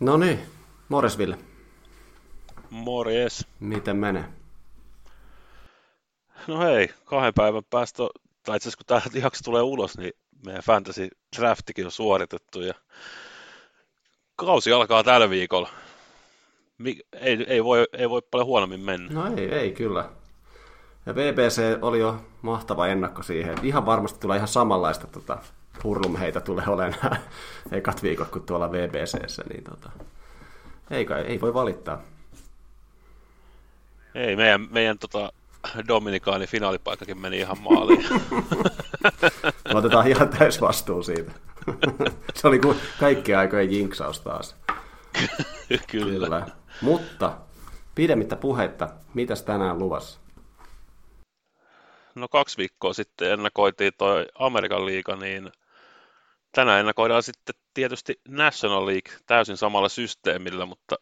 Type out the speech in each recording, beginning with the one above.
No niin, morjes Ville. Morjes. Miten menee? No hei, kahden päivän päästä, tai itse asiassa kun tämä jakso tulee ulos, niin meidän fantasy draftikin on suoritettu ja kausi alkaa tällä viikolla. Ei, ei, voi, ei voi paljon huonommin mennä. No ei, ei kyllä. Ja VBC oli jo mahtava ennakko siihen. Ihan varmasti tulee ihan samanlaista tota, hurlumheitä tulee olemaan ekat viikot kuin tuolla VBCssä, niin tota, ei, kai, ei voi valittaa. Ei, meidän, meidän tota, Dominikaani finaalipaikkakin meni ihan maaliin. Me otetaan ihan täys vastuu siitä. Se oli kuin kaikki aikojen jinksaus taas. Kyllä. Kyllä. Mutta pidemmittä puhetta, mitäs tänään luvassa? No kaksi viikkoa sitten ennakoitiin toi Amerikan liiga, niin tänään ennakoidaan sitten tietysti National League täysin samalla systeemillä, mutta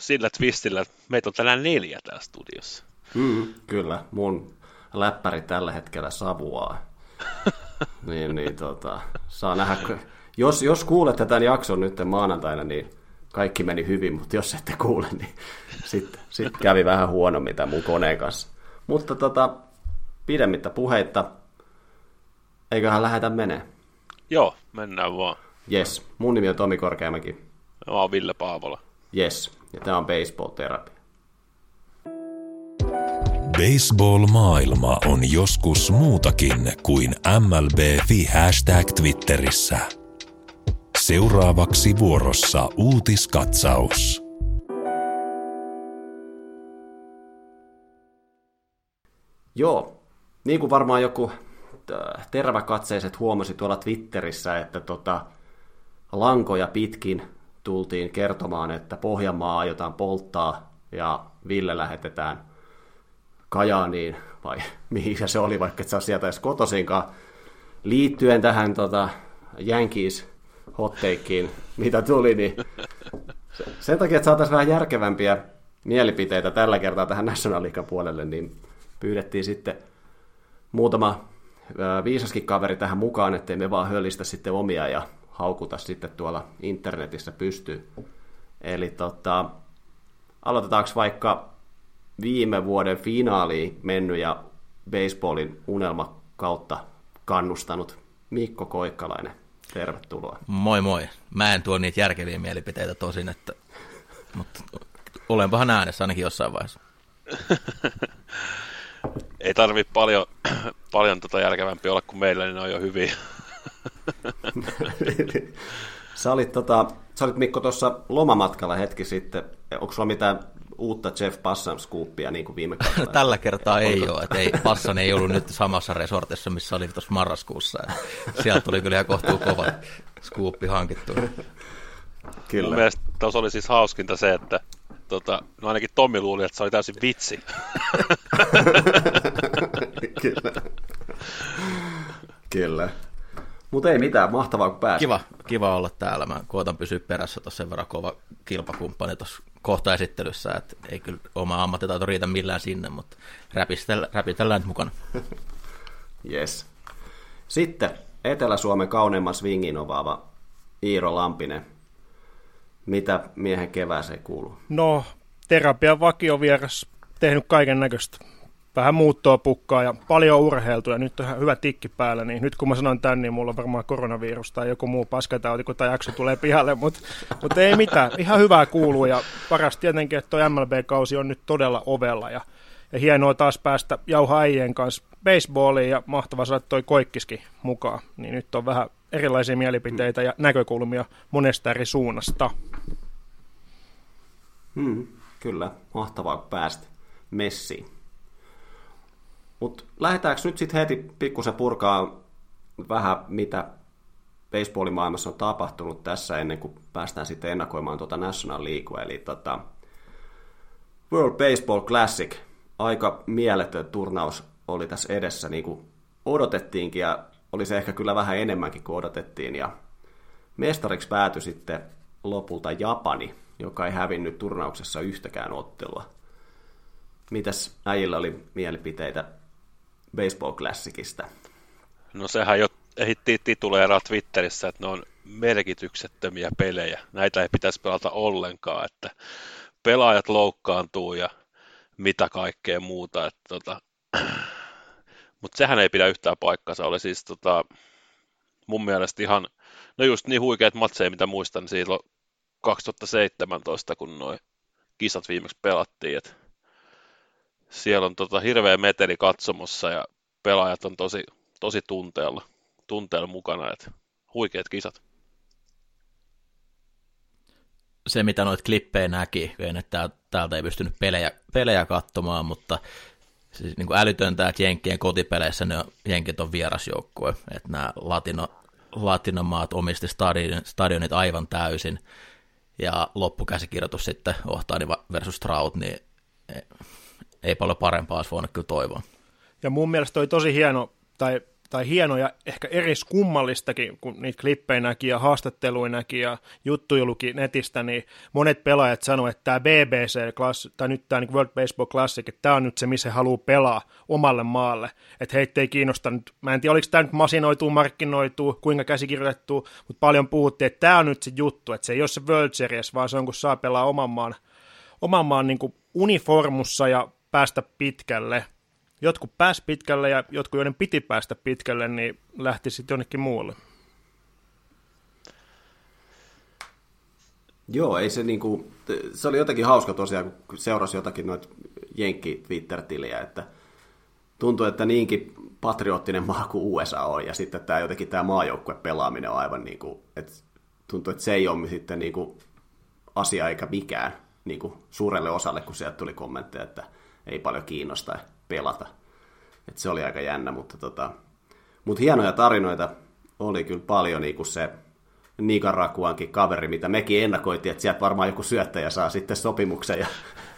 sillä twistillä, että meitä on tänään neljä täällä studiossa. Mm, kyllä, mun läppäri tällä hetkellä savuaa. niin, niin tota, saa nähdä. Jos, jos kuulette tämän jakson nyt maanantaina, niin kaikki meni hyvin, mutta jos ette kuule, niin sitten sit kävi vähän huonommin tämän mun koneen kanssa. Mutta tota, pidemmittä puheitta, eiköhän lähetä menee. Joo, mennään vaan. Yes, mun nimi on Tomi Korkeamäki. Mä oon Ville Paavola. Yes, ja tää on Baseball Therapy. Baseball-maailma on joskus muutakin kuin MLB-fi hashtag Twitterissä. Seuraavaksi vuorossa uutiskatsaus. Joo, niin kuin varmaan joku Terväkatseiset huomasi tuolla Twitterissä, että tota, lankoja pitkin tultiin kertomaan, että Pohjanmaa aiotaan polttaa ja Ville lähetetään Kajaaniin, vai mihin se oli, vaikka et saa sieltä edes kotosinkaan, liittyen tähän tota, Yankees hottakeen, mitä tuli, niin sen takia, että saataisiin vähän järkevämpiä mielipiteitä tällä kertaa tähän National League puolelle, niin pyydettiin sitten muutama viisaskin kaveri tähän mukaan, ettei me vaan höllistä sitten omia ja haukuta sitten tuolla internetissä pystyy. Eli tota, aloitetaanko vaikka viime vuoden finaaliin mennyt ja baseballin unelma kautta kannustanut Mikko Koikkalainen. Tervetuloa. Moi moi. Mä en tuo niitä järkeviä mielipiteitä tosin, että, mutta olenpahan äänessä ainakin jossain vaiheessa. ei tarvi paljon, paljon tota järkevämpi olla kuin meillä, niin ne on jo hyviä. sä, olit, tota, sä olit Mikko tuossa lomamatkalla hetki sitten. Onko sulla mitään uutta Jeff Passan skuuppia niin kuin viime kaudella? Tällä kertaa ei ole. Että ei, Passan ei ollut nyt samassa resortissa, missä oli tuossa marraskuussa. Sieltä tuli kyllä ihan kohtuu kova skuuppi hankittu. Kyllä. Mun mielestä tuossa oli siis hauskinta se, että tota, no ainakin Tommi luuli, että se oli täysin vitsi. Kyllä. Kyllä. Mutta ei mitään, mahtavaa kun pääsi. Kiva, kiva olla täällä. Mä koitan pysyä perässä tuossa sen verran kova kilpakumppani tuossa kohta esittelyssä, että ei kyllä oma ammattitaito riitä millään sinne, mutta räpitellään, räpitellään nyt mukana. Yes. Sitten Etelä-Suomen kauneimman swingin ovaava Iiro Lampinen mitä miehen kevääseen kuuluu? No, terapian vakiovieras tehnyt kaiken näköistä. Vähän muuttoa pukkaa ja paljon urheiltu ja nyt on hyvä tikki päällä, niin nyt kun mä sanon tän, niin mulla on varmaan koronavirus tai joku muu paskatauti, kun tämä jakso tulee pihalle, mutta mut ei mitään, ihan hyvää kuuluu ja paras tietenkin, että tuo MLB-kausi on nyt todella ovella ja, ja hienoa taas päästä jauha kanssa baseballiin ja mahtava saada toi Koikkiskin mukaan, niin nyt on vähän erilaisia mielipiteitä ja näkökulmia monesta eri suunnasta. Hmm, kyllä, mahtavaa kun päästä messiin. Mutta lähdetäänkö nyt sitten heti pikkusen purkaa vähän, mitä baseballin maailmassa on tapahtunut tässä ennen kuin päästään sitten ennakoimaan tuota National League, eli tota World Baseball Classic, aika mieletön turnaus oli tässä edessä, niin kuin odotettiinkin, ja oli se ehkä kyllä vähän enemmänkin kuin odotettiin, ja mestariksi päätyi sitten lopulta Japani, joka ei hävinnyt turnauksessa yhtäkään ottelua. Mitäs äijillä oli mielipiteitä Baseball Classicista? No sehän jo ehittiin tituleeraa Twitterissä, että ne on merkityksettömiä pelejä. Näitä ei pitäisi pelata ollenkaan, että pelaajat loukkaantuu ja mitä kaikkea muuta. Että tota, mutta sehän ei pidä yhtään paikkansa. Oli siis tota, mun mielestä ihan, no just niin huikeat matseja, mitä muistan siitä 2017, kun noin kisat viimeksi pelattiin. Et siellä on tota hirveä meteli katsomossa ja pelaajat on tosi, tosi tunteella, tunteella mukana. Et huikeat kisat. Se, mitä noita klippejä näki, että täältä ei pystynyt pelejä, pelejä katsomaan, mutta siis niin kuin älytöntä, että Jenkkien kotipeleissä ne Jenkit on vierasjoukkue, että nämä latino, latinomaat omisti stadion, stadionit aivan täysin, ja loppukäsikirjoitus sitten Ohtaani versus Trout, niin ei, ei paljon parempaa olisi voinut kyllä toivoa. Ja mun mielestä oli tosi hieno, tai tai hienoja, ehkä eriskummallistakin, kun niitä klippejä näki ja haastatteluja näki ja juttuja luki netistä, niin monet pelaajat sanoivat, että tämä BBC, tai nyt tämä niin World Baseball Classic, että tämä on nyt se, missä haluaa pelaa omalle maalle. Että heitä ei kiinnosta nyt, mä en tiedä, oliko tämä nyt masinoituu, markkinoituu, kuinka käsikirjoitettu, mutta paljon puhuttiin, että tämä on nyt se juttu, että se ei ole se World Series, vaan se on, kun saa pelaa oman maan, oman maan niin uniformussa ja päästä pitkälle – jotkut pääsi pitkälle ja jotkut, joiden piti päästä pitkälle, niin lähti sitten jonnekin muualle. Joo, ei se niinku, se oli jotenkin hauska tosiaan, kun seurasi jotakin noita Jenkki Twitter-tiliä, että tuntuu, että niinkin patriottinen maa kuin USA on, ja sitten tämä jotenkin tämä maajoukkue pelaaminen on aivan niin kuin, että tuntuu, että se ei ole sitten niin kuin asia eikä mikään niin kuin suurelle osalle, kun sieltä tuli kommentteja, että ei paljon kiinnosta pelata. Et se oli aika jännä, mutta tota, mut hienoja tarinoita oli kyllä paljon, niin kuin se Nikarakuankin kaveri, mitä mekin ennakoitiin, että sieltä varmaan joku syöttäjä saa sitten sopimuksen ja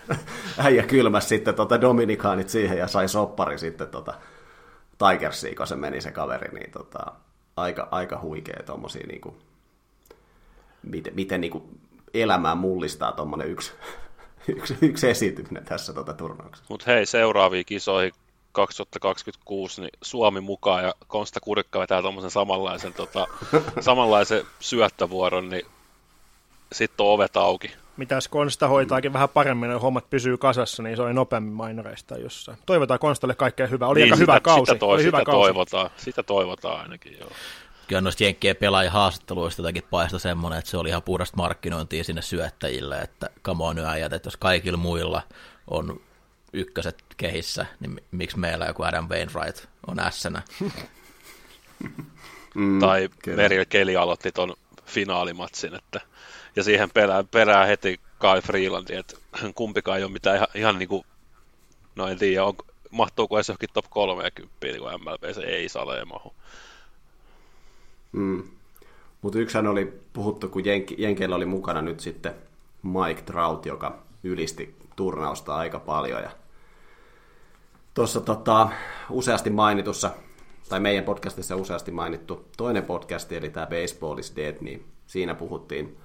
äijä kylmäs sitten tota Dominikaanit siihen ja sai soppari sitten tota Tigersiin, kun se meni se kaveri, niin tota, aika, aika huikea tommosia niinku, miten, miten niinku elämää mullistaa tuommoinen yksi yksi, yksi esityminen tässä tuota turnauksessa. Mutta hei, seuraaviin kisoihin 2026 niin Suomi mukaan ja Konsta Kurikka vetää tuommoisen samanlaisen, tota, samanlaisen syöttävuoron, niin sitten on ovet auki. Mitäs Konsta hoitaakin vähän paremmin, ja hommat pysyy kasassa, niin se oli nopeammin mainoreista jossain. Toivotaan Konstalle kaikkea hyvää. Oli niin, aika sitä, hyvä kausi. Sitä, toi, oli sitä hyvä toivotaan, kausi. sitä toivotaan ainakin, joo kyllä noista Jenkkien pelaajien haastatteluista jotenkin paistoi semmoinen, että se oli ihan puhdasta markkinointia sinne syöttäjille, että come on äijät, että jos kaikilla muilla on ykköset kehissä, niin miksi meillä joku Adam Wainwright on ässänä? Mm, tai Meril Kelly aloitti ton finaalimatsin, että, ja siihen perään, perään heti Kai Freelandi, että kumpikaan ei ole mitään ihan, ihan niin kuin, no en tiedä, on, mahtuuko edes johonkin top 30, niin kuin MLB, se ei sale mahu. Mm. Mutta yksihän oli puhuttu, kun Jenk- Jenkeillä oli mukana nyt sitten Mike Trout, joka ylisti turnausta aika paljon. Ja tuossa tota, useasti mainitussa, tai meidän podcastissa useasti mainittu toinen podcast, eli tämä Baseball is Dead, niin siinä puhuttiin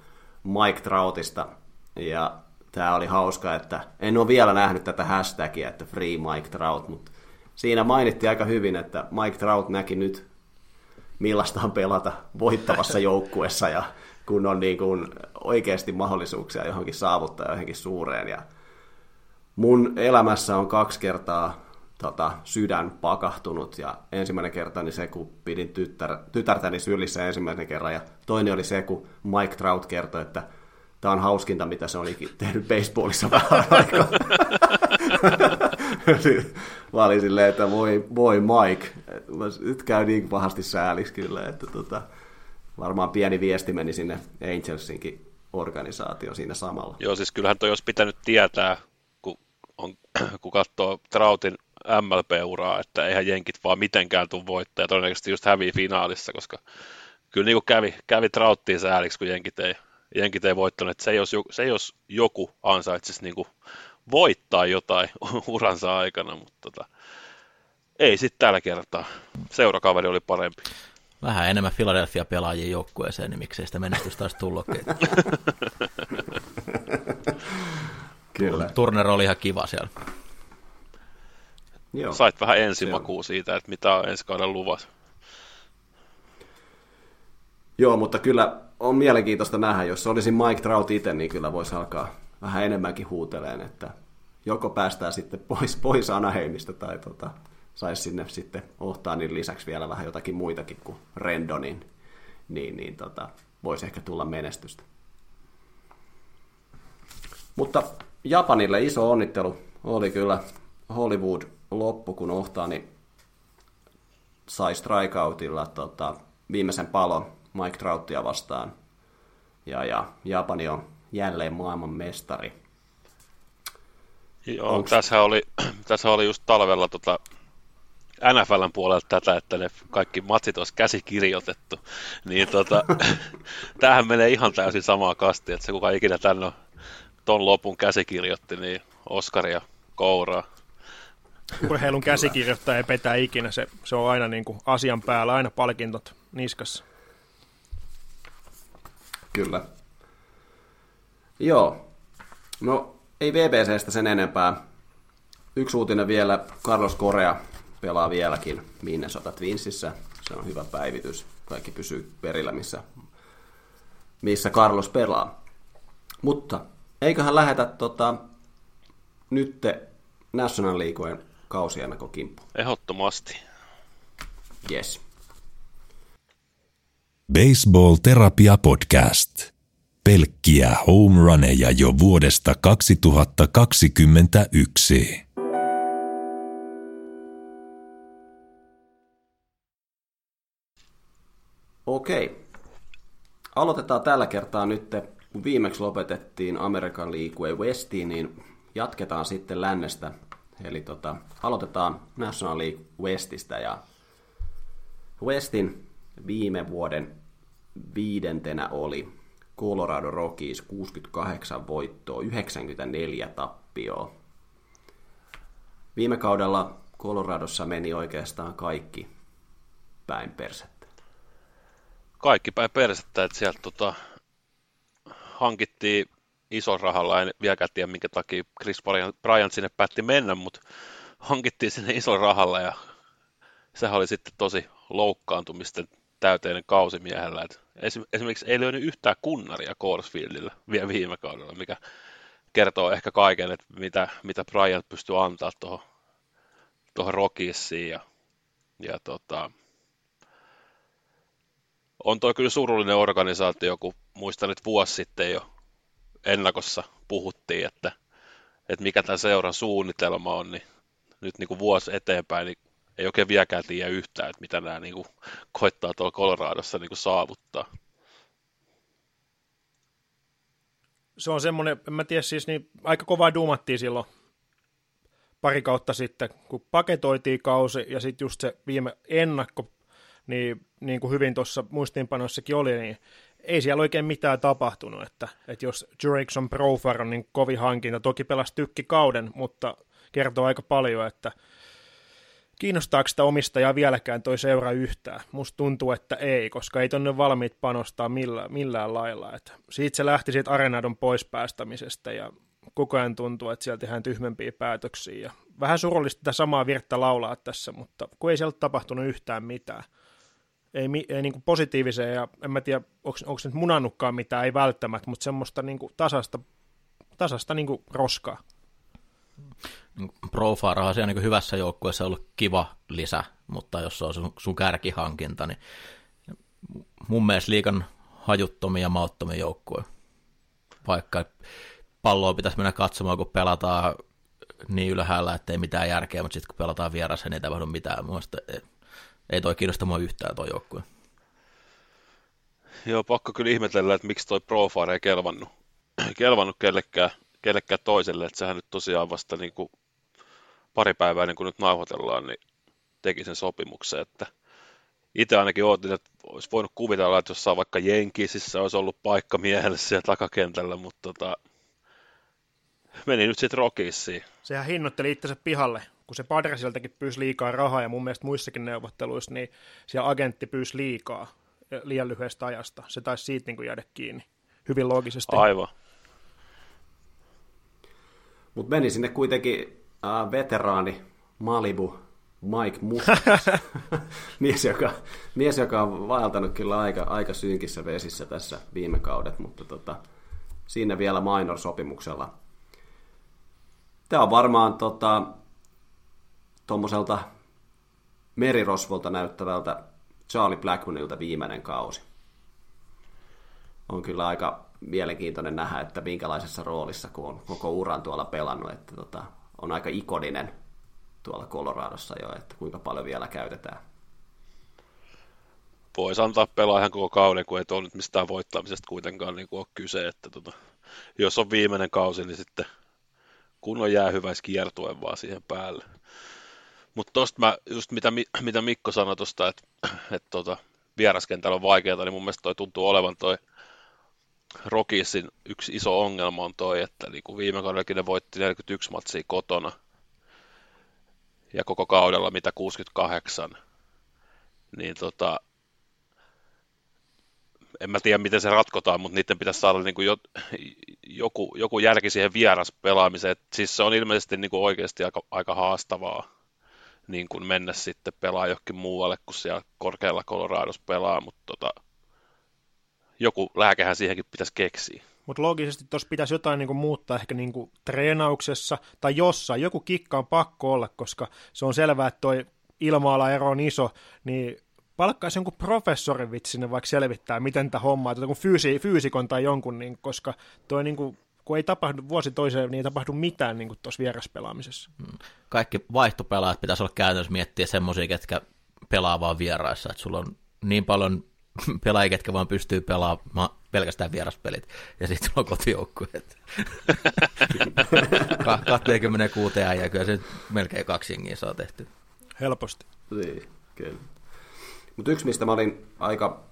Mike Troutista. Ja tämä oli hauska, että en ole vielä nähnyt tätä hashtagia, että Free Mike Trout, mutta siinä mainittiin aika hyvin, että Mike Trout näki nyt millaista on pelata voittavassa joukkuessa ja kun on niin kuin oikeasti mahdollisuuksia johonkin saavuttaa johonkin suureen. Ja mun elämässä on kaksi kertaa tota, sydän pakahtunut ja ensimmäinen kerta oli se, kun pidin tytär, tytärtäni sylissä ensimmäisen kerran ja toinen oli se, kun Mike Trout kertoi, että tämä on hauskinta, mitä se olikin tehnyt baseballissa vähän aikaa. mä olin silleen, että voi, voi Mike, nyt käy niin pahasti sääliksi kyllä, että tota, varmaan pieni viesti meni sinne Angelsinkin organisaatio siinä samalla. Joo, siis kyllähän toi olisi pitänyt tietää, kun, on, kun katsoo Trautin MLP-uraa, että eihän jenkit vaan mitenkään tule voittaa, ja todennäköisesti just hävii finaalissa, koska kyllä niin kuin kävi, kävi trauttiin sääliksi, kun jenkit ei, jenkit ei voittanut. Että se, jos, se jos joku ansaitsisi niin kuin voittaa jotain uransa aikana, mutta tota, ei sitten tällä kertaa. Seurakaveri oli parempi. Vähän enemmän Philadelphia pelaajia joukkueeseen, niin miksei sitä menestystä taas tullutkin. Kyllä. Turner oli ihan kiva siellä. Joo. Sait vähän ensimakua siitä, että mitä on ensi kauden luvassa. Joo, mutta kyllä on mielenkiintoista nähdä, jos olisi Mike Trout itse, niin kyllä voisi alkaa vähän enemmänkin huuteleen, että joko päästään sitten pois, pois Anaheimista tai tota, saisi sinne sitten Ohtaanin lisäksi vielä vähän jotakin muitakin kuin Rendonin, niin, niin tota, voisi ehkä tulla menestystä. Mutta Japanille iso onnittelu oli kyllä Hollywood loppu, kun Ohtaani sai strikeoutilla tota, viimeisen palon Mike Trouttia vastaan. Ja, ja Japani on jälleen maailman mestari. Joo, Onks... tässä oli, tässä oli just talvella tota NFLn puolelta tätä, että ne kaikki matsit olisi käsikirjoitettu, niin tota, tämähän menee ihan täysin samaa kastia, että se kuka ikinä tänne on ton lopun käsikirjoitti, niin Oskaria kouraa. Urheilun käsikirjoittaja ei petä ikinä, se, se on aina niin kuin asian päällä, aina palkintot niskassa. Kyllä. Joo. No, ei VBCstä sen enempää. Yksi uutinen vielä, Carlos Korea pelaa vieläkin Minnesota Twinsissä. Se on hyvä päivitys. Kaikki pysyy perillä, missä, missä Carlos pelaa. Mutta eiköhän lähetä tota, nytte National Leagueen kausiennakkokimppu. Ehdottomasti. Yes. Baseball Terapia Podcast. Pelkkiä home runeja jo vuodesta 2021. Okei. Aloitetaan tällä kertaa nyt, kun viimeksi lopetettiin American League Westiin, niin jatketaan sitten lännestä. Eli tota, aloitetaan National League Westistä ja Westin viime vuoden viidentenä oli Colorado Rockies 68 voittoa, 94 tappioa. Viime kaudella Coloradossa meni oikeastaan kaikki päin persettä. Kaikki päin persettä, että sieltä tota, hankittiin iso rahalla, en vieläkään tiedä minkä takia Chris Bryant sinne päätti mennä, mutta hankittiin sinne iso rahalla ja sehän oli sitten tosi loukkaantumisten täyteinen kausi miehellä. Et esimerkiksi ei löydy yhtään kunnaria Coresfieldillä vielä viime kaudella, mikä kertoo ehkä kaiken, että mitä, mitä Bryant pystyy antaa tuohon tuohon Rockiesiin ja, ja tota, on toi kyllä surullinen organisaatio, kun muistan, että vuosi sitten jo ennakossa puhuttiin, että, että mikä tämä seuran suunnitelma on, niin nyt niin kuin vuosi eteenpäin, niin ei oikein vieläkään tiedä yhtään, että mitä nämä niin kuin, koittaa tuolla Coloradossa niin saavuttaa. Se on semmoinen, en mä tiedä siis, niin aika kovaa duumattiin silloin pari kautta sitten, kun paketoitiin kausi ja sitten just se viime ennakko, niin, niin kuin hyvin tuossa muistiinpanoissakin oli, niin ei siellä oikein mitään tapahtunut, että, että jos Jurickson Profar on niin kovin hankinta, toki pelasi tykki kauden, mutta kertoo aika paljon, että kiinnostaako sitä omistajaa vieläkään toi seura yhtään? Musta tuntuu, että ei, koska ei tonne valmiit panostaa millään, millään lailla. Et siitä se lähti siitä Arenadon pois päästämisestä ja koko ajan tuntuu, että sieltä tehdään tyhmempiä päätöksiä. Ja vähän surullista tätä samaa virttä laulaa tässä, mutta kun ei sieltä tapahtunut yhtään mitään. Ei, ei niin positiiviseen ja en mä tiedä, onko nyt munannutkaan mitään, ei välttämättä, mutta semmoista niin tasasta, tasasta niin roskaa. Profara on siellä niin hyvässä joukkueessa ollut kiva lisä, mutta jos se on sun, sun kärkihankinta, niin mun mielestä liikan hajuttomia ja mauttomia joukkue. Vaikka palloa pitäisi mennä katsomaan, kun pelataan niin ylhäällä, että ei mitään järkeä, mutta sitten kun pelataan vieressä, niin ei tapahdu mitään. Mielestäni ei, ei toi kiinnosta mua yhtään toi joukkue. Joo, pakko kyllä ihmetellä, että miksi toi Profire ei kelvannut, kelvannut kellekään, kellekään toiselle, että sehän nyt tosiaan vasta niin kuin pari päivää niin kuin nyt nauhoitellaan, niin teki sen sopimuksen, että itse ainakin ootin, että olisi voinut kuvitella, että jossain vaikka Jenkisissä olisi ollut paikka miehelle siellä takakentällä, mutta tota, meni nyt sitten Rockiesiin. Sehän hinnoitteli itsensä pihalle, kun se Padresiltakin pyysi liikaa rahaa ja mun mielestä muissakin neuvotteluissa, niin siellä agentti pyysi liikaa liian lyhyestä ajasta. Se taisi siitä niin kuin jäädä kiinni hyvin loogisesti. Aivan. Mutta meni sinne kuitenkin äh, veteraani Malibu Mike Mustas, mies, joka, mies, joka on vaeltanut kyllä aika, aika synkissä vesissä tässä viime kaudet, mutta tota, siinä vielä minor-sopimuksella. Tämä on varmaan tota, tuommoiselta merirosvolta näyttävältä Charlie Blackmanilta viimeinen kausi. On kyllä aika mielenkiintoinen nähdä, että minkälaisessa roolissa, kun on koko uran tuolla pelannut, että tota, on aika ikoninen tuolla Coloradossa jo, että kuinka paljon vielä käytetään. Voisi antaa pelaa ihan koko kauden, kun ei ole nyt mistään voittamisesta kuitenkaan niin kuin ole kyse, että tota, jos on viimeinen kausi, niin sitten kun on jää hyväis kiertuen vaan siihen päälle. Mutta tosta mä, just mitä, mitä Mikko sanoi tuosta, että, että tota, vieraskentällä on vaikeaa, niin mun mielestä toi tuntuu olevan toi Rockisin yksi iso ongelma on toi, että niin kuin viime kaudellakin ne voitti 41 matsia kotona ja koko kaudella mitä 68, niin tota, en mä tiedä miten se ratkotaan, mutta niiden pitäisi saada niin kuin jo, joku, joku järki siihen vieraspelaamiseen. siis se on ilmeisesti niin kuin oikeasti aika, aika haastavaa niin kuin mennä sitten pelaa johonkin muualle, kun siellä korkealla Coloradossa pelaa, mutta tota, joku lääkehän siihenkin pitäisi keksiä. Mutta loogisesti tuossa pitäisi jotain niinku muuttaa ehkä niinku treenauksessa tai jossain. Joku kikka on pakko olla, koska se on selvää, että toi ilma-alaero on iso, niin palkkaisi jonkun professorin vitsinne vaikka selvittää, miten tämä homma, joku fyysi, fyysikon tai jonkun, niin, koska toi niinku, kun ei tapahdu vuosi toiseen, niin ei tapahdu mitään niin tuossa vieraspelaamisessa. Hmm. Kaikki vaihtopelaajat pitäisi olla käytännössä miettiä semmoisia, ketkä pelaa vaan vieraissa, että sulla on niin paljon pelaajia, ketkä vaan pystyy pelaamaan pelkästään vieraspelit, ja sitten on kotijoukkueet. 26 äijää, kyllä se melkein kaksi jengiä saa tehty. Helposti. Niin, kyllä. Mutta yksi, mistä mä olin aika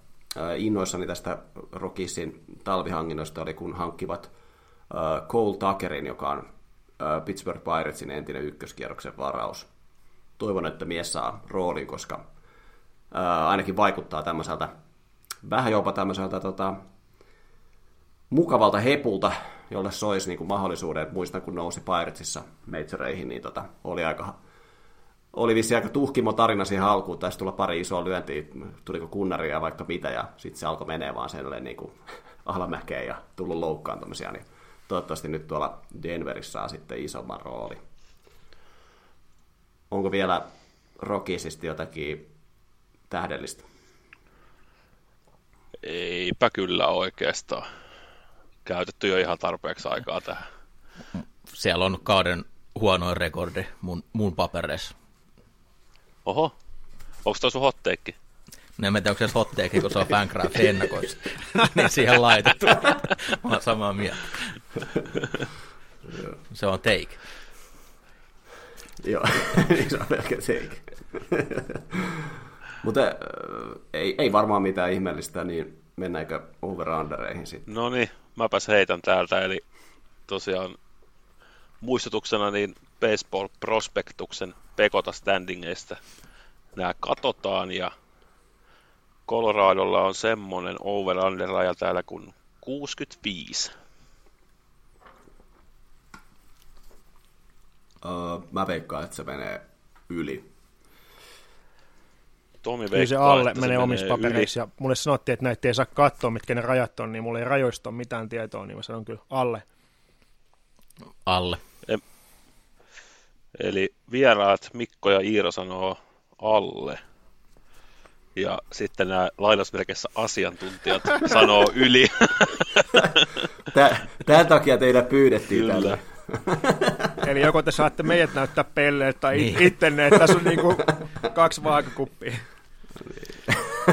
innoissani tästä Rockisin talvihankinnosta, oli kun hankkivat Cole Tuckerin, joka on Pittsburgh Piratesin entinen ykköskierroksen varaus. Toivon, että mies saa roolin, koska ainakin vaikuttaa tämmöiseltä vähän jopa tämmöiseltä tota, mukavalta hepulta, jolle soisi niin kuin mahdollisuuden. Muistan, kun nousi Piratesissa majoreihin, niin tota, oli aika oli vissi aika tuhkimo tarina siihen alkuun, taisi tulla pari isoa lyöntiä, tuliko kunnaria vaikka mitä, ja sitten se alkoi menee vaan sen niin kuin alamäkeen ja tullut loukkaantumisia, niin toivottavasti nyt tuolla Denverissä saa sitten isomman rooli. Onko vielä Rockisista jotakin tähdellistä? Eipä kyllä oikeastaan. Käytetty jo ihan tarpeeksi aikaa tähän. Siellä on kauden huonoin rekordi mun, mun papereissa. Oho, onko toi sun hotteekki? No en tiedä, onko se hotteekki, kun se on Fancraft ennakoissa. niin siihen laitettu. Mä oon samaa mieltä. se on take. Joo, se on pelkä take. Mutta äh, ei, ei varmaan mitään ihmeellistä, niin mennäänkö over-undereihin sitten? No niin, mäpäs heitän täältä, eli tosiaan muistutuksena niin Baseball Prospektuksen Pekota standingeista nämä katsotaan ja Coloradolla on semmoinen over-under raja täällä kuin 65. Uh, mä veikkaan, että se menee yli. Tomi Kyllä se alle menee omissa papereissa. Ja mulle sanottiin, että näitä ei saa katsoa, mitkä ne rajat on, niin mulla ei rajoista ole mitään tietoa, niin mä sanon kyllä alle. Alle. E- Eli vieraat Mikko ja Iiro sanoo alle. Ja sitten nämä lainausmerkeissä asiantuntijat sanoo yli. Tämän takia teidän pyydettiin Kyllä. tällä. Eli joko te saatte meidät näyttää pelleet tai niin. ittenne, että tässä on niinku kaksi vaakakuppia.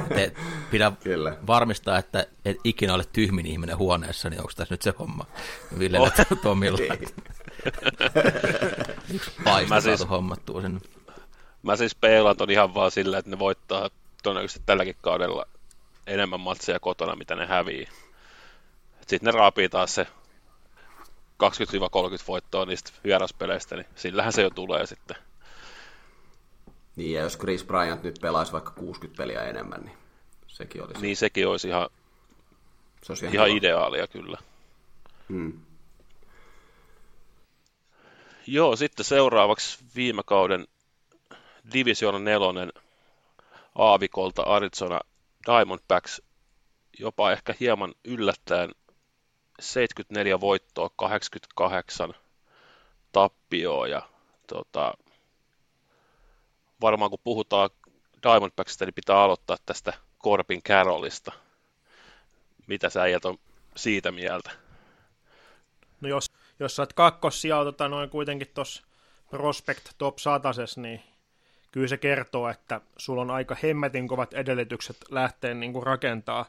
Te pidä Kyllä. varmistaa, että et ikinä ole tyhmin ihminen huoneessa, niin onko tässä nyt se homma? Ville oh. Tomilla. Yksi paista mä siis, hommattua sinne. Mä siis peilan ton ihan vaan sillä, että ne voittaa todennäköisesti tälläkin kaudella enemmän matseja kotona, mitä ne hävii. Sitten ne raapii taas se 20-30 voittoa niistä vieraspeleistä, niin sillähän se jo tulee sitten. Niin, ja jos Chris Bryant nyt pelaisi vaikka 60 peliä enemmän, niin sekin olisi... Niin, sekin olisi ihan, se olisi ihan, ihan ideaalia kyllä. Hmm. Joo, sitten seuraavaksi viime kauden Division nelonen aavikolta Arizona Diamondbacks jopa ehkä hieman yllättäen 74 voittoa, 88 tappioa ja tota, varmaan kun puhutaan Diamondbacksista, niin pitää aloittaa tästä Corbin Carrollista. Mitä sä äijät on siitä mieltä? No jos, jos sä oot kakkossijalta tota noin kuitenkin tuossa Prospect Top 100, niin kyllä se kertoo, että sulla on aika hemmetin kovat edellytykset lähteä niin kuin rakentaa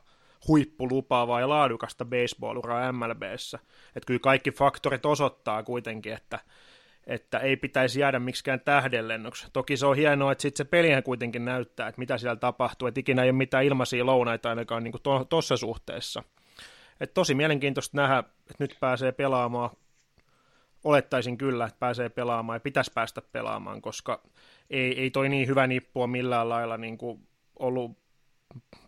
huippulupaavaa ja laadukasta baseball-uraa MLBssä. Että kyllä kaikki faktorit osoittaa kuitenkin, että, että ei pitäisi jäädä miksikään tähdenlennoksi. Toki se on hienoa, että sitten se pelihän kuitenkin näyttää, että mitä siellä tapahtuu, että ikinä ei ole mitään ilmaisia lounaita ainakaan niin tuossa suhteessa. Et tosi mielenkiintoista nähdä, että nyt pääsee pelaamaan olettaisin kyllä, että pääsee pelaamaan ja pitäisi päästä pelaamaan, koska ei, ei toi niin hyvä nippua millään lailla niin kuin ollut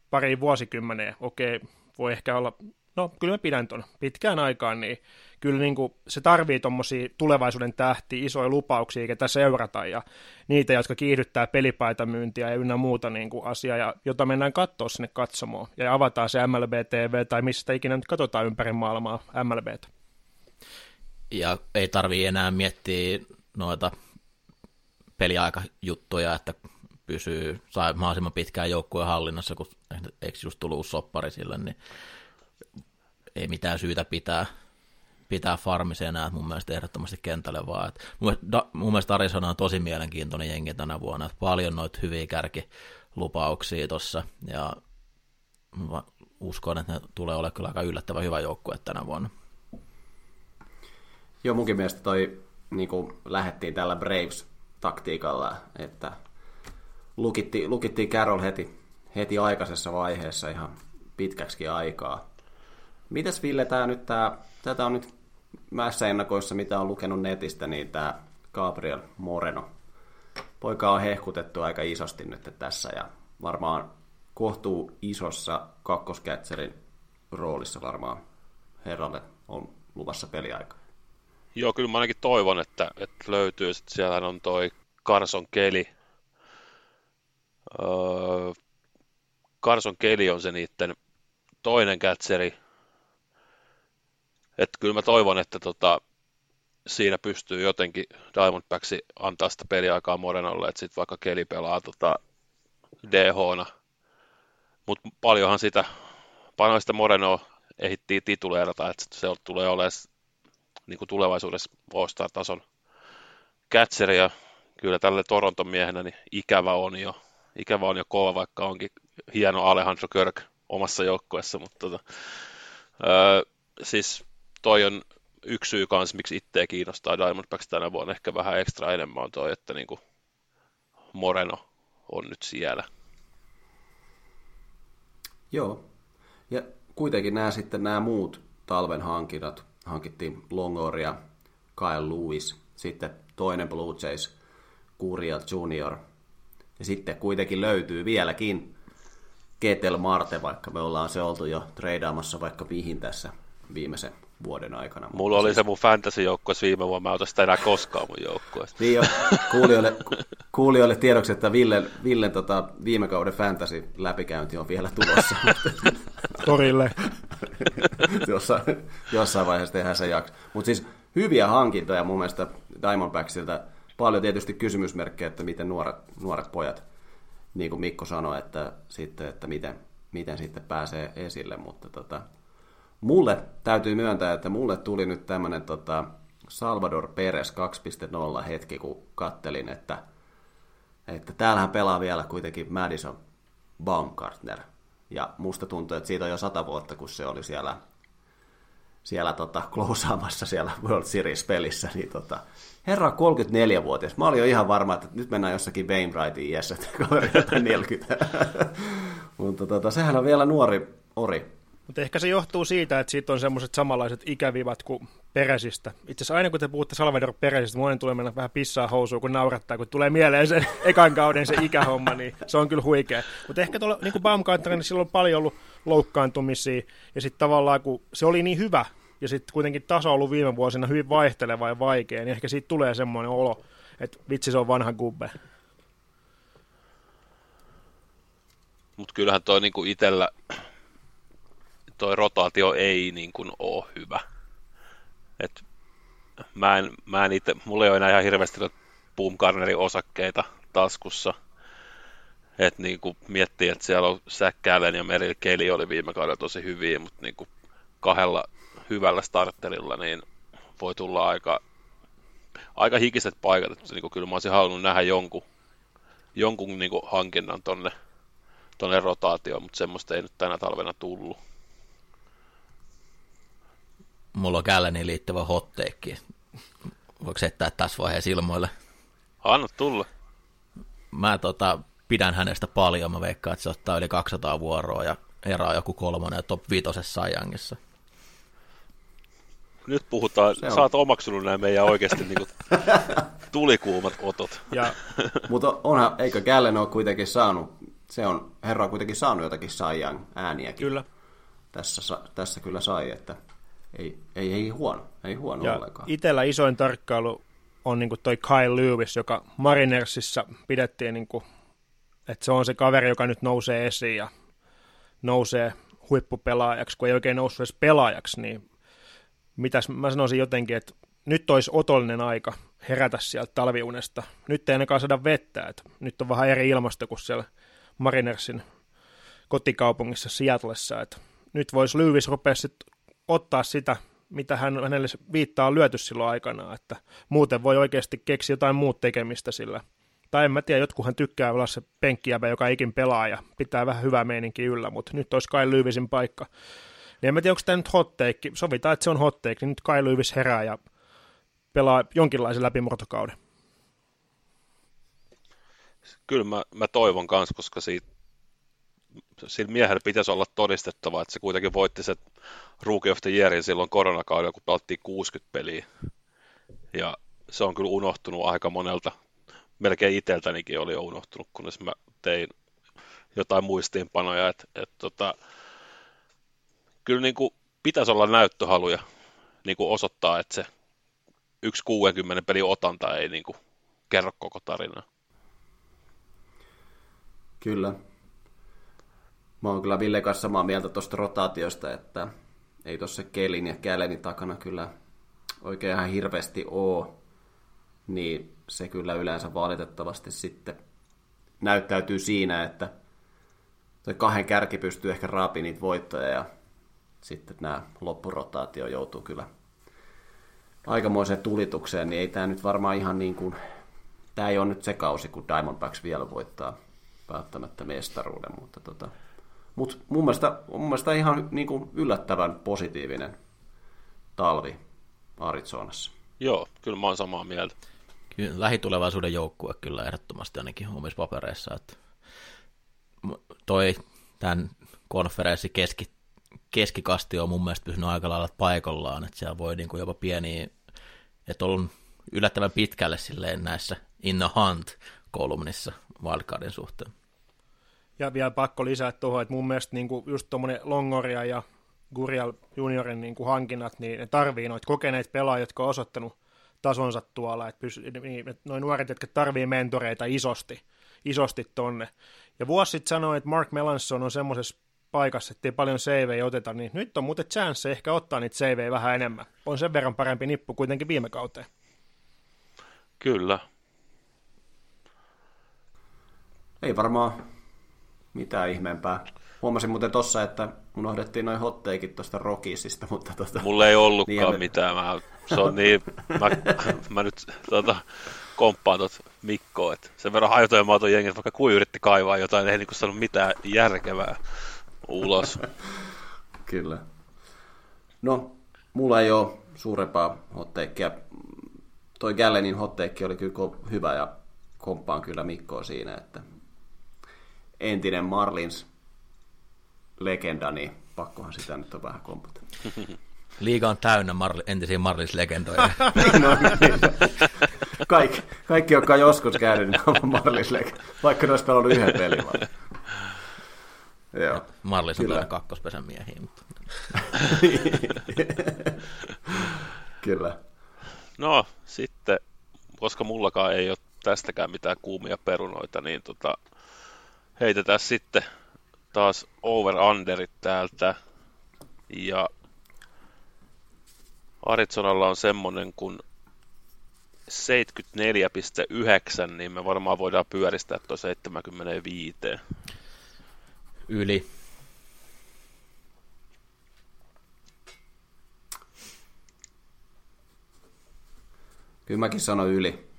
pari vuosikymmeneen. Okei, voi ehkä olla, no kyllä mä pidän ton. Pitkään aikaan, niin kyllä niin kuin, se tarvii tuommoisia tulevaisuuden tähtiä, isoja lupauksia, ketä seurata ja niitä, jotka kiihdyttää pelipaitamyyntiä ja ynnä muuta niin kuin asiaa, ja, jota mennään katsoa sinne katsomaan ja avataan se MLB TV tai mistä ikinä nyt katsotaan ympäri maailmaa MLBtä ja ei tarvii enää miettiä noita peliaikajuttuja, että pysyy, saa mahdollisimman pitkään joukkueen hallinnassa, kun eikö just tullut soppari sille, niin ei mitään syytä pitää, pitää farmisia enää mun mielestä ehdottomasti kentälle vaan. Et mun, da, mun mielestä Arizona on tosi mielenkiintoinen jengi tänä vuonna, että paljon noita hyviä kärkilupauksia tuossa, ja uskon, että ne tulee olemaan kyllä aika yllättävän hyvä joukkue tänä vuonna. Joo, munkin mielestä toi niin kuin lähettiin tällä Braves-taktiikalla, että lukittiin, lukittiin Carroll heti, heti aikaisessa vaiheessa ihan pitkäksi aikaa. Mitäs Ville, tää nyt tää, tätä on nyt mässä ennakoissa, mitä on lukenut netistä, niin tämä Gabriel Moreno. Poika on hehkutettu aika isosti nyt tässä ja varmaan kohtuu isossa kakkoskätserin roolissa varmaan herralle on luvassa peliaika. Joo, kyllä mä ainakin toivon, että, että löytyy. Sitten siellä on toi Carson Keli. Öö, Carson Keli on se niiden toinen kätseri. Että kyllä mä toivon, että tota, siinä pystyy jotenkin Diamondbacksi antaa sitä peliaikaa Morenolle, että sitten vaikka Keli pelaa tota DH-na. Mutta paljonhan sitä, paljon sitä Morenoa ehittiin tituleerata, että se tulee olemaan niin kuin tulevaisuudessa All-Star-tason catcheri ja kyllä tälle Toronton miehenä niin ikävä on jo, ikävä on jo kova, vaikka onkin hieno Alejandro Kirk omassa joukkueessa, mutta tota, öö, siis toi on yksi syy kanssa, miksi itseä kiinnostaa Diamondbacks tänä vuonna ehkä vähän ekstra enemmän on toi, että niin kuin Moreno on nyt siellä. Joo, ja kuitenkin nämä sitten nämä muut talven hankinnat, hankittiin Longoria, Kyle Lewis, sitten toinen Blue Jays, Gurriel Junior. Ja sitten kuitenkin löytyy vieläkin Ketel Marte, vaikka me ollaan se oltu jo treidaamassa vaikka mihin tässä viimeisen vuoden aikana. Mulla oli siis... se mun fantasy-joukkueessa viime vuonna, mä en sitä enää koskaan mun joukkueessa. niin jo, kuulijoille, kuulijoille tiedoksi, että Ville, Ville tota, viime kauden fantasy läpikäynti on vielä tulossa. Torille. jossain, jossain vaiheessa tehdään se jakso. Mutta siis hyviä hankintoja mun mielestä Diamondbacksilta. Paljon tietysti kysymysmerkkejä, että miten nuoret, nuoret pojat, niin kuin Mikko sanoi, että, sitten, että miten, miten sitten pääsee esille, mutta tota, mulle täytyy myöntää, että mulle tuli nyt tämmöinen tota, Salvador Perez 2.0 hetki, kun kattelin, että, että täällähän pelaa vielä kuitenkin Madison Baumgartner – ja musta tuntuu, että siitä on jo sata vuotta, kun se oli siellä siellä tota, klousaamassa siellä World Series-pelissä, niin tota, herra 34-vuotias. Mä olin jo ihan varma, että nyt mennään jossakin Wainwrightin iässä, että kaveri 40. Mutta tota, sehän on vielä nuori ori. Mutta ehkä se johtuu siitä, että siitä on semmoiset samanlaiset ikävivat kuin Peresistä. Itse asiassa aina kun te puhutte Salvador Peresistä, monen tulee mennä vähän pissaa housuun, kun naurattaa, kun tulee mieleen se ekan kauden se ikähomma, niin se on kyllä huikea. Mutta ehkä tuolla, niin kuin Baumgartner, niin silloin on paljon ollut loukkaantumisia, ja sitten tavallaan kun se oli niin hyvä, ja sitten kuitenkin taso on ollut viime vuosina hyvin vaihteleva ja vaikea, niin ehkä siitä tulee semmoinen olo, että vitsi se on vanha gubbe. Mutta kyllähän toi niinku itellä, toi rotaatio ei niinku ole hyvä. Et mä en, mä en ite, mulla ei ole enää ihan hirveästi Boomgarnerin osakkeita taskussa. Et niinku miettii, että siellä on Säkkäälen ja Meril Keli oli viime kaudella tosi hyviä, mutta niinku kahdella hyvällä starterilla niin voi tulla aika, aika hikiset paikat. Että niinku kyllä mä olisin halunnut nähdä jonkun, jonkun niinku hankinnan tonne, tonne rotaatioon, mutta semmoista ei nyt tänä talvena tullut mulla on Galleniin liittyvä hotteekki. Voiko heittää tässä vaiheessa ilmoille? Anna tulla. Mä tota, pidän hänestä paljon. Mä veikkaan, että se ottaa yli 200 vuoroa ja eraa joku kolmonen ja top viitosessa Sajangissa. Nyt puhutaan, sä oot omaksunut nämä meidän oikeasti niin tulikuumat otot. Ja... Mutta onhan, eikö Gallen ole kuitenkin saanut, se on, herra on kuitenkin saanut jotakin Sajang ääniäkin. Kyllä. Tässä, tässä kyllä sai, että ei, ei, ei huono, ei huono ja ollenkaan. Itellä isoin tarkkailu on niin toi Kyle Lewis, joka Marinersissa pidettiin, niin kuin, että se on se kaveri, joka nyt nousee esiin ja nousee huippupelaajaksi, kun ei oikein noussut edes pelaajaksi, niin mitäs mä sanoisin jotenkin, että nyt olisi otollinen aika herätä sieltä talviunesta. Nyt ei ainakaan saada vettä, että nyt on vähän eri ilmasto kuin siellä Marinersin kotikaupungissa Seattlessa, että nyt voisi Lewis rupea sitten ottaa sitä, mitä hän, hänelle viittaa on lyöty silloin aikana, että muuten voi oikeasti keksiä jotain muut tekemistä sillä. Tai en mä tiedä, jotkuhan tykkää olla se penkkijäbä, joka ikin pelaa ja pitää vähän hyvää meininki yllä, mutta nyt olisi Kai Lyyvisin paikka. Niin en mä tiedä, onko tämä nyt hot take. Sovitaan, että se on hot take, niin nyt Kai Lyyvis herää ja pelaa jonkinlaisen läpimurtokauden. Kyllä mä, mä toivon kanssa, koska siitä sillä miehellä pitäisi olla todistettava, että se kuitenkin voitti se Rookie of the Yearin silloin koronakaudella, kun pelattiin 60 peliä. Ja se on kyllä unohtunut aika monelta, melkein itseltänikin oli jo unohtunut, kunnes mä tein jotain muistiinpanoja, että et, tota, kyllä niin kuin pitäisi olla näyttöhaluja niin kuin osoittaa, että se yksi 60 peli otanta ei niin kuin kerro koko tarinaa. Kyllä, Mä oon kyllä Ville kanssa samaa mieltä tuosta rotaatiosta, että ei tuossa Kelin ja Kälenin takana kyllä oikein ihan hirveästi oo, niin se kyllä yleensä valitettavasti sitten näyttäytyy siinä, että toi kahden kärki pystyy ehkä raapi niitä voittoja ja sitten nämä loppurotaatio joutuu kyllä aikamoiseen tulitukseen, niin ei tämä nyt varmaan ihan niin kuin, tämä ei ole nyt se kausi, kun Diamondbacks vielä voittaa välttämättä mestaruuden, mutta tota, mutta mun mielestä, mun mielestä ihan niin kuin yllättävän positiivinen talvi Arizonassa. Joo, kyllä mä oon samaa mieltä. Kyllä, lähitulevaisuuden joukkue kyllä ehdottomasti ainakin omissa papereissa. Että toi tämän konferenssi keski, keskikasti on mun mielestä pysynyt aika lailla paikallaan, että siellä voi niin kuin jopa pieni, että on yllättävän pitkälle silleen näissä In the Hunt kolumnissa wildcardin suhteen. Ja vielä pakko lisää tuohon, että mun mielestä niin kuin just tuommoinen Longoria ja Gurial juniorin niin kuin hankinnat, niin ne tarvii noita kokeneita pelaajia, jotka on osoittanut tasonsa tuolla, että, pysy, niin, että noin nuoret, jotka tarvii mentoreita isosti, isosti tonne. Ja vuosi sitten sanoi, että Mark Melanson on semmoisessa paikassa, että ei paljon CV oteta, niin nyt on muuten chance ehkä ottaa niitä CV vähän enemmän. On sen verran parempi nippu kuitenkin viime kauteen. Kyllä. Ei varmaan mitä ihmeempää. Huomasin muuten tossa, että unohdettiin noin hotteikit tuosta Rockisista, mutta tota... Mulla ei ollutkaan niin, mitään. Mä, se on niin, mä, mä nyt tota, komppaan tuot Mikkoa, että sen verran hajotoja maaton jengi, vaikka kuin yritti kaivaa jotain, ei niinku saanut mitään järkevää ulos. Kyllä. No, mulla ei ole suurempaa hotteikkiä. Toi Gallenin hotteikki oli kyllä hyvä ja komppaan kyllä Mikkoa siinä, että entinen Marlins legenda, niin pakkohan sitä nyt on vähän kompata. Liiga on täynnä Marli, entisiä Marlins-legendoja. no, niin. kaikki, kaikki, jotka on joskus käynyt, niin on Marlins vaikka ne olisi pelannut yhden pelin vaan. Joo. Marlins on kyllä kakkospesän miehiä. Mutta... kyllä. No, sitten, koska mullakaan ei ole tästäkään mitään kuumia perunoita, niin tota, heitetään sitten taas over-underit täältä. Ja Arizonalla on semmonen kuin 74,9, niin me varmaan voidaan pyöristää tuo 75. Yli. Kyllä mäkin sanon yli.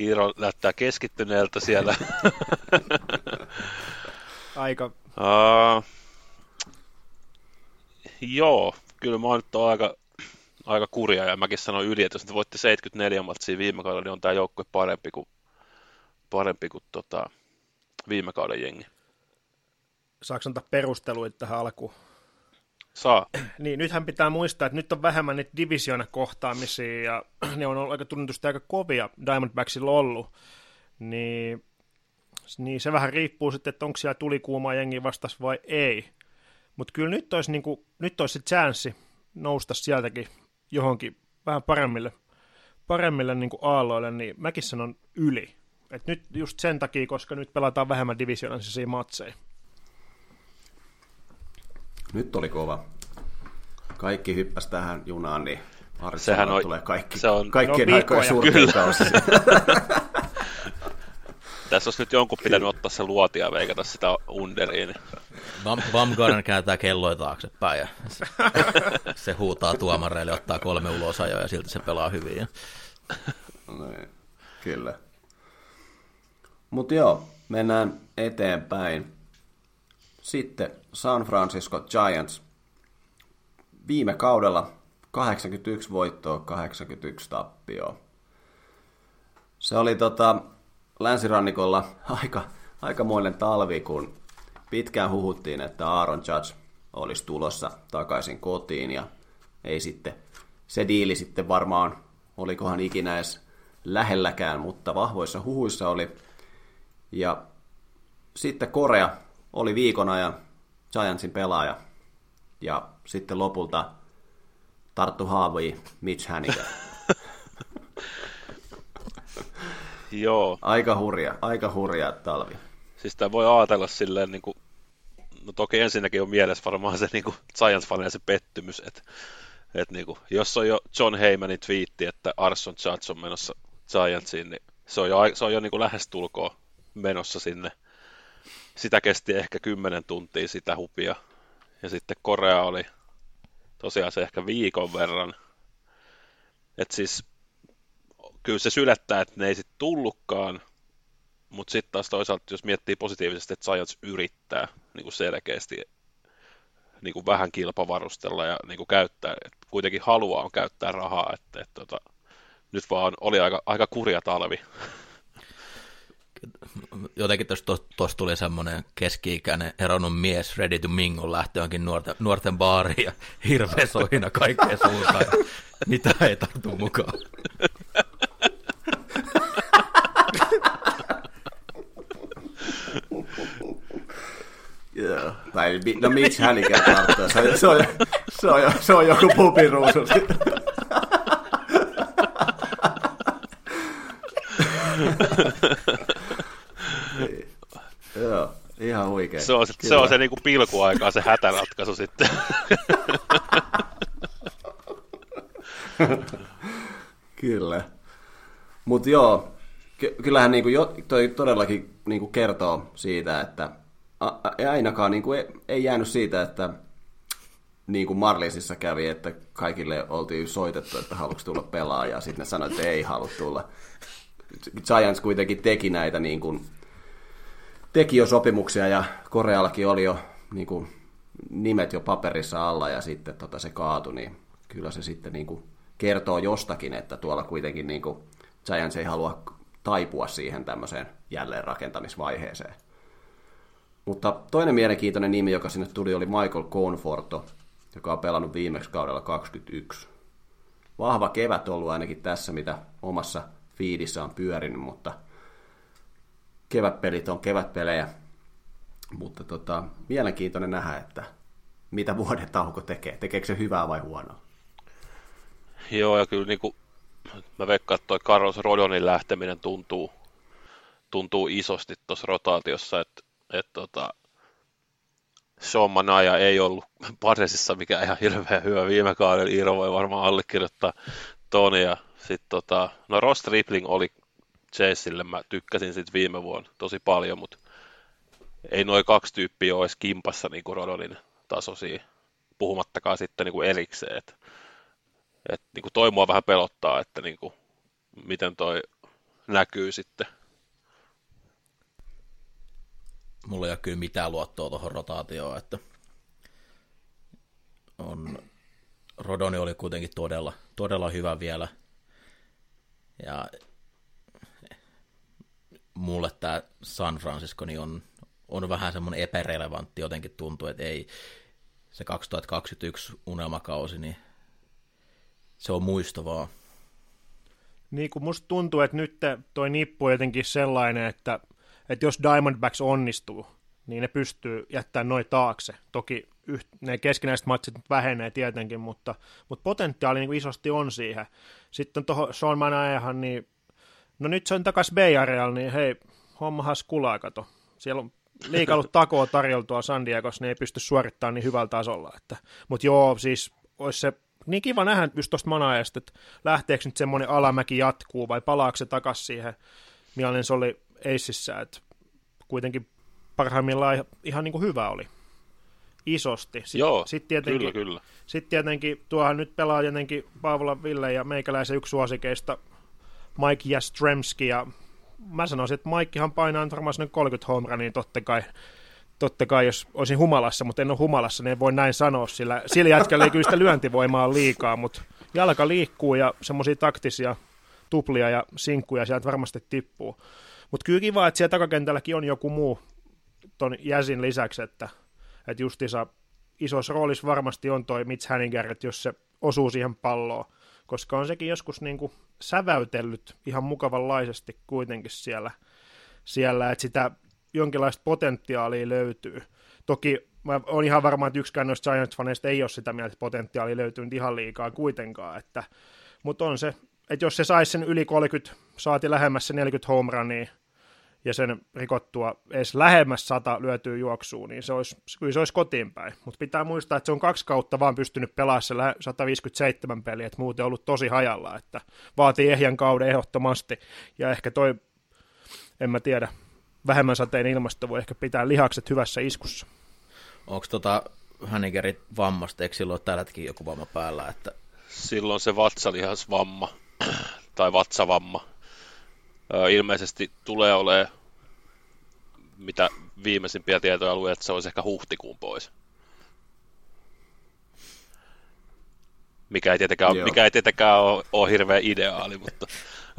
Iiro näyttää keskittyneeltä siellä. Aika. Uh, joo, kyllä mä nyt aika, aika kurja ja mäkin sanoin yli, että jos nyt voitti 74 matsia viime kaudella, niin on tämä joukkue parempi kuin, parempi kuin tota, viime kauden jengi. Saanko antaa perusteluita tähän alkuun? Saa. Niin, nythän pitää muistaa, että nyt on vähemmän niitä divisioona kohtaamisia ja ne on ollut aika tunnetusti aika kovia Diamondbacksilla ollut. Niin, niin se vähän riippuu sitten, että onko siellä tulikuuma jengi vastas vai ei. Mutta kyllä nyt olisi, niin kuin, nyt olisi se chanssi nousta sieltäkin johonkin vähän paremmille, paremmille niin kuin aalloille, niin mäkin sanon yli. Et nyt just sen takia, koska nyt pelataan vähemmän divisioonallisia matseja. Nyt oli kova. Kaikki hyppäs tähän junaan, niin Sehän on, tulee kaikki, se on, kaikkien no, aikojen suurin kausi. Tässä olisi nyt jonkun pitänyt ottaa se luotia ja veikata sitä underiin. Bamgarden kääntää kelloja taaksepäin ja se, se huutaa tuomareille, ottaa kolme ulosajoa ja silti se pelaa hyvin. Ja... Niin, kyllä. Mutta joo, mennään eteenpäin. Sitten San Francisco Giants. Viime kaudella 81 voittoa, 81 tappioa. Se oli tota, länsirannikolla aika, aikamoinen talvi, kun pitkään huhuttiin, että Aaron Judge olisi tulossa takaisin kotiin ja ei sitten, se diili sitten varmaan, olikohan ikinä edes lähelläkään, mutta vahvoissa huhuissa oli. Ja sitten Korea oli viikon ajan Giantsin pelaaja ja sitten lopulta tarttu haaviin Mitch Haniger. Joo. Aika hurja, aika hurja talvi. Siis tämä voi ajatella silleen, niin kuin, no toki ensinnäkin on mielessä varmaan se niin Giants-faneja se pettymys, että että niin kuin, jos on jo John Heymanin twiitti, että Arson Judge on menossa Giantsiin, niin se on jo, se on jo niin kuin lähestulkoon menossa sinne. Sitä kesti ehkä 10 tuntia sitä hupia. Ja sitten Korea oli tosiaan se ehkä viikon verran. että siis kyllä se sylettää, että ne ei sitten tullutkaan, mutta sitten taas toisaalta, jos miettii positiivisesti, että Giants yrittää niin kuin selkeästi niin kuin vähän kilpavarustella ja niin kuin käyttää, että kuitenkin haluaa on käyttää rahaa, että, että, että nyt vaan oli aika, aika kurja talvi. Jotenkin tuossa tuli semmoinen keski-ikäinen eronnut mies ready to mingle lähtö johonkin nuorten, nuorten baariin ja hirveä sohina kaikkeen suuntaan. Mitä ei tartu mukaan. Joo. Tai no miksi hän ikään tarttuu? Se, on, se, on, se, on, se on joku pupiruusu. Joo, ihan huikea. Se on se, se, on se niinku pilkuaikaa, se hätäratkaisu sitten. Kyllä. Mutta joo, ky- kyllähän niinku jo, toi todellakin niinku kertoo siitä, että ei ainakaan niin kuin ei, ei jäänyt siitä, että niin kuin Marlinsissa kävi, että kaikille oltiin soitettu, että haluatko tulla pelaa, ja sitten ne sanoivat, että ei halua tulla. Giants kuitenkin teki näitä, niin kuin, teki jo sopimuksia, ja Koreallakin oli jo niin kuin, nimet jo paperissa alla ja sitten tota, se kaatui, niin kyllä se sitten niin kuin, kertoo jostakin, että tuolla kuitenkin niin kuin, Giants ei halua taipua siihen tämmöiseen jälleenrakentamisvaiheeseen. Mutta toinen mielenkiintoinen nimi, joka sinne tuli, oli Michael Conforto, joka on pelannut viimeksi kaudella 21. Vahva kevät ollut ainakin tässä, mitä omassa fiidissä on pyörinyt, mutta kevätpelit on kevätpelejä. Mutta tota, mielenkiintoinen nähdä, että mitä vuoden tauko tekee. Tekeekö se hyvää vai huonoa? Joo, ja kyllä niin kuin, mä veikkaan, että toi Carlos Rodonin lähteminen tuntuu, tuntuu isosti tuossa rotaatiossa, että et, tota, Sean Manaja ei ollut Padresissa mikä ihan hirveän hyvä viime kaudella. Iiro voi varmaan allekirjoittaa Toni. Ja sit, tota, no Ross Tripling oli Chaseille, mä tykkäsin sit viime vuonna tosi paljon, mutta ei noin kaksi tyyppiä olisi kimpassa niin kuin Rodonin tasoisia, puhumattakaan sitten niin kuin erikseen. Et, et, niin kuin toi mua vähän pelottaa, että niin kuin, miten toi näkyy sitten mulla ei ole kyllä mitään luottoa tuohon rotaatioon, että on, Rodoni oli kuitenkin todella, todella hyvä vielä. Ja mulle tämä San Francisco niin on, on vähän semmoinen epärelevantti jotenkin tuntuu, että ei se 2021 unelmakausi, niin se on muistavaa. Niin kuin musta tuntuu, että nyt toi nippu on jotenkin sellainen, että että jos Diamondbacks onnistuu, niin ne pystyy jättämään noin taakse. Toki yht, ne keskinäiset matsit vähenee tietenkin, mutta, mutta potentiaali niin isosti on siihen. Sitten tuohon Sean Manaehan, niin no nyt se on takaisin Bay Areal, niin hei, hommahan kulaa, kato. Siellä on liikailut takoa tarjoltua San Diegossa, ne ei pysty suorittamaan niin hyvällä tasolla. Että, mutta joo, siis olisi se niin kiva nähdä just tuosta Manaesta, että lähteekö nyt semmoinen alamäki jatkuu vai palaako se takaisin siihen, millainen se oli Aceissä, että kuitenkin parhaimmillaan ihan, niin kuin hyvä oli. Isosti. Sitten, Joo, sit tietenkin, kyllä, kyllä. Sitten tietenkin, tuohan nyt pelaa tietenkin Paavola Ville ja meikäläisen yksi suosikeista Mike Jastremski, ja mä sanoisin, että Mikehan painaa varmaan 30 homra, niin totta kai, totta kai jos olisin humalassa, mutta en ole humalassa, niin en voi näin sanoa, sillä sillä jätkällä ei kyllä sitä lyöntivoimaa liikaa, mutta jalka liikkuu ja semmoisia taktisia tuplia ja sinkkuja sieltä varmasti tippuu. Mutta kyllä kiva, että siellä takakentälläkin on joku muu ton jäsin lisäksi, että, että justiinsa isossa roolissa varmasti on toi Mitch Hanniger, että jos se osuu siihen palloon, koska on sekin joskus niin kuin säväytellyt ihan mukavanlaisesti kuitenkin siellä, siellä että sitä jonkinlaista potentiaalia löytyy. Toki mä oon ihan varma, että yksikään noista Giants-faneista ei ole sitä mieltä, että potentiaali löytyy nyt ihan liikaa kuitenkaan, että, mutta on se, että jos se saisi sen yli 30, saati lähemmässä 40 home runia, ja sen rikottua edes lähemmäs sata lyötyä juoksuun, niin se olisi, kyllä se olisi kotiin päin. Mutta pitää muistaa, että se on kaksi kautta vaan pystynyt pelaamaan se 157 peliä, että muuten on ollut tosi hajalla, että vaatii ehjän kauden ehdottomasti. Ja ehkä toi, en mä tiedä, vähemmän sateen ilmasto voi ehkä pitää lihakset hyvässä iskussa. Onko tota Hannigerin vammasta, eikö silloin tälläkin joku vamma päällä? Että... Silloin se vatsalihasvamma tai vatsavamma ilmeisesti tulee olemaan, mitä viimeisimpiä tietoja luin, että se olisi ehkä huhtikuun pois. Mikä ei tietenkään, mikä ei tietenkään ole, ole hirveän ideaali, mutta...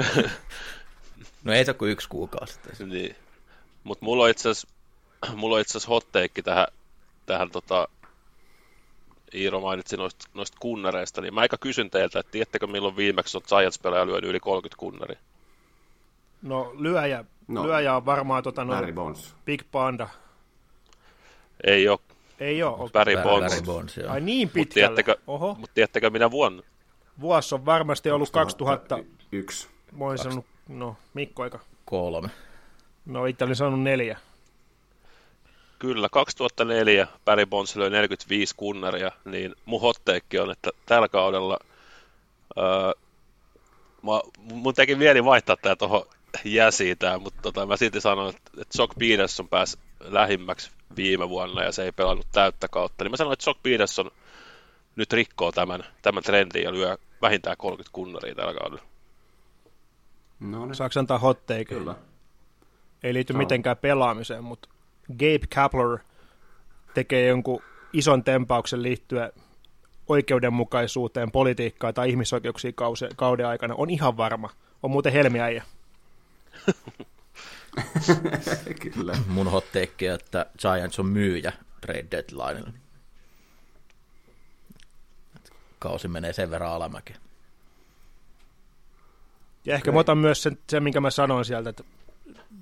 no ei se kuin yksi kuukausi. niin. Mutta mulla on itse asiassa asiassa hotteikki tähän, tähän tota, Iiro mainitsi noista, noista kunnareista, niin mä aika kysyn teiltä, että tiedättekö milloin viimeksi on Giants-pelaaja lyönyt yli 30 kunnaria? No lyöjä, no, lyöjä on varmaan tota, no, Big Panda. Ei ole. Ei ole. Barry Bonds. Barry Bonds joo. Ai niin pitkälle. Mutta tiedättekö, mut tiedättekö minä vuonna? Vuosi on varmasti ollut 2001. Mä olisin sanonut, no Mikko aika. Kolme. No itse olin sanonut neljä. Kyllä, 2004 Barry Bonds löi 45 kunnaria, niin mun hotteekki on, että tällä kaudella öö, mä, mun teki mieli vaihtaa tää tuohon jäsiitään, mutta tota, mä silti sanoin, että, että Jock Peterson pääsi lähimmäksi viime vuonna ja se ei pelannut täyttä kautta. Niin mä sanoin, että Jock Peterson nyt rikkoo tämän, tämän trendin ja lyö vähintään 30 kunnaria tällä kaudella. No niin. Saanko antaa hot take? Kyllä. Ei liity no. mitenkään pelaamiseen, mutta Gabe Kapler tekee jonkun ison tempauksen liittyen oikeudenmukaisuuteen, politiikkaan tai ihmisoikeuksiin kauden aikana, on ihan varma. On muuten helmiäjä. Kyllä. Mun hot take, että Giants on myyjä trade deadlinella. Kausi menee sen verran alamäkeen. Ja ehkä okay. mä otan myös sen, sen, minkä mä sanoin sieltä, että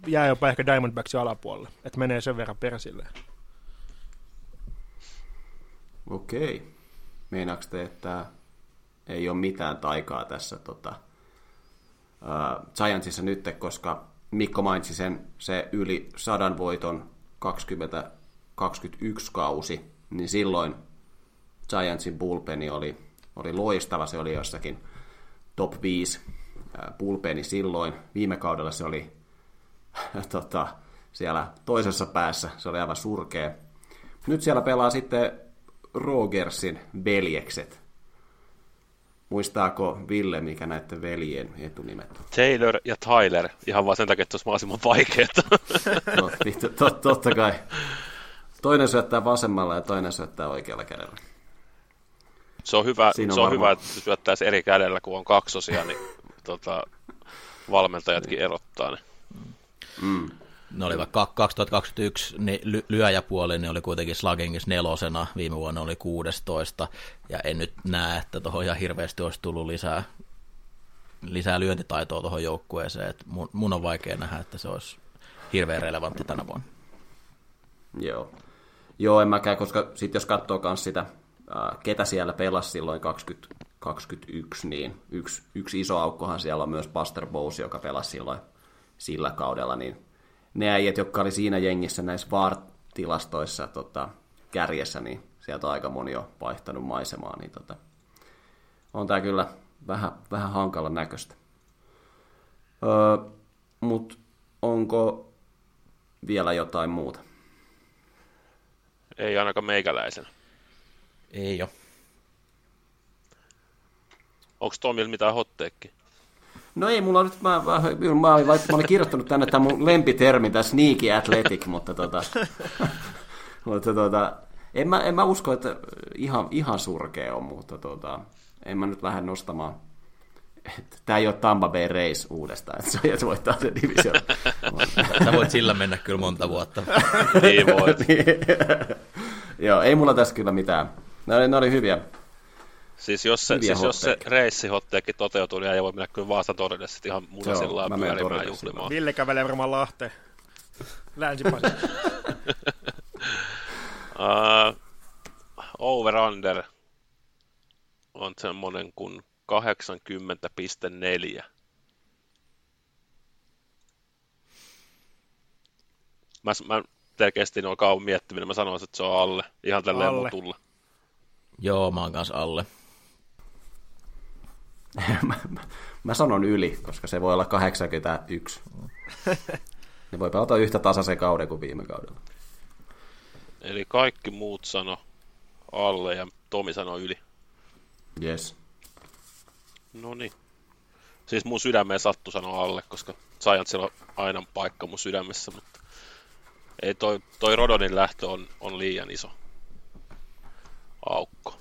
jää jopa ehkä Diamondbacksin alapuolelle, että menee sen verran persille. Okei. Okay. Meinaako te, että ei ole mitään taikaa tässä tota, uh, Giantsissa nyt, koska Mikko mainitsi sen, se yli sadan voiton 2021 kausi, niin silloin Giantsin bullpeni oli, oli loistava, se oli jossakin top 5 bullpeni silloin. Viime kaudella se oli tota, siellä toisessa päässä, se oli aivan surkea. Nyt siellä pelaa sitten Rogersin veljekset. Muistaako Ville, mikä näiden veljen etunimet on? Taylor ja Tyler, ihan vaan sen takia, että se olisi mahdollisimman vaikeaa. no, vittu, tot, totta kai. Toinen syöttää vasemmalla ja toinen syöttää oikealla kädellä. Se on hyvä, on se on hyvä että syöttäisi eri kädellä, kun on kaksosia, niin tota, valmentajatkin erottaa ne. Mm. Ne oli vaikka 2021 ne lyöjäpuoli, ne oli kuitenkin Sluggingissa nelosena, viime vuonna oli 16, ja en nyt näe, että tuohon ihan hirveästi olisi tullut lisää, lisää lyöntitaitoa tuohon joukkueeseen, että mun, mun on vaikea nähdä, että se olisi hirveän relevantti tänä vuonna. Joo. Joo, en mäkään, koska sitten jos katsoo myös sitä, ketä siellä pelasi silloin 2021, niin yksi, yksi iso aukkohan siellä on myös Buster Bowes, joka pelasi silloin sillä kaudella, niin ne äijät, jotka oli siinä jengissä näissä VAR-tilastoissa tota, kärjessä, niin sieltä on aika moni jo vaihtanut maisemaa, niin tota, on tämä kyllä vähän, vähän hankala näköistä. Öö, Mutta onko vielä jotain muuta? Ei ainakaan meikäläisen. Ei ole. Onko Tomilla mitään hotteekki? No ei, mulla on nyt, mä, mä, mä, olin, mä olin kirjoittanut tänne tämän mun lempitermi, tämä sneaky athletic, mutta tota, mutta tota, en mä, en mä usko, että ihan, ihan surkea on, mutta tota, en mä nyt lähde nostamaan. Tämä ei ole Tampa Bay Race uudestaan, että se voittaa sen division. Sä voit sillä mennä kyllä monta vuotta. niin voit. Joo, ei mulla tässä kyllä mitään. Ne oli, ne oli hyviä, Siis jos se, siis jos se reissihotteekki toteutuu, niin ei voi mennä kyllä Vaasa torille sitten ihan munasillaan pyörimään juhlimaan. Ville kävelee varmaan Lahteen. Länsipasi. uh, over-under on semmoinen kuin 80,4. Mä, mä selkeästi on kauan miettiminen, mä sanoisin, että se on alle, ihan tälleen alle. mutulla. Joo, mä oon kanssa alle. mä, mä, mä sanon yli, koska se voi olla 81. ne voi pelata yhtä tasaisen kauden kuin viime kaudella. Eli kaikki muut sano alle ja Tomi sanoi yli. Yes. No niin. Siis mun sydämeen sattu sanoa alle, koska Giantsilla on aina paikka mun sydämessä, mutta ei toi, toi Rodonin lähtö on, on liian iso aukko.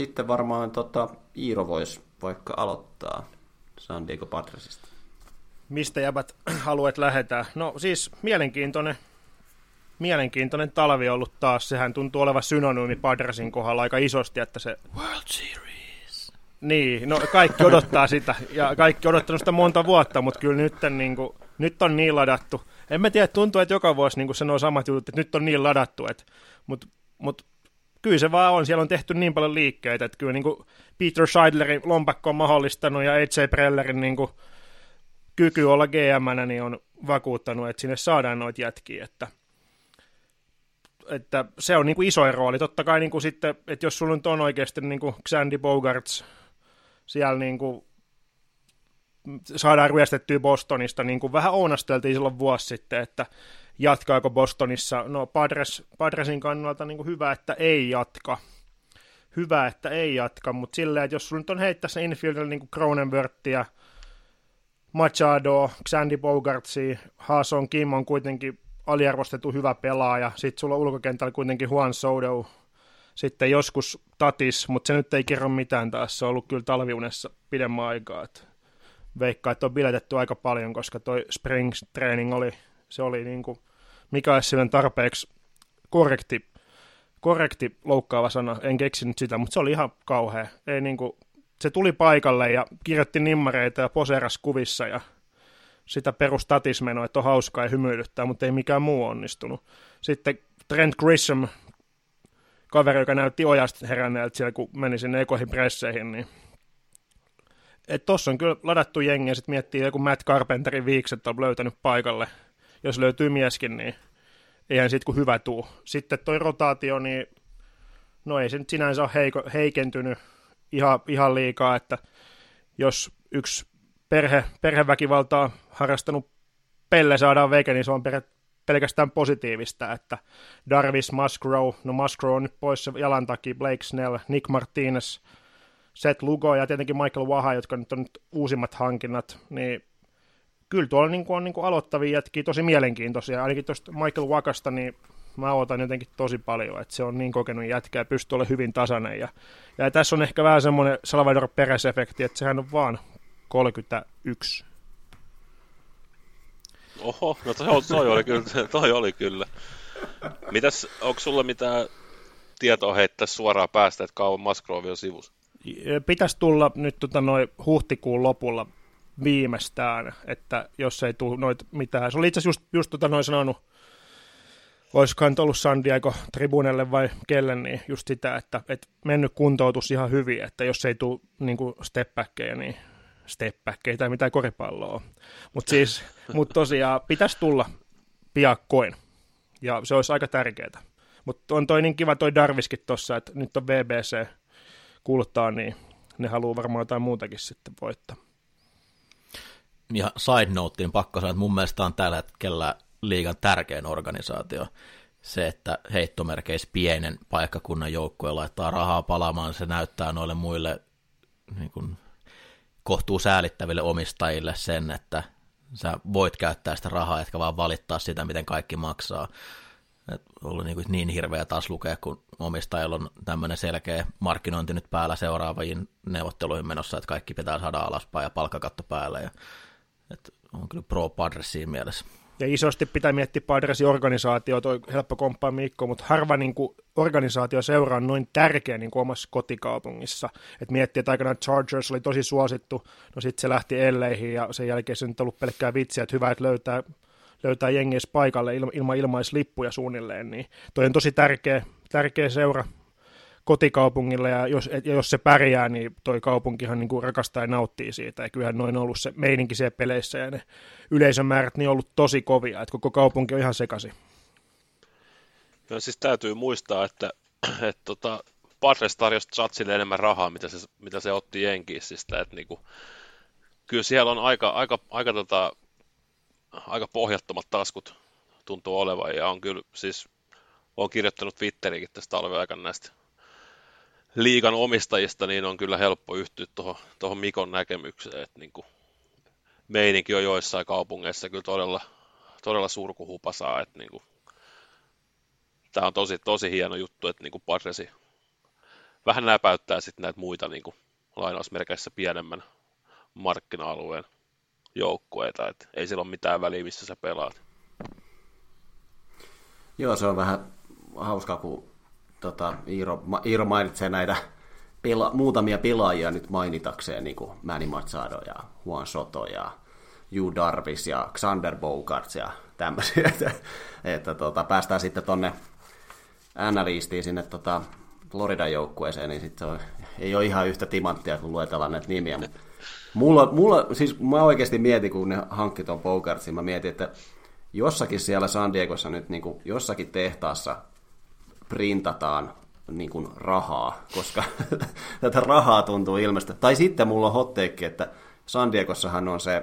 Sitten varmaan tota, Iiro voisi vaikka aloittaa San Diego Padresista. Mistä jäbät haluat lähetään? No siis mielenkiintoinen, mielenkiintoinen talvi ollut taas. Sehän tuntuu olevan synonyymi Padresin kohdalla aika isosti, että se... World Series. Niin, no kaikki odottaa sitä ja kaikki odottanut sitä monta vuotta, mutta kyllä nyt, niin kuin, nyt on niin ladattu. En mä tiedä, tuntuu, että joka vuosi niin sanoo samat jutut, että nyt on niin ladattu, että, mutta, mutta kyllä se vaan on. Siellä on tehty niin paljon liikkeitä, että kyllä niin kuin Peter Scheidlerin lompakko on mahdollistanut ja H.C. Prellerin niin kuin kyky olla gm niin on vakuuttanut, että sinne saadaan noita jätkiä, että, että se on niin kuin iso rooli. Totta kai niin kuin sitten, että jos sulla nyt on oikeasti niin kuin Xandy Bogarts siellä niin kuin saadaan ryöstettyä Bostonista, niin kuin vähän ounasteltiin silloin vuosi sitten, että jatkaako Bostonissa. No Padres, Padresin kannalta niin hyvä, että ei jatka. Hyvä, että ei jatka, mutta silleen, että jos sulla nyt on heittää se infieldillä niin kuin Machado, Xandy Bogartsi, Haason Kim on kuitenkin aliarvostettu hyvä pelaaja. Sitten sulla on ulkokentällä kuitenkin Juan Soto, sitten joskus Tatis, mutta se nyt ei kerro mitään taas. Se on ollut kyllä talviunessa pidemmän aikaa. Et veikkaa, että on biletetty aika paljon, koska toi spring training oli, se oli niin kuin, mikä olisi tarpeeksi korrekti, korrekti loukkaava sana. En keksinyt sitä, mutta se oli ihan kauhea. Ei niin kuin, se tuli paikalle ja kirjoitti nimmareita ja poseras kuvissa ja sitä perustatismenoa, että on hauskaa ja hymyilyttää, mutta ei mikään muu onnistunut. Sitten Trent Grisham, kaveri, joka näytti ojasta heränneeltä siellä, kun meni sinne ekoihin presseihin, niin että tossa on kyllä ladattu jengi ja sitten miettii joku Matt Carpenterin viikset on löytänyt paikalle. Jos löytyy mieskin, niin eihän siitä kuin hyvä tuu. Sitten toi rotaatio, niin no ei se nyt sinänsä ole heiko, heikentynyt ihan, ihan liikaa, että jos yksi perhe, perheväkivaltaa harrastanut pelle saadaan veke, niin se on pelkästään positiivista, että Darvis Musgrove, no Musgrove on nyt poissa jalan takia, Blake Snell, Nick Martinez, Seth Lugo ja tietenkin Michael Waha, jotka nyt on nyt uusimmat hankinnat, niin kyllä tuolla niin kuin on niin kuin aloittavia jätkiä tosi mielenkiintoisia. Ainakin tuosta Michael Wakasta, niin mä otan jotenkin tosi paljon, että se on niin kokenut jätkä ja pystyy olemaan hyvin tasainen. Ja, ja tässä on ehkä vähän semmoinen Salvador Perez-efekti, että sehän on vaan 31. Oho, no toi, toi, oli kyllä, toi oli kyllä. Mitäs, onko sulla mitään tietoa heittää suoraan päästä, että kauan Musgrove on sivussa? Pitäisi tulla nyt tota, noin huhtikuun lopulla viimeistään, että jos ei tule noita mitään. Se oli itse asiassa just, just tota noin sanonut, olisikohan ollut San Diego Tribunelle vai kelle, niin just sitä, että, että mennyt kuntoutus ihan hyvin, että jos ei tule niin step niin stepbackkejä tai mitään koripalloa. Mutta siis, mut tosiaan pitäisi tulla piakkoin, ja se olisi aika tärkeää. Mutta on toi niin kiva toi Darviskin tuossa, että nyt on VBC kultaa, niin ne haluaa varmaan jotain muutakin sitten voittaa. Ja side noteen pakko sanoa, että mun mielestä on tällä hetkellä liigan tärkein organisaatio. Se, että heittomerkeissä pienen paikkakunnan joukkue laittaa rahaa palaamaan, se näyttää noille muille niin kuin kohtuu säälittäville omistajille sen, että sä voit käyttää sitä rahaa, etkä vaan valittaa sitä, miten kaikki maksaa. Et ollut niin, niin hirveä taas lukea, kun omistajilla on tämmöinen selkeä markkinointi nyt päällä seuraaviin neuvotteluihin menossa, että kaikki pitää saada alaspäin ja palkkakatto päälle. Ja, et on kyllä pro Padres siinä mielessä. Ja isosti pitää miettiä Padresin organisaatio, toi helppo komppaa Mikko, mutta harva niin kuin, organisaatio seuraa noin tärkeä niin kuin omassa kotikaupungissa. Et miettii, että aikanaan Chargers oli tosi suosittu, no sitten se lähti Elleihin ja sen jälkeen se nyt ollut pelkkää vitsiä, että hyvä, että löytää, löytää jengiä paikalle ilman ilma ilmaislippuja suunnilleen, niin toi on tosi tärkeä, tärkeä seura kotikaupungille, ja jos, ja jos se pärjää, niin toi kaupunkihan niin kuin rakastaa ja nauttii siitä, ja kyllähän noin on ollut se meininki siellä peleissä, ja ne yleisömäärät niin on ollut tosi kovia, että koko kaupunki on ihan sekaisin. Joo, siis täytyy muistaa, että, että tota, Padres tarjosi Chatsille enemmän rahaa, mitä se, mitä se otti Jenkissistä, että niinku, kyllä siellä on aika, aika, aika, tota, aika pohjattomat taskut tuntuu olevan, ja on kyllä siis, on kirjoittanut Twitteriinkin tästä talven aikana näistä liigan omistajista, niin on kyllä helppo yhtyä tuohon Mikon näkemykseen, että niin kuin meininki on joissain kaupungeissa kyllä todella, todella surkuhupasaa, että niin kuin, tämä on tosi, tosi hieno juttu, että niin kuin Padresi vähän näpäyttää sitten näitä muita niin kuin, lainausmerkeissä pienemmän markkina-alueen joukkueita, että ei sillä ole mitään väliä, missä sä pelaat. Joo, se on vähän hauskaa, kun tota, Iiro, Iiro mainitsee näitä pela, muutamia pelaajia nyt mainitakseen, niin kuin Manny Machado ja Juan Soto ja Yu Darvis ja Xander Bogarts ja tämmöisiä, että, että tota, päästään sitten tonne NL sinne tota, Floridan joukkueeseen, niin sitten ei ole ihan yhtä timanttia, kun luetellaan näitä nimiä. Mulla, mulla, siis mä oikeasti mietin, kun ne hankki tuon Bogartsin, mä mietin, että jossakin siellä San Diegossa nyt niin kuin jossakin tehtaassa printataan niin kuin rahaa, koska tätä rahaa tuntuu ilmestä. Tai sitten mulla on hotteekki, että San Diegossahan on se,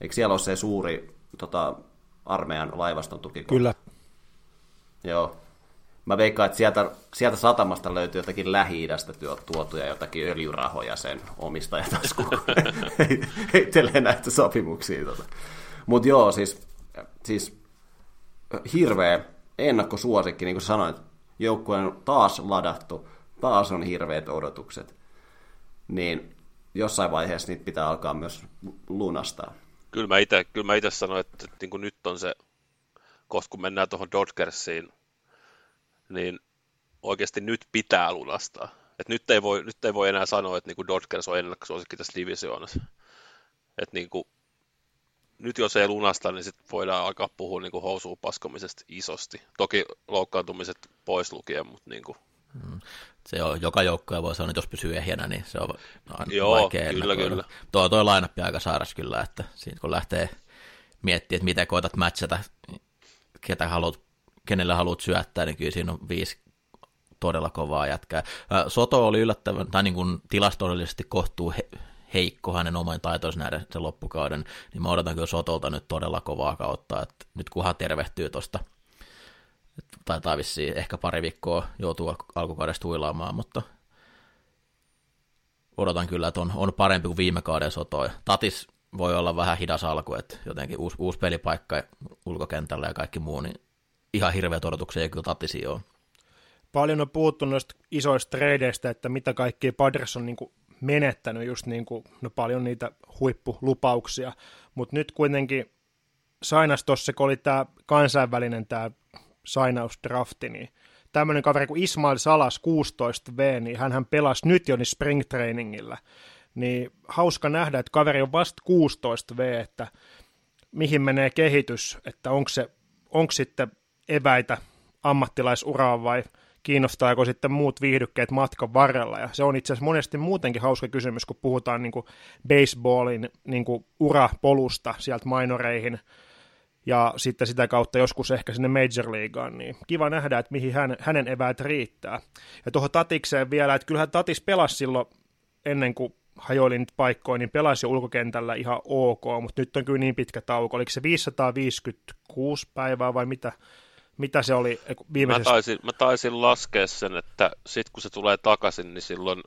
eikö siellä ole se suuri tota, armeijan laivaston tuki? Kyllä. Joo. Mä veikkaan, että sieltä, sieltä satamasta löytyy jotakin Lähi-idästä tuotuja jotakin öljyrahoja sen omistajatasku. Heittelee näitä sopimuksia. Tota. Mutta joo, siis, siis hirveä ennakkosuosikki, niin kuin sanoit, joukkue on taas ladattu, taas on hirveät odotukset, niin jossain vaiheessa niitä pitää alkaa myös lunastaa. Kyllä mä itse, kyllä mä itse sanoin, että, että niin nyt on se, koska kun mennään tuohon Dodgersiin, niin oikeasti nyt pitää lunastaa. Et nyt, ei voi, nyt ei voi enää sanoa, että niin Dodgers on ennakkosuosikki tässä divisioonassa. Et niin kuin, nyt jos ei lunasta, niin sitten voidaan alkaa puhua niin housuun paskomisesta isosti. Toki loukkaantumiset pois lukien, mutta niin kuin... Hmm. Se on, joka joukkoja voi sanoa, että jos pysyy ehjänä, niin se on aina Joo, vaikea kyllä, kyllä. Tuo, tuo lainappi aika saaras kyllä, että siitä kun lähtee miettimään, että miten koetat matchata, ketä haluat, kenelle haluat syöttää, niin kyllä siinä on viisi todella kovaa jätkää. Soto oli yllättävän, tai niin kuin tilastollisesti kohtuu he, heikko hänen oman taitonsa nähdä sen loppukauden, niin mä odotan kyllä Sotolta nyt todella kovaa kautta, että nyt kunhan tervehtyy tuosta, taitaa vissiin ehkä pari viikkoa joutuu alkukaudesta huilaamaan, mutta odotan kyllä, että on, on parempi kuin viime kauden Soto. Tatis voi olla vähän hidas alku, että jotenkin uusi, uusi pelipaikka ulkokentällä ja kaikki muu, niin ihan hirveät odotuksia ei kyllä Tatisia ole. Paljon on puhuttu noista isoista tradeista, että mitä kaikkea Padres on niin kuin menettänyt just niin kuin, no paljon niitä huippulupauksia, mutta nyt kuitenkin sainas tuossa, kun oli tämä kansainvälinen tämä sainausdrafti, niin tämmöinen kaveri kuin Ismail Salas 16V, niin hän pelasi nyt jo niin spring trainingillä, niin hauska nähdä, että kaveri on vasta 16V, että mihin menee kehitys, että onko se onko sitten eväitä ammattilaisuraan vai kiinnostaako sitten muut viihdykkeet matkan varrella. Ja se on itse asiassa monesti muutenkin hauska kysymys, kun puhutaan niin kuin baseballin niin kuin urapolusta sieltä minoreihin ja sitten sitä kautta joskus ehkä sinne Major Leagueaan, niin kiva nähdä, että mihin hän, hänen eväät riittää. Ja tuohon Tatikseen vielä, että kyllähän Tatis pelasi silloin ennen kuin hajoili niitä paikkoja, niin pelasi jo ulkokentällä ihan ok, mutta nyt on kyllä niin pitkä tauko. Oliko se 556 päivää vai mitä, mitä se oli viimeisessä? Mä taisin, mä taisin laskea sen, että sitten kun se tulee takaisin, niin silloin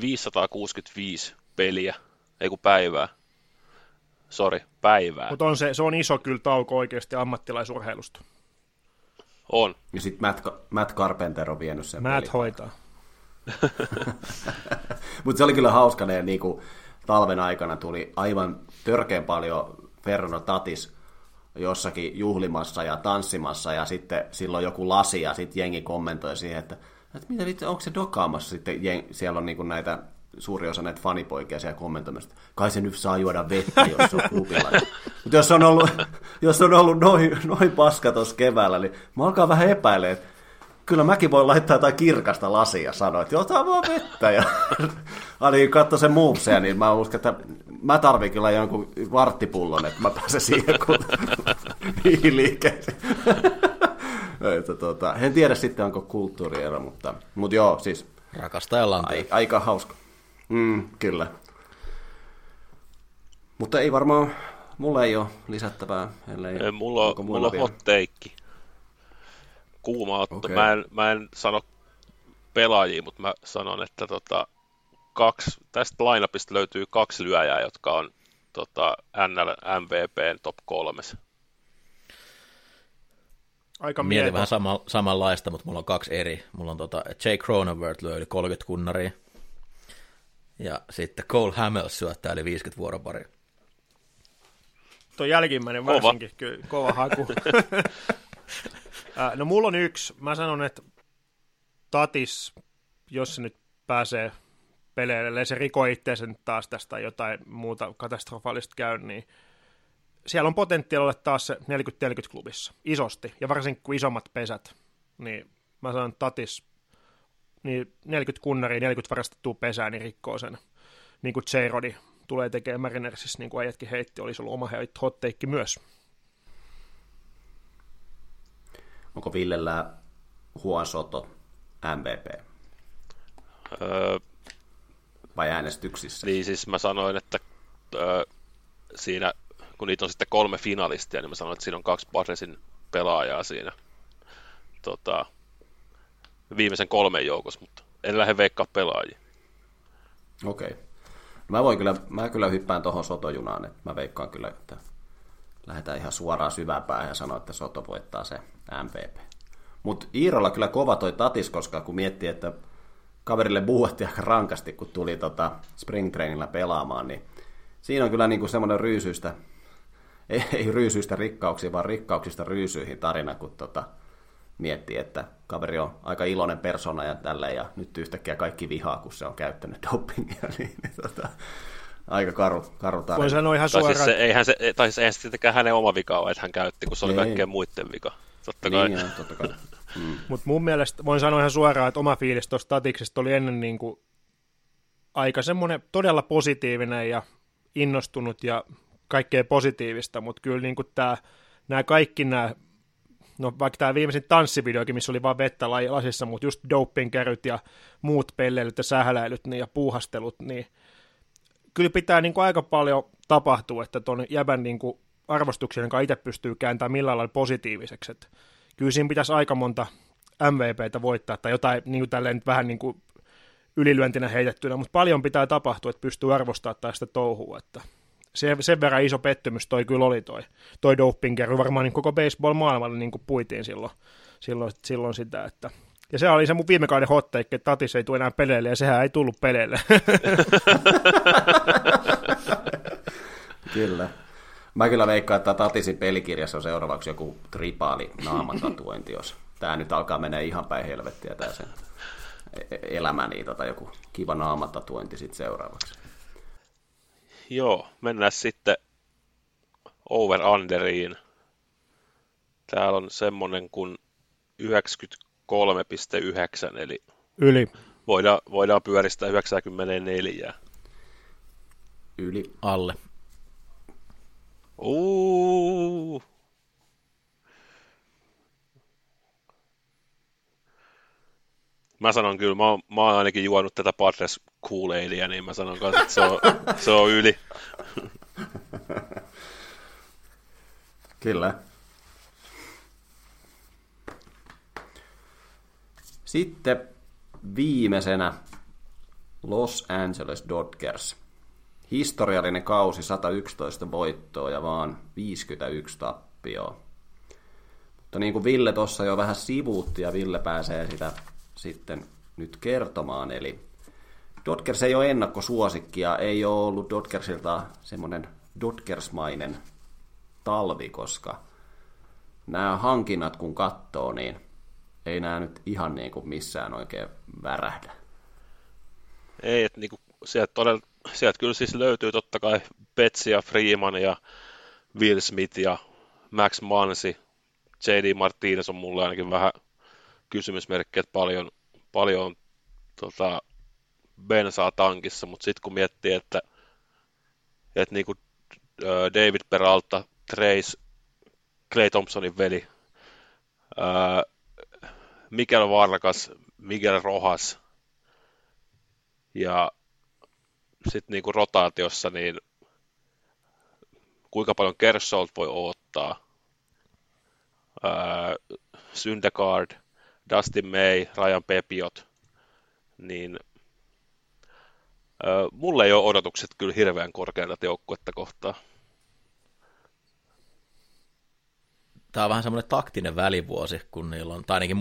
565 peliä, ei kun päivää. Sori, päivää. Mutta on se, se on iso kyllä tauko oikeasti ammattilaisurheilusta. On. Ja sitten Matt, Matt Carpenter on vienyt sen Matt pelin. hoitaa. Mutta se oli kyllä hauska, ne niin kuin, talven aikana tuli aivan törkeän paljon Ferrano Tatis jossakin juhlimassa ja tanssimassa ja sitten silloin joku lasi ja sitten jengi kommentoi siihen, että, että mitä vittu, onko se dokaamassa sitten, jeng, siellä on niin näitä suuri osa näitä fanipoikia siellä kommentoimassa, kai se nyt saa juoda vettä, jos se on klubilla. Mutta jos on ollut, jos on ollut noin, noin paska tuossa keväällä, niin mä alkaa vähän epäilemään, että kyllä mäkin voin laittaa jotain kirkasta lasia ja sanoa, että ota vaan vettä. Ja Ali katso sen movesia, niin mä uskon, että mä tarvin kyllä jonkun varttipullon, että mä pääsen siihen kun niihin liikkeeseen. että, tuota, en tiedä sitten, onko kulttuuriero, mutta, mutta joo, siis... Rakastajalla on ai, aika hauska. Mm, kyllä. Mutta ei varmaan, mulla ei ole lisättävää. Ellei, ei, mulla, on, mulla on hot take kuuma otto. Okay. Mä, en, mä en sano pelaajia, mutta mä sanon, että tota, kaksi, tästä lineupista löytyy kaksi lyöjää, jotka on tota, NL MVPn top kolmes. Aika Mietin vähän sama, samanlaista, mutta mulla on kaksi eri. Mulla on tota, Jay Cronenworth löi yli 30 kunnaria. Ja sitten Cole Hamels syöttää yli 50 vuoroparia. Tuo jälkimmäinen kova. varsinkin, kyllä, kova haku. no mulla on yksi. Mä sanon, että Tatis, jos se nyt pääsee peleille, se rikoi itseänsä nyt taas tästä jotain muuta katastrofaalista käy, niin siellä on potentiaalia olla taas se 40-40 klubissa, isosti, ja varsinkin kun isommat pesät, niin mä sanon, että Tatis, niin 40 kunnaria, 40 varastettua pesää, niin rikkoo sen, niin kuin J-Rodi tulee tekemään Marinersissa, niin kuin äijätkin heitti, olisi ollut oma hot myös. Onko Villellä Juan Soto MVP? Öö, Vai äänestyksissä? Niin siis mä sanoin, että öö, siinä, kun niitä on sitten kolme finalistia, niin mä sanoin, että siinä on kaksi Padresin pelaajaa siinä tota, viimeisen kolmen joukossa, mutta en lähde veikkaa pelaajia. Okei. Okay. Mä voin kyllä, mä kyllä hyppään tuohon sotojunaan, että mä veikkaan kyllä, että lähdetään ihan suoraan syväpään ja sanoa, että Soto voittaa se MVP. Mutta Iirolla kyllä kova toi tatis, koska kun miettii, että kaverille buuhatti aika rankasti, kun tuli tota springtrainilla pelaamaan, niin siinä on kyllä niinku semmoinen ryysyistä, ei, ei ryysyistä rikkauksiin, vaan rikkauksista ryysyihin tarina, kun tota, miettii, että kaveri on aika iloinen persona ja tälleen, ja nyt yhtäkkiä kaikki vihaa, kun se on käyttänyt dopingia, niin, niin tota, aika karu, karu tarina. Voin sanoa ihan suoraan. Tai siis, se, eihän se, tai siis eihän se tietenkään hänen oma vika ole, että hän käytti, kun se oli kaikkien muiden vika. Totta kai. Niin, totta kai. Mm. Mutta mun mielestä voin sanoa ihan suoraan, että oma fiilis tuosta statiksesta oli ennen niin kuin aika semmoinen todella positiivinen ja innostunut ja kaikkea positiivista, mutta kyllä niin kuin tämä, nämä kaikki nämä, no vaikka tämä viimeisin tanssivideokin, missä oli vain vettä lasissa, mutta just dopingkäryt ja muut pelleilyt ja sähläilyt niin, ja puuhastelut, niin kyllä pitää niin kuin aika paljon tapahtua, että tuon jäbän niin kuin arvostuksen, jonka itse pystyy kääntämään millään lailla positiiviseksi. Että kyllä siinä pitäisi aika monta MVPtä voittaa tai jotain niin kuin tälleen vähän niin kuin ylilyöntinä heitettynä, mutta paljon pitää tapahtua, että pystyy arvostamaan tästä touhua, että se, sen verran iso pettymys toi kyllä oli toi, toi dopingeru, varmaan niin koko baseball-maailmalle niin puitiin silloin, silloin, silloin sitä, että ja se oli se mun viime kauden hot take, että Tatis ei tule enää peleille, ja sehän ei tullut peleille. kyllä. Mä kyllä veikkaan, että Tatisin pelikirjassa on seuraavaksi joku tripaali naamatatuointi, jos tämä nyt alkaa mennä ihan päin helvettiä tämä sen elämä, niin tota, joku kiva naamatatuointi sitten seuraavaksi. Joo, mennään sitten over-underiin. Täällä on semmonen kuin 93,9, eli Yli. Voidaan, voidaan pyöristää 94. Yli. Alle. Uh. Mä sanon kyllä, mä, oon, mä oon ainakin juonut tätä Padres kool niin mä sanon kanssa, että se on, se on yli. Kyllä. Sitten viimeisenä Los Angeles Dodgers. Historiallinen kausi, 111 voittoa ja vaan 51 tappioa. Mutta niin kuin Ville tuossa jo vähän sivuutti ja Ville pääsee sitä sitten nyt kertomaan, eli Dodgers ei ole ennakkosuosikkia, ei ole ollut Dodgersilta semmoinen Dodgersmainen talvi, koska nämä hankinnat kun katsoo, niin ei nämä nyt ihan niin kuin missään oikein värähdä. Ei, että niin kuin sieltä, todella, sieltä kyllä siis löytyy totta kai Betsi ja Freeman ja Will Smith ja Max Mansi. J.D. Martinez on mulle ainakin vähän kysymysmerkki, että paljon, paljon tota, bensaa tankissa, mutta sitten kun miettii, että, että niin kuin David Peralta, Trace, Clay Thompsonin veli, Miguel Vargas, Miguel Rojas ja sitten niin kuin rotaatiossa, niin kuinka paljon Kersholt voi ottaa, Syndergaard, Dustin May, Ryan Pepiot, niin mulle ei ole odotukset kyllä hirveän korkeita joukkuetta kohtaan. Tämä on vähän semmoinen taktinen välivuosi, kun niillä on, tai ainakin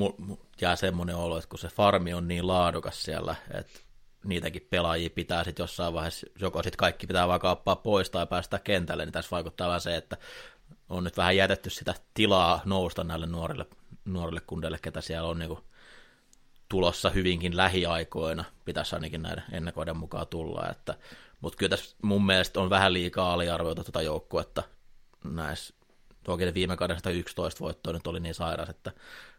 jää semmoinen olo, että kun se farmi on niin laadukas siellä, että niitäkin pelaajia pitää sitten jossain vaiheessa, joko sitten kaikki pitää vaan kaappaa pois tai päästä kentälle, niin tässä vaikuttaa vähän se, että on nyt vähän jätetty sitä tilaa nousta näille nuorille, nuorille kundeille, ketä siellä on niin tulossa hyvinkin lähiaikoina, pitäisi ainakin näiden ennakoiden mukaan tulla, että, mutta kyllä tässä mun mielestä on vähän liikaa aliarvioita tuota joukkuetta näissä, toki viime kauden 111 voittoa nyt oli niin sairas, että,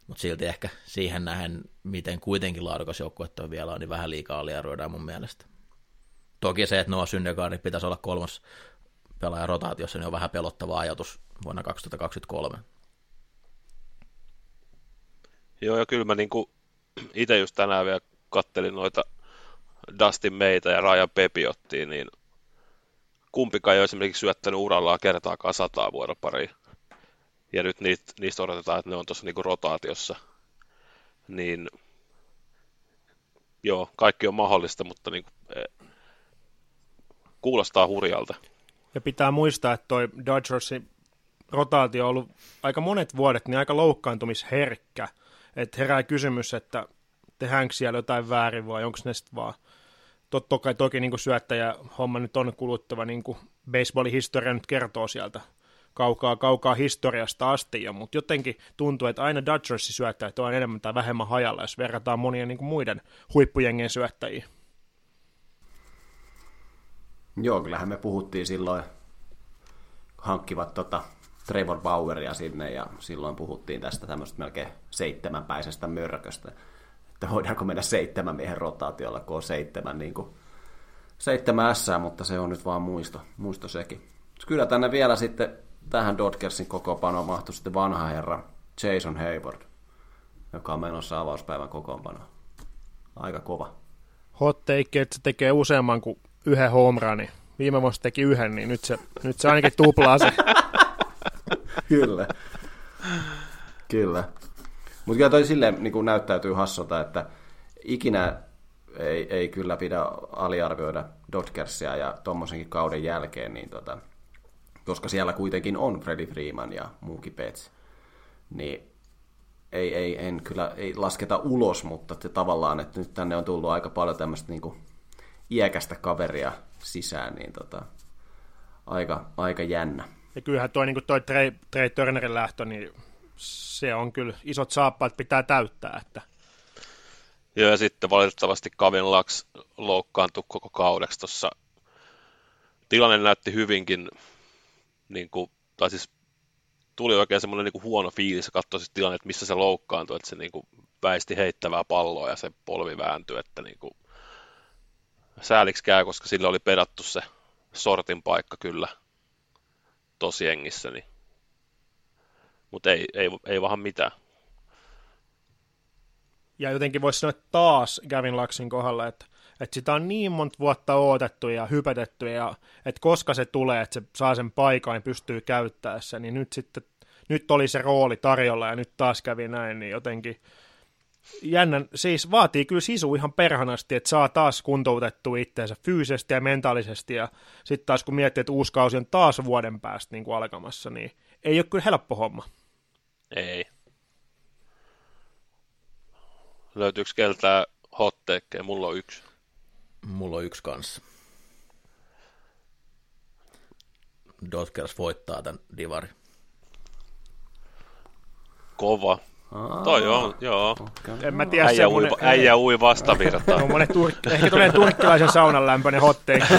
mutta silti ehkä siihen nähen, miten kuitenkin laadukas joukkuetta on vielä on, niin vähän liikaa aliarvioidaan mun mielestä. Toki se, että Noah Syndergaardin pitäisi olla kolmas pelaaja rotaatiossa, niin on vähän pelottava ajatus vuonna 2023. Joo, ja kyllä mä niin itse just tänään vielä kattelin noita Dustin meitä ja Ryan Pepiottiin, niin kumpikaan ei ole esimerkiksi syöttänyt urallaan kertaakaan sataa vuoropariin. Ja nyt niistä, niistä odotetaan, että ne on tuossa niinku rotaatiossa. Niin joo, kaikki on mahdollista, mutta niinku, e, kuulostaa hurjalta. Ja pitää muistaa, että toi Dodgersin rotaatio on ollut aika monet vuodet niin aika loukkaantumisherkkä. Että herää kysymys, että tehdäänkö siellä jotain väärin vai onko ne sitten vaan totta kai toki niin syöttäjä homma nyt on kuluttava, niin kuin baseballin historia nyt kertoo sieltä kaukaa, kaukaa historiasta asti jo, mutta jotenkin tuntuu, että aina Dodgersin syöttäjät on enemmän tai vähemmän hajalla, jos verrataan monien niin muiden huippujengen syöttäjiin. Joo, kyllähän me puhuttiin silloin, hankkivat tota Trevor Baueria sinne, ja silloin puhuttiin tästä tämmöistä melkein seitsemänpäisestä mörköstä, että voidaanko mennä seitsemän miehen rotaatiolla, kun on seitsemän, niin kuin, seitsemän S, mutta se on nyt vaan muisto, muisto sekin. Kyllä tänne vielä sitten tähän Dodgersin kokoonpanoon mahtui sitten vanha herra Jason Hayward, joka on menossa avauspäivän kokoonpano. Aika kova. Hot take, että se tekee useamman kuin yhden home runin. Viime vuonna teki yhden, niin nyt se, nyt se ainakin tuplaa se. kyllä. Kyllä. Mutta kyllä toi silleen niin näyttäytyy hassulta, että ikinä ei, ei kyllä pidä aliarvioida Dodgersia ja tuommoisenkin kauden jälkeen, niin tota, koska siellä kuitenkin on Freddy Freeman ja muukin Pets, niin ei, ei, en kyllä ei lasketa ulos, mutta te tavallaan, että nyt tänne on tullut aika paljon tämmöistä niin iäkästä kaveria sisään, niin tota, aika, aika jännä. Ja kyllähän toi, niin toi Trey, Trey Turnerin lähtö, niin se on kyllä isot saappaat pitää täyttää. Että... Joo, ja sitten valitettavasti Kavin Laks loukkaantui koko kaudeksi tuossa. Tilanne näytti hyvinkin, niin kuin, tai siis tuli oikein semmoinen niin huono fiilis katsoa siis tilanne, että missä se loukkaantui, että se niin kuin väisti heittävää palloa ja se polvi vääntyi, että niin kuin, sääliksi käy, koska sillä oli pedattu se sortin paikka kyllä tosi engissä, niin mutta ei, ei, ei vaan mitään. Ja jotenkin voisi sanoa taas Gavin Laksin kohdalla, että, että sitä on niin monta vuotta odotettu ja hypetetty, ja että koska se tulee, että se saa sen paikan ja pystyy käyttämään sen, niin nyt sitten nyt oli se rooli tarjolla ja nyt taas kävi näin, niin jotenkin jännän, siis vaatii kyllä sisu ihan perhanasti, että saa taas kuntoutettua itseensä fyysisesti ja mentaalisesti, ja sitten taas kun miettii, että uusi kausi on taas vuoden päästä niin kuin alkamassa, niin ei ole kyllä helppo homma. Ei. Löytyykö keltää hotteekkeja? Mulla on yksi. Mulla on yksi kanssa. Dodgers voittaa tämän divari. Kova. Aa, Toi on, joo. Okay. En mä tiedä äijä, semmonen, ui, äijä ui vastavirtaan. Tuommoinen tur- ehkä tulee turkkilaisen saunan lämpöinen hotteekki.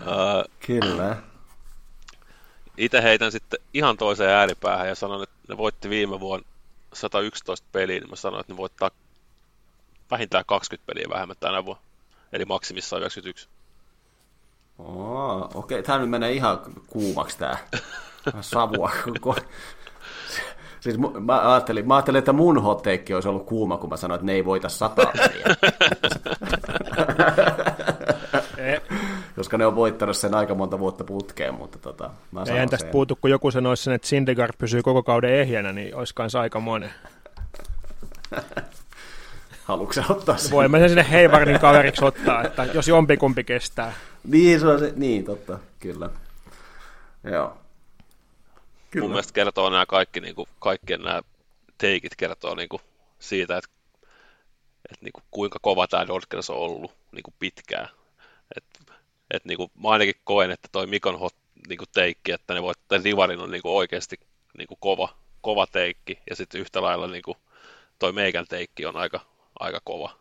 uh, Kyllä itse heitän sitten ihan toiseen ääripäähän ja sanon, että ne voitti viime vuonna 111 peliä, niin mä sanoin, että ne voittaa vähintään 20 peliä vähemmän tänä vuonna. Eli maksimissaan 91. Oh, okei, okay. tämä nyt menee ihan kuumaksi tämä savua. siis mä ajattelin, mä ajattelin, että mun hotteikki olisi ollut kuuma, kun mä sanoin, että ne ei voita sata peliä. koska ne on voittanut sen aika monta vuotta putkeen, mutta tota, mä Eihän tästä sen. puutu, kun joku sanoisi sen, että Syndergaard pysyy koko kauden ehjänä, niin olisi kanssa aika monen. Haluatko ottaa sen? Voimme sen sinne Heivardin kaveriksi ottaa, että jos jompikumpi kestää. Niin, se on se, niin totta, kyllä. Joo. Kyllä. Mun mielestä kertoo nämä kaikki, niin kuin, kaikkien nämä teikit kertoo niin kuin, siitä, että, että niin kuin, kuinka kova tämä Dodgers on ollut niin kuin pitkään. Et että niinku, mä ainakin koen, että toi Mikon hot niinku teikki, että ne voittaa Divarin on niinku oikeasti niinku kova, kova teikki, ja sitten yhtä lailla niinku, toi meikän teikki on aika, aika kova.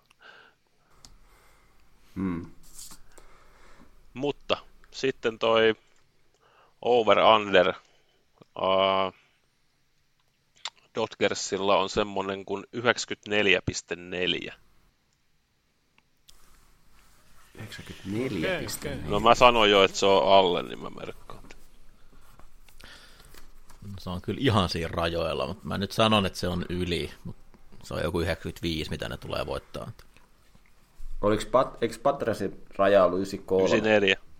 Hmm. Mutta sitten toi over-under uh, Dodgersilla on semmonen kuin 94,4. 94 okay, okay. No mä sanoin jo, että se on alle, niin mä merkkaan. Se on kyllä ihan siinä rajoilla, mutta mä nyt sanon, että se on yli, mutta se on joku 95, mitä ne tulee voittaa. Oliko Pat, eikö Patresin raja ollut 93? 94.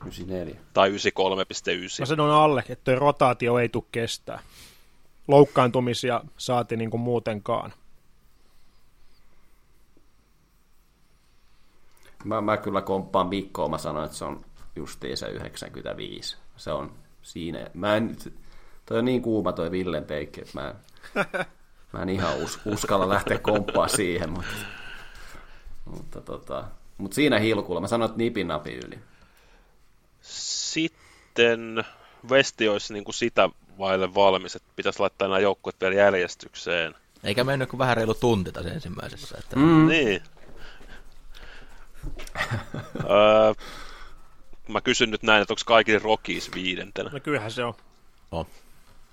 94. Tai 93,9. Mä sanon alle, että toi rotaatio ei tule kestää. Loukkaantumisia saati niin kuin muutenkaan. Mä, mä kyllä komppaan Mikkoa, mä sanoin, että se on justiin se 95. Se on siinä. Mä en, toi on niin kuuma toi Villen teikki, että mä en, mä en ihan us, uskalla lähteä komppaa siihen, mutta, mutta, tota, mutta siinä hilkulla. Mä sanoin, että nipin napi yli. Sitten Vesti olisi niin kuin sitä vaille valmis, että pitäisi laittaa nämä joukkueet vielä järjestykseen. Eikä mennyt kuin vähän reilu tunti tässä ensimmäisessä. Että... Mm. Niin. öö, mä kysyn nyt näin, että onko kaikille Rockies viidentenä? No kyllähän se on. On.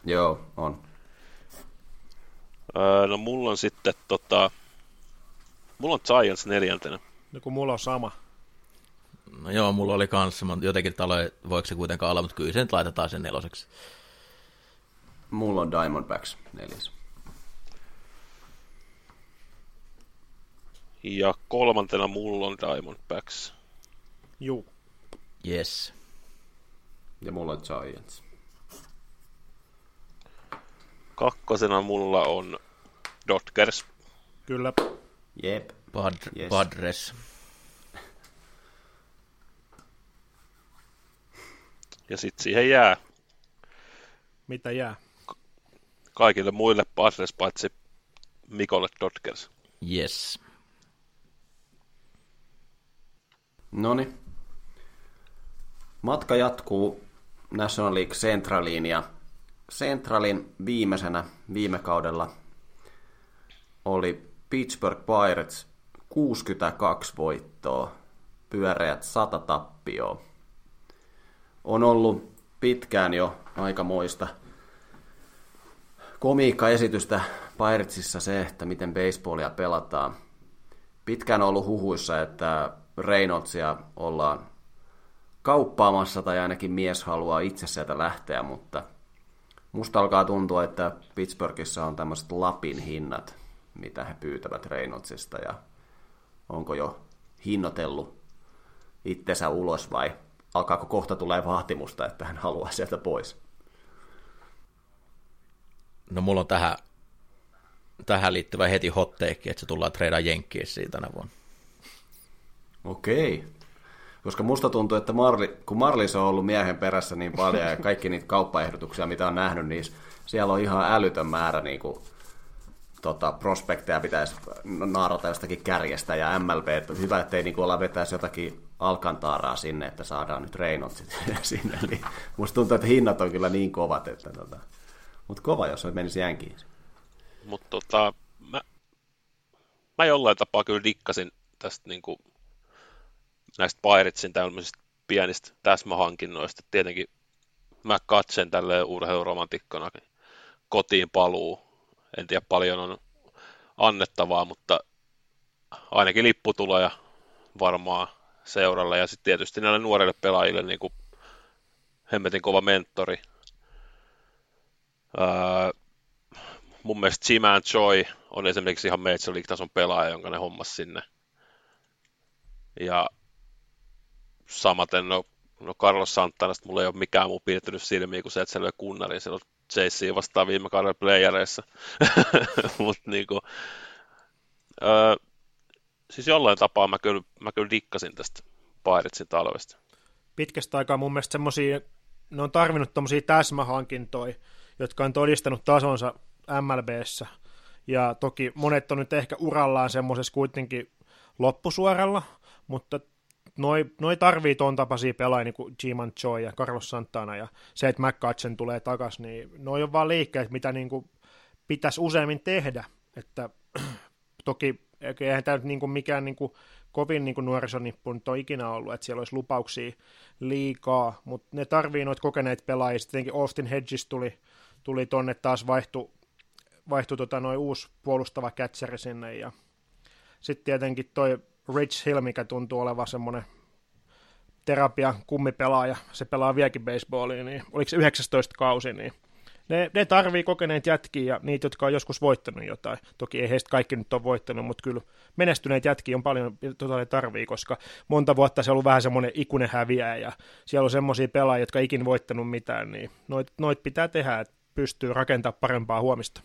Joo, on. Öö, no mulla on sitten tota... Mulla on Giants neljäntenä. No kun mulla on sama. No joo, mulla oli kanssa, mutta jotenkin taloja, voiko se kuitenkaan olla, mutta kyllä se nyt laitetaan sen neloseksi. Mulla on Diamondbacks neljäs. Ja kolmantena mulla on Diamondbacks. Juu. Yes. Ja mulla on Giants. Kakkosena mulla on Dodgers. Kyllä. Jep. Bad, Yes. Padres. Ja sitten siihen jää Mitä jää? kaikille muille Padres paitsi Mikolle Dodgers. Yes. Noni. Matka jatkuu National League Centraliin ja Centralin viimeisenä viime kaudella oli Pittsburgh Pirates 62 voittoa, pyöreät 100 tappioa. On ollut pitkään jo aikamoista komiikkaesitystä Piratesissa se, että miten baseballia pelataan. Pitkään on ollut huhuissa, että Reynoldsia ollaan kauppaamassa tai ainakin mies haluaa itse sieltä lähteä, mutta musta alkaa tuntua, että Pittsburghissa on tämmöiset Lapin hinnat, mitä he pyytävät Reynoldsista ja onko jo hinnoitellut itsensä ulos vai alkaako kohta tulee vaatimusta, että hän haluaa sieltä pois. No mulla on tähän, tähän liittyvä heti hot take, että se tullaan treidaan Jenkkeissiin tänä vuonna. Okei. Koska musta tuntuu, että Marli, kun Marlis on ollut miehen perässä niin paljon ja kaikki niitä kauppaehdotuksia, mitä on nähnyt, niin siellä on ihan älytön määrä niin kuin, tota, prospekteja pitäisi naarata jostakin kärjestä ja MLB, että hyvä, ettei niin kuin olla vetäisi jotakin alkantaaraa sinne, että saadaan nyt Reynoldsit sinne. Niin musta tuntuu, että hinnat on kyllä niin kovat, että tota, mutta kova, jos se menisi jänkiin. Mutta tota, mä, mä jollain tapaa kyllä dikkasin tästä niin kuin, näistä Piratesin tämmöisistä pienistä täsmähankinnoista. Tietenkin mä katsen tälleen urheiluromantikkona kotiin paluu. En tiedä paljon on annettavaa, mutta ainakin lipputuloja varmaan seuralle. Ja sitten tietysti näille nuorille pelaajille niin kuin hemmetin kova mentori. Öö, mun mielestä Jiman Choi on esimerkiksi ihan Major League-tason pelaaja, jonka ne hommas sinne. Ja samaten, no, no Carlos Santanasta mulla ei ole mikään muu piirtynyt silmiin kuin se, että se löi kunnarin. Se on JC vastaan viime kaudella playereissa. Mutta niinku, öö, siis jollain tapaa mä kyllä, mä kyllä dikkasin tästä Piratesin talvesta. Pitkästä aikaa mun mielestä semmosia, ne on tarvinnut tommosia täsmähankintoja, jotka on todistanut tasonsa MLBssä. Ja toki monet on nyt ehkä urallaan semmoisessa kuitenkin loppusuoralla, mutta noi, noi tarvii ton tapaisia pelaajia niin kuin Jiman Choi ja Carlos Santana ja se, että McCutchen tulee takas, niin noi on vaan liikkeet, mitä niin kuin pitäisi useammin tehdä. Että toki eihän tämä nyt niin kuin mikään niin kuin kovin niin nuorisonippu nyt on ikinä ollut, että siellä olisi lupauksia liikaa, mutta ne tarvii noita kokeneita pelaajia. Sitten Austin Hedges tuli, tuli tonne taas vaihtu, vaihtu tota noin uusi puolustava catcheri sinne ja sitten tietenkin toi Rich Hill, mikä tuntuu olevan semmoinen terapia kummipelaaja, se pelaa vieläkin baseballia, niin oliko se 19 kausi, niin ne, ne tarvii kokeneet jätkiä ja niitä, jotka on joskus voittanut jotain. Toki ei heistä kaikki nyt ole voittanut, mutta kyllä menestyneet jätkiä on paljon, tota ne tarvii, koska monta vuotta se on ollut vähän semmoinen ikuinen häviäjä ja siellä on semmoisia pelaajia, jotka ikin voittanut mitään, niin noit, noit pitää tehdä, että pystyy rakentamaan parempaa huomista.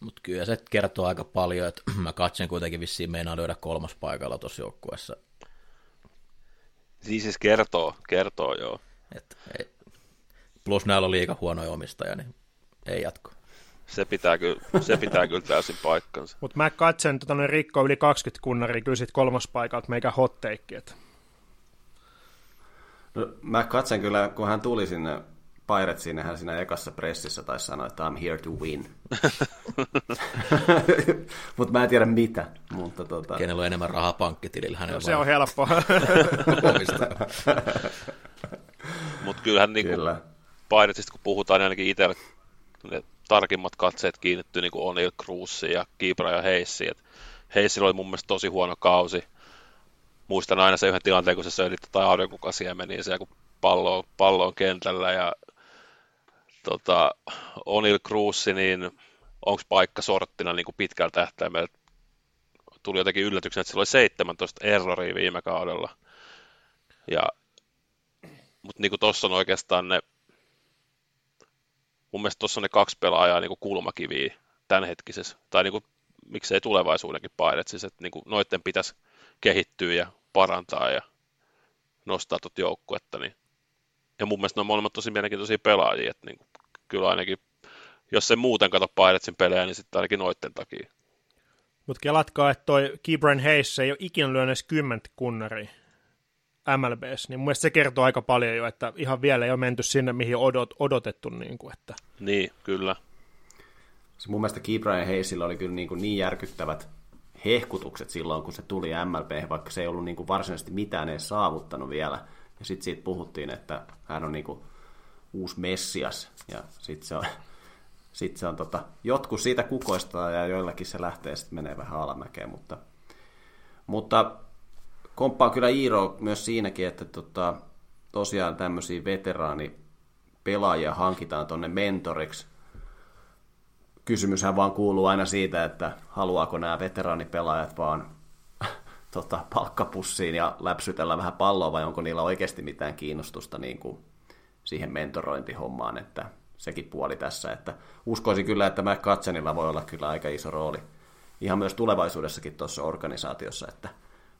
Mutta kyllä se kertoo aika paljon, että mä katsen kuitenkin vissiin meinaa löydä kolmas paikalla tuossa joukkueessa. Niin siis kertoo, kertoo joo. Et, ei, plus näillä on liika huonoja omistajia, niin ei jatko. Se pitää kyllä, se pitää kyllä täysin paikkansa. Mutta mä katsen tota, noin rikko yli 20 kunnaria kyllä sit kolmospaikalta meikä hot take, et. No, mä katsen kyllä, kun hän tuli sinne Piratesin, hän siinä ekassa pressissä taisi sanoa, että I'm here to win. mutta mä en tiedä mitä. Mutta tota... Kenellä on enemmän rahaa pankkitilillä, hänellä No, se on helppoa. Mutta kyllähän niinku Kyllä. Piratesista kun puhutaan, niin ainakin itsellä ne tarkimmat katseet kiinnittyy niin O'Neill Cruzsiin ja Kibra ja Heissiin. Heissillä oli mun mielestä tosi huono kausi. Muistan aina se yhden tilanteen, kun se söi tai aurinkokasia meni siellä, kun pallo, pallo on kentällä ja tota, O'Neill Cruzsi, niin onko paikka sorttina niin kuin pitkällä tähtäimellä? Tuli jotenkin yllätyksenä, että sillä oli 17 erroria viime kaudella. Ja, mutta niin kuin tuossa on oikeastaan ne mun mielestä tuossa on ne kaksi pelaajaa niin kulmakiviä tämänhetkisessä, tai niin kuin, miksei tulevaisuudenkin painet, siis että niin kuin noiden pitäisi kehittyä ja parantaa ja nostaa tuota joukkuetta. Niin. Ja mun mielestä ne on molemmat tosi mielenkiintoisia pelaajia, että niin kuin, kyllä ainakin, jos se muuten kato Piratesin pelejä, niin sitten ainakin noiden takia. Mutta kelatkaa, että toi Kibran Hayes ei ole ikinä lyönyt edes kymmentä kunnaria MLBs, niin mun mielestä se kertoo aika paljon jo, että ihan vielä ei ole menty sinne, mihin odot, odotettu. Niin, kuin, että. Niin, kyllä. Se mun mielestä Key Brian Hayesilla oli kyllä niin, kuin niin järkyttävät hehkutukset silloin, kun se tuli MLB, vaikka se ei ollut niin kuin varsinaisesti mitään edes saavuttanut vielä. Ja sitten siitä puhuttiin, että hän on niin kuin uusi messias, ja sitten se on, sit se on tota, jotkut siitä kukoistaa, ja joillakin se lähtee sitten menee vähän alamäkeen, mutta, mutta komppaan kyllä Iiro myös siinäkin, että tota, tosiaan tämmöisiä veteraanipelaajia hankitaan tonne mentoriksi. Kysymyshän vaan kuuluu aina siitä, että haluaako nämä veteraanipelaajat vaan tota, palkkapussiin ja läpsytellä vähän palloa, vai onko niillä oikeasti mitään kiinnostusta niin kuin siihen mentorointihommaan, että sekin puoli tässä, että uskoisin kyllä, että Mac Katsenilla voi olla kyllä aika iso rooli ihan myös tulevaisuudessakin tuossa organisaatiossa, että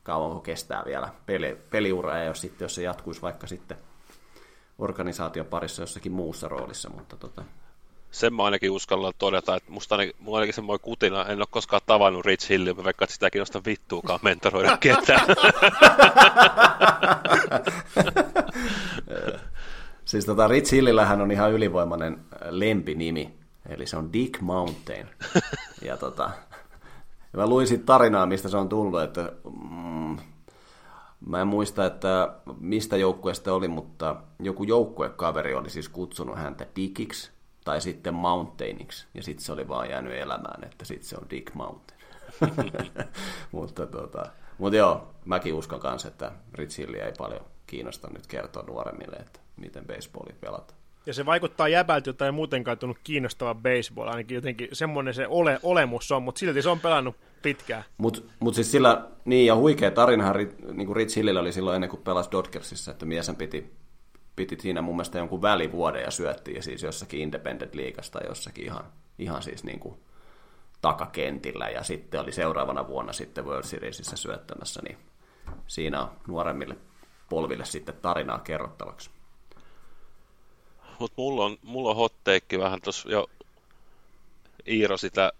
kauanko kestää vielä peli, peliura, ja jos, sitten, jos se jatkuisi vaikka sitten organisaation parissa jossakin muussa roolissa, mutta tota, Sen mä ainakin uskallan todeta, että musta ainakin, mulla ainakin semmoinen kutina, en ole koskaan tavannut Rich Hillia, mä vaikka sitä kiinnostaa vittuukaan mentoroida ketään. Siis tota Rich Hillillähän on ihan ylivoimainen lempinimi, eli se on Dick Mountain. Ja tota, ja mä luin siitä tarinaa, mistä se on tullut, että mm, mä en muista, että mistä joukkueesta oli, mutta joku joukkuekaveri oli siis kutsunut häntä Dickiksi tai sitten Mountainiksi, ja sitten se oli vaan jäänyt elämään, että sitten se on Dick Mountain. mutta, tota, mutta joo, mäkin uskon kanssa, että Rich Hillia ei paljon kiinnosta nyt kertoa nuoremmille, että miten baseballia pelataan. Ja se vaikuttaa jäbältä, jota ei muutenkaan tunnu kiinnostava baseball, ainakin jotenkin semmoinen se ole, olemus on, mutta silti se on pelannut pitkään. Mutta mut siis sillä, niin ja huikea tarinahan niin kuin Rich Hillillä oli silloin ennen kuin pelasi Dodgersissa, että mieshän piti, piti siinä mun mielestä jonkun välivuoden ja syötti ja siis jossakin Independent Leagueassa tai jossakin ihan, ihan siis niin kuin takakentillä ja sitten oli seuraavana vuonna sitten World Seriesissä syöttämässä, niin siinä on nuoremmille polville sitten tarinaa kerrottavaksi. Mutta mulla on, mulla on hot take vähän tuossa jo Iiro sitä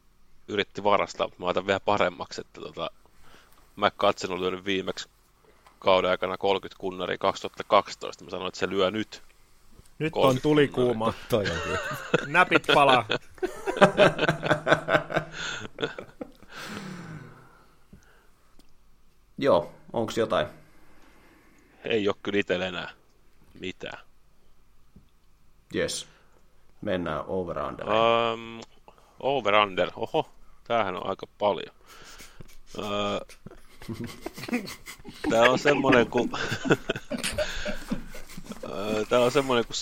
yritti varastaa, mutta mä otan vielä paremmaksi, että tota, mä katsen on lyönyt viimeksi kauden aikana 30 kunnaria 2012. Mä sanoin, että se lyö nyt. Nyt 30 on tuli kuuma. Toi on kyllä. Näpit palaa. Joo, onko jotain? Ei ole kyllä itsellä enää mitään. Yes. Mennään over under. Um, over under, oho, tämähän on aika paljon. Uh, Tämä on semmoinen kuin... Täällä on semmoinen kuin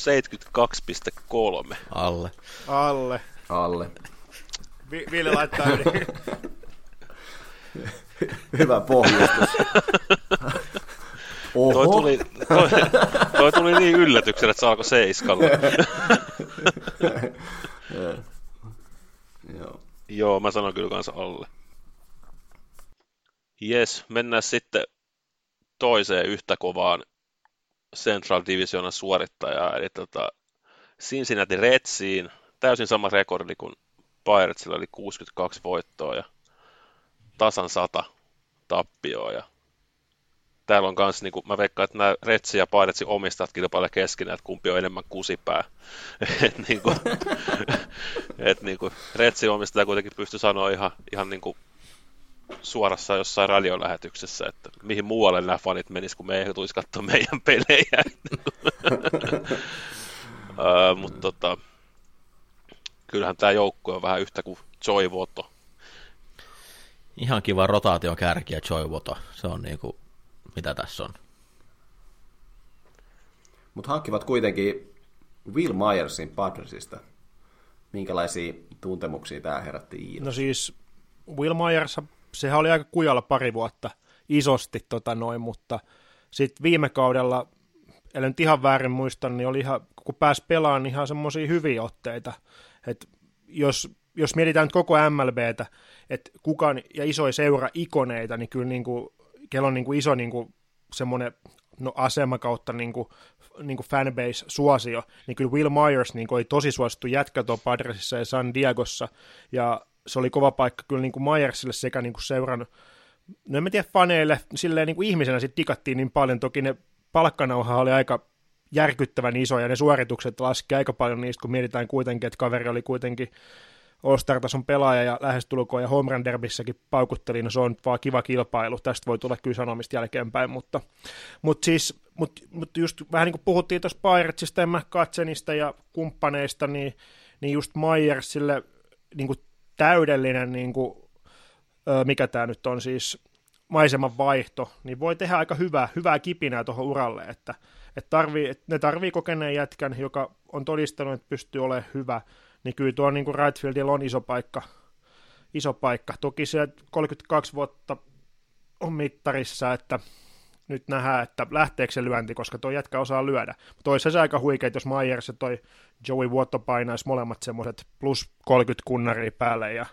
72,3. Alle. Alle. Alle. Vi- Ville laittaa yli. Hyvä pohjustus. Oho. Toi tuli, toi, toi tuli niin yllätyksenä, että se alkoi seiskalla. Joo. Joo, mä sanon kyllä kanssa alle. Jes, mennään sitten toiseen yhtä kovaan Central Divisionan suorittajaa, eli tota, Cincinnati Redsiin, täysin sama rekordi kuin Piratesilla oli 62 voittoa ja tasan 100 tappioa. Ja täällä on myös, niin kuin, mä veikkaan, että nämä Retsi ja Piratesi omistajat kilpailevat keskenään, että kumpi on enemmän kusipää. et, niin kuin, et, niin kuin, Retsi omistaja kuitenkin pystyy sanoa ihan, ihan niin kuin, suorassa jossain radiolähetyksessä, että mihin muualle nämä fanit menis, kun me ei tulisi katsoa meidän pelejä. uh, mutta tota, kyllähän tämä joukkue on vähän yhtä kuin Joy Voto. Ihan kiva rotaation kärki ja Joy Voto. Se on niin kuin, mitä tässä on. Mutta hankkivat kuitenkin Will Myersin Padresista. Minkälaisia tuntemuksia tämä herätti Iina? No siis Will Myers, sehän oli aika kujalla pari vuotta isosti tota noin, mutta sitten viime kaudella, ellen nyt ihan väärin muista, niin oli ihan, kun pääsi pelaamaan, niin ihan semmoisia hyviä otteita. Et jos, jos mietitään nyt koko MLBtä, että kukaan ja isoja seura ikoneita, niin kyllä niin kuin, kello on niin kuin iso niin kuin semmoinen no, asema kautta niin kuin, niin kuin fanbase-suosio, niin kyllä Will Myers niin kuin, oli tosi suosittu jätkä tuon Padresissa ja San Diegossa, ja se oli kova paikka kyllä niin kuin Myersille sekä niin kuin seuran, no en mä tiedä faneille, silleen niin kuin ihmisenä sitten digattiin niin paljon, toki ne palkkanauha oli aika järkyttävän iso ja ne suoritukset laski aika paljon niistä, kun mietitään kuitenkin, että kaveri oli kuitenkin All-Star-tason pelaaja ja lähestulkoon ja Home Run Derbissäkin paukutteli, no se on vaan kiva kilpailu, tästä voi tulla kyllä sanomista jälkeenpäin, mutta, mutta siis, mutta, mutta just vähän niin kuin puhuttiin tuossa Piratesista ja McCutsenista ja kumppaneista, niin, niin just Myersille niin kuin täydellinen, niin kuin, mikä tämä nyt on siis, maiseman vaihto, niin voi tehdä aika hyvää, hyvää kipinää tuohon uralle, että, että, tarvii, että ne tarvii kokeneen jätkän, joka on todistanut, että pystyy olemaan hyvä, niin kyllä tuo niin kuin on iso paikka, iso paikka. Toki se 32 vuotta on mittarissa, että nyt nähdään, että lähteekö se lyönti, koska tuo jätkä osaa lyödä. Mutta se aika huikea, jos Myers ja toi Joey Vuotto painaisi molemmat semmoiset plus 30 kunnaria päälle ja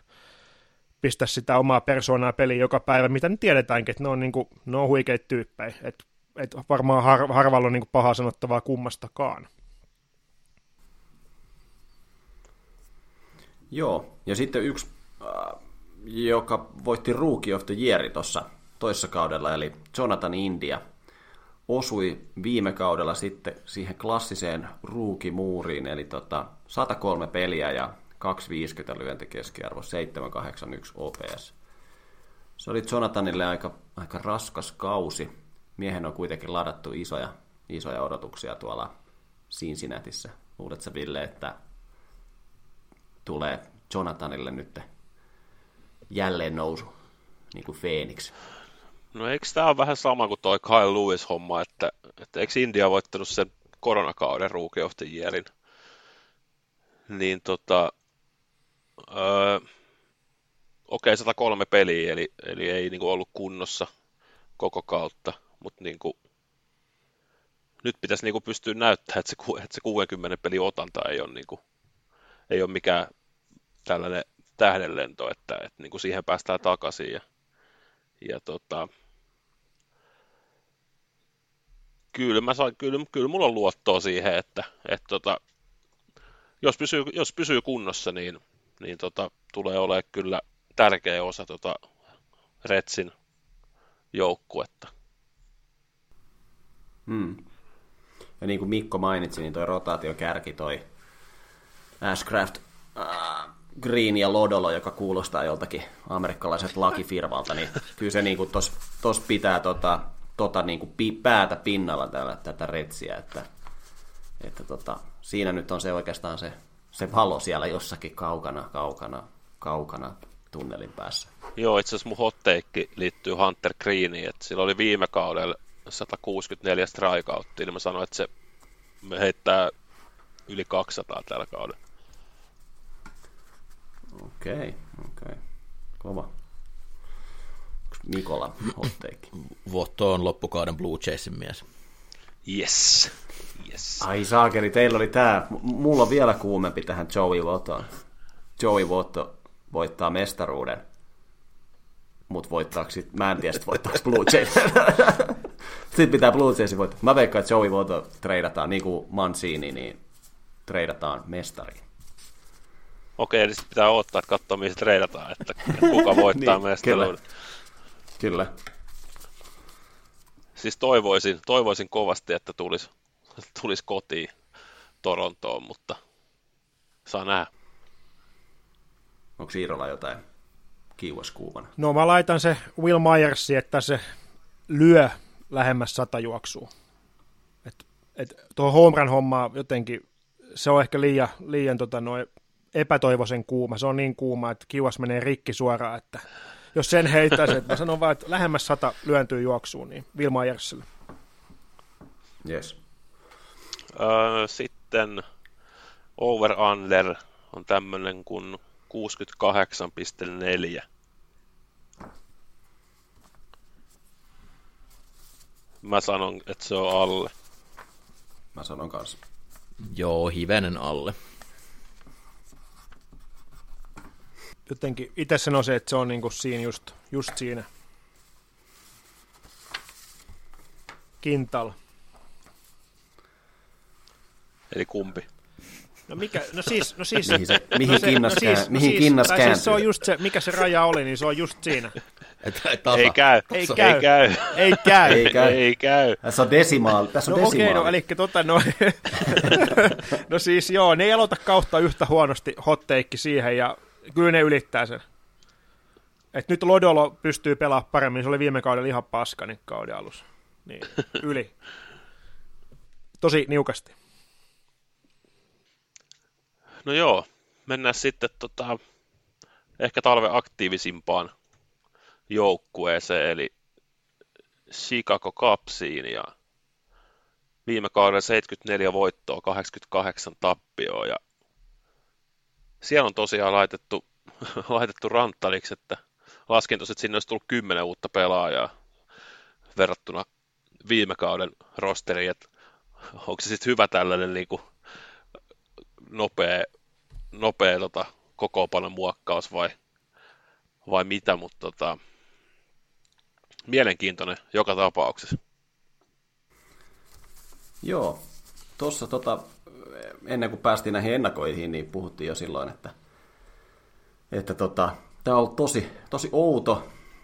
pistä sitä omaa persoonaa peliin joka päivä, mitä nyt tiedetäänkin, että ne on, niinku, ne on huikeita tyyppejä. Et, et varmaan har, harvalla on niinku pahaa sanottavaa kummastakaan. Joo, ja sitten yksi, äh, joka voitti Rookie of the Year tuossa toissa kaudella, eli Jonathan India, osui viime kaudella sitten siihen klassiseen ruukimuuriin, eli tota 103 peliä ja 250 lyöntikeskiarvo, 781 OPS. Se oli Jonathanille aika, aika raskas kausi. Miehen on kuitenkin ladattu isoja, isoja odotuksia tuolla Cincinnatiissa. Luuletko Ville, että tulee Jonathanille nyt jälleen nousu, niin kuin Phoenix? No eikö tämä ole vähän sama kuin toi Kyle Lewis-homma, että, että eikö India voittanut sen koronakauden Rookie of the Yearin? Niin tota, öö, okei, okay, 103 peliä, eli, eli ei niinku ollut kunnossa koko kautta, mutta niinku, nyt pitäisi niinku pystyä näyttämään, että se, että se 60 peli otanta ei ole, niinku, ei ole mikään tällainen tähdenlento, että, että niinku siihen päästään takaisin. Ja, ja tota, kyllä, mä sain, kyllä, kyllä mulla on luottoa siihen, että, että tota, jos, pysyy, jos pysyy kunnossa, niin, niin tota, tulee olemaan kyllä tärkeä osa tota Retsin joukkuetta. Hmm. Ja niin kuin Mikko mainitsi, niin toi rotaatiokärki, toi Ashcraft, äh, Green ja Lodolo, joka kuulostaa joltakin amerikkalaiset lakifirmalta, niin kyllä se niin kuin tos, pitää tota, tota niin kuin pi, päätä pinnalla täällä, tätä retsiä, että, että tota, siinä nyt on se oikeastaan se, se valo siellä jossakin kaukana, kaukana, kaukana tunnelin päässä. Joo, itse asiassa mun hotteikki liittyy Hunter Greeniin, että sillä oli viime kaudella 164 strikeouttia, niin mä sanoin, että se heittää yli 200 tällä kaudella. Okei, okay, okei. Okay. Kova. Nikola hotteikki? Vuotto on loppukauden Blue Jaysin mies. Yes. yes. Ai saakeli, teillä oli tää. Mulla on vielä kuumempi tähän Joey Vottoon. Joey Votto voittaa mestaruuden. Mut voittaako sit, mä en tiedä, voittaako Blue Jays. Sitten pitää Blue Jaysin voittaa. Mä veikkaan, että Joey Votto treidataan, niin kuin Mancini, niin treidataan mestariin. Okei, eli sitten pitää odottaa, että katsoa, mihin se treidataan, että kuka voittaa niin, mestaruuden. Kyllä. kyllä. Siis toivoisin, toivoisin kovasti, että tulisi, tulisi kotiin Torontoon, mutta saa nähdä. Onko Iirolla jotain kiuaskuuvana? No mä laitan se Will Myersi, että se lyö lähemmäs sata juoksua. Et, et tuo home run homma jotenkin, se on ehkä liian, liian tota, noin epätoivoisen kuuma. Se on niin kuuma, että kiuas menee rikki suoraan, että jos sen heittäisi, että mä sanon vaan, että lähemmäs sata lyöntyy juoksuun, niin Will Myersille. Yes. Öö, sitten over-under on tämmöinen kuin 68,4. Mä sanon, että se on alle. Mä sanon kanssa. Joo, hivenen alle. Jotenkin itse sanoisin, että se on niinku siinä just, just siinä. Kintal. Eli kumpi? No mikä, no siis, no siis, Mihin, se, mihin no se, kinnas, no siis, no mihin siis, kinnas kääntyy? siis se on just se, mikä se raja oli, niin se on just siinä. Et. Ei käy. Ei käy. Ei käy. Ei käy. Ei käy. Ei käy. Tässä on desimaali. Tässä No on okei, okay, desimaali. no eli tota no, no siis joo, ne ei aloita kautta yhtä huonosti hotteikki siihen ja kyllä ne ylittää sen. Et nyt Lodolo pystyy pelaamaan paremmin, se oli viime kaudella ihan paska niin kauden alussa. Niin, yli. Tosi niukasti. No joo, mennään sitten tota, ehkä talven aktiivisimpaan joukkueeseen, eli Chicago Cupsiin ja viime kaudella 74 voittoa, 88 tappioa ja siellä on tosiaan laitettu, laitettu ranttaliksi, että laskin tuossa, että sinne olisi tullut kymmenen uutta pelaajaa verrattuna viime kauden rosteriin, että onko se sitten hyvä tällainen niin kuin nopea, nopea tota, kokoonpanon muokkaus vai, vai mitä, mutta tota, mielenkiintoinen joka tapauksessa. Joo, tuossa tota, ennen kuin päästiin näihin ennakoihin, niin puhuttiin jo silloin, että, että tota, tämä on ollut tosi, tosi outo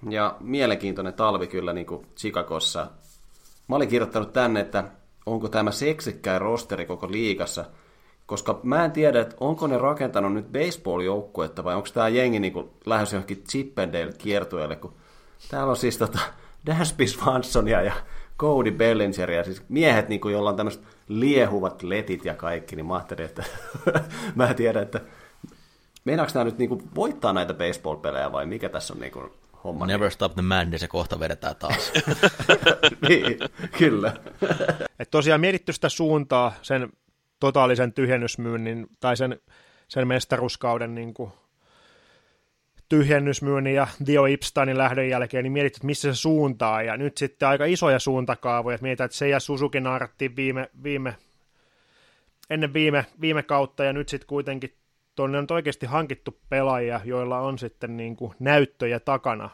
ja mielenkiintoinen talvi kyllä niin kuin Chicagossa. Mä olin kirjoittanut tänne, että onko tämä seksikkäin rosteri koko liigassa, koska mä en tiedä, että onko ne rakentanut nyt baseball-joukkuetta vai onko tämä jengi niin lähes johonkin Chippendale kiertueelle, kun täällä on siis tota Dansby Swansonia ja Cody Bellingeria, siis miehet, niin kuin, joilla on tämmöiset liehuvat letit ja kaikki, niin mä ajattelin, että mä en tiedä, että meinaako nämä nyt niin kuin, voittaa näitä baseball-pelejä vai mikä tässä on niin kuin, homma? Never stop the madness ja kohta vedetään taas. niin, kyllä. Et tosiaan mietitty sitä suuntaa sen totaalisen tyhjennysmyynnin tai sen, sen mestaruuskauden niin kuin tyhjennysmyynnin ja Dio Ipsteinin lähdön jälkeen, niin mietitty, että missä se suuntaa. Ja nyt sitten aika isoja suuntakaavoja. Että mietitään, että se ja Suzuki naarattiin viime, viime, ennen viime, viime kautta, ja nyt sitten kuitenkin tuonne on oikeasti hankittu pelaajia, joilla on sitten niin kuin näyttöjä takana.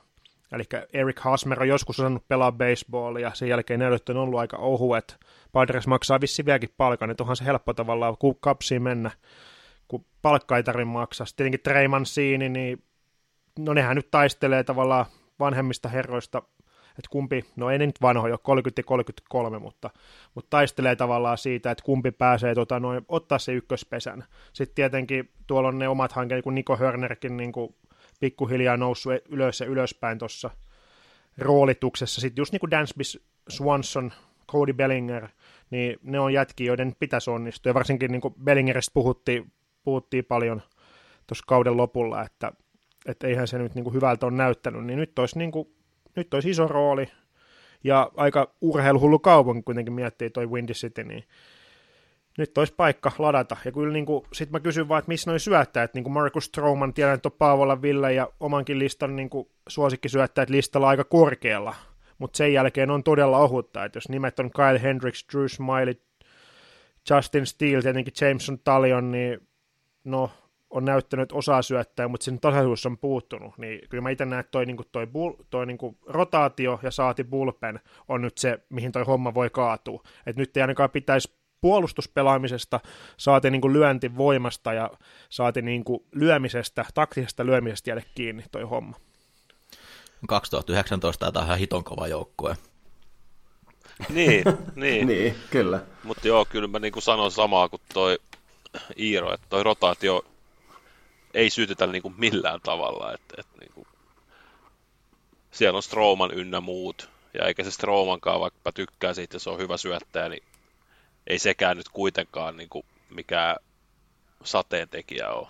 Eli Eric Hasmer on joskus osannut pelaa baseballia, sen jälkeen näytöt on ollut aika ohuet. Padres maksaa vissi vieläkin palkan, että onhan se helppo tavallaan kapsiin mennä, kun palkka ei tarvitse maksaa. Sitten tietenkin Trey Mancini, niin no nehän nyt taistelee tavallaan vanhemmista herroista, että kumpi, no ei ne nyt vanhoja, 30 ja 33, mutta, mutta taistelee tavallaan siitä, että kumpi pääsee tota, noin, ottaa se ykköspesän. Sitten tietenkin tuolla on ne omat hankkeet, kuin Niko Hörnerkin niin kuin pikkuhiljaa noussut ylös ja ylöspäin tuossa roolituksessa. Sitten just niin kuin Dansby Swanson, Cody Bellinger, niin ne on jätkiä, joiden pitäisi onnistua. Ja varsinkin niin kuin Bellingeristä puhuttiin, puhuttiin paljon tuossa kauden lopulla, että, että eihän se nyt niin kuin hyvältä on näyttänyt, niin nyt olisi, niin kuin, nyt olisi iso rooli, ja aika urheiluhullu kaupunki kuitenkin miettii toi Windy City, niin nyt olisi paikka ladata. Ja kyllä niin sitten mä kysyn vaan, että missä noin syöttäjät, niin kuin Markus Stroman, tiedän, että on Paavola Ville ja omankin listan niin kuin suosikkisyöttäjät listalla aika korkealla, mutta sen jälkeen on todella ohutta, että jos nimet on Kyle Hendricks, Drew Smiley, Justin Steele, tietenkin Jameson Talion, niin no on näyttänyt osaa syöttää, mutta sen tasaisuus on puuttunut, niin kyllä mä itse näen, että toi, niin kuin toi, bull, toi niin kuin rotaatio ja saati bullpen on nyt se, mihin toi homma voi kaatua. Et nyt ei ainakaan pitäisi puolustuspelaamisesta, saati niin kuin lyöntivoimasta ja saati niin kuin lyömisestä, taktisesta lyömisestä jäädä kiinni toi homma. 2019 tämä on ihan hiton kova joukkue. niin, niin. niin, kyllä. Mutta joo, kyllä mä niin kuin sanon samaa kuin toi Iiro, että toi rotaatio ei syytetä niin kuin millään tavalla, että, että niin kuin, siellä on Strowman ynnä muut, ja eikä se Strowmankaan, vaikka tykkää siitä, se on hyvä syöttäjä, niin ei sekään nyt kuitenkaan niin kuin mikään sateentekijä ole.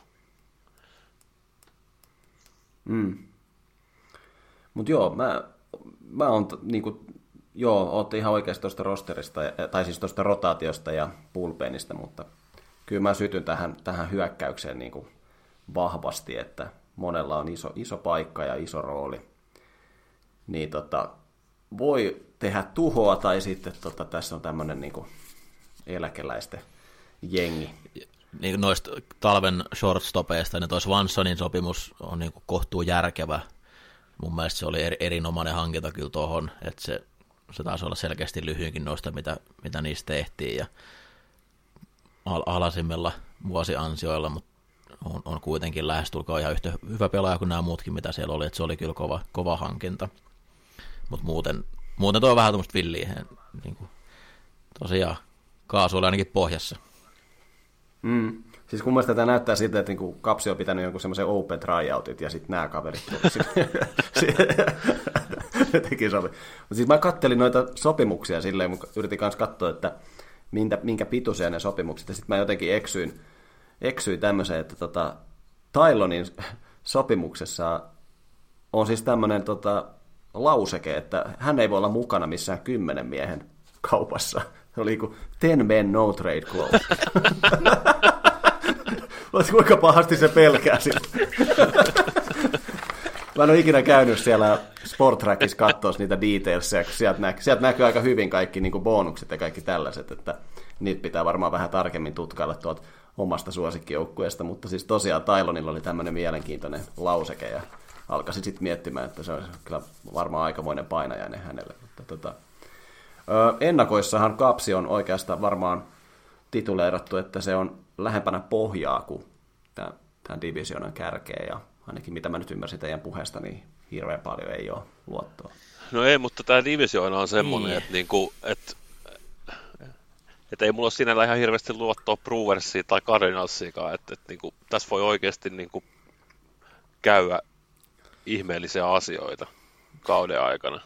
Mm. Mutta joo, mä, mä oon niinku, joo, ootte ihan oikeasti tuosta rosterista, tai siis tuosta rotaatiosta ja pulpeenista, mutta kyllä mä sytyn tähän, tähän hyökkäykseen niinku vahvasti, että monella on iso, iso paikka ja iso rooli. Niin tota, voi tehdä tuhoa, tai sitten tota, tässä on tämmöinen niinku eläkeläisten jengi. Niin noista talven shortstopeista, niin toi Swansonin sopimus on niin kohtuu järkevä. Mun mielestä se oli erinomainen hankinta kyllä tuohon, että se, se taisi olla selkeästi lyhyinkin noista, mitä, mitä niistä tehtiin. Ja al- alasimmilla vuosiansioilla, mutta on, on kuitenkin lähestulkoon ihan yhtä hyvä pelaaja kuin nämä muutkin, mitä siellä oli, että se oli kyllä kova, kova hankinta. Mutta muuten, muuten tuo on vähän tuommoista villiä, niin kuin, tosiaan kaasu oli ainakin pohjassa. Mm. Siis kun mielestä tämä näyttää siltä, että niinku Kapsi on pitänyt jonkun semmoisen open tryoutit ja sitten nämä kaverit teki sopi. Mutta siis mä kattelin noita sopimuksia silleen, mutta yritin kanssa katsoa, että minkä pituisia ne sopimukset. Ja sitten mä jotenkin eksyin, eksyin tämmöiseen, että tota, Tylonin sopimuksessa on siis tämmöinen tota, lauseke, että hän ei voi olla mukana missään kymmenen miehen kaupassa. Se oli kuin ten men no trade clause. kuinka pahasti se pelkää Mä en ole ikinä käynyt siellä Sportrackissa katsoa niitä detailsia, kun sieltä, näkyy, sieltä näkyy aika hyvin kaikki niin kuin bonukset ja kaikki tällaiset, että niitä pitää varmaan vähän tarkemmin tutkailla tuolta omasta suosikkijoukkueesta, mutta siis tosiaan Tailonilla oli tämmöinen mielenkiintoinen lauseke ja alkaisin sitten miettimään, että se on kyllä varmaan aikamoinen painajainen hänelle. Mutta tota, ennakoissahan Kapsi on oikeastaan varmaan tituleerattu, että se on lähempänä pohjaa kuin tämän, tämän divisionan kärkeä ja ainakin mitä mä nyt ymmärsin teidän puheesta, niin hirveän paljon ei ole luottoa. No ei, mutta tämä divisioona on semmoinen, niin. että, niinku, että, että ei mulla ole sinällä ihan hirveästi luottoa Brewersiin tai Cardinalsiinkaan, että, että niinku, tässä voi oikeasti niinku, käydä ihmeellisiä asioita kauden aikana.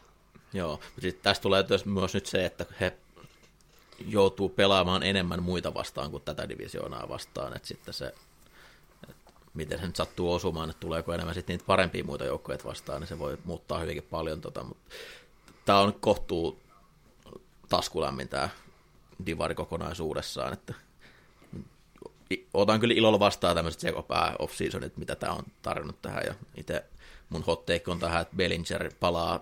Joo, mutta sitten tästä tulee myös nyt se, että he joutuu pelaamaan enemmän muita vastaan kuin tätä divisioonaa vastaan, että sitten se, että miten se nyt sattuu osumaan, että tuleeko enemmän sitten niitä parempia muita joukkoja vastaan, niin se voi muuttaa hyvinkin paljon, tota, mutta tämä on kohtuu taskulämmin tämä divari kokonaisuudessaan, että otan kyllä ilolla vastaan tämmöiset sekopää off-seasonit, mitä tämä on tarjonnut tähän, ja itse mun hot take on tähän, että Bellinger palaa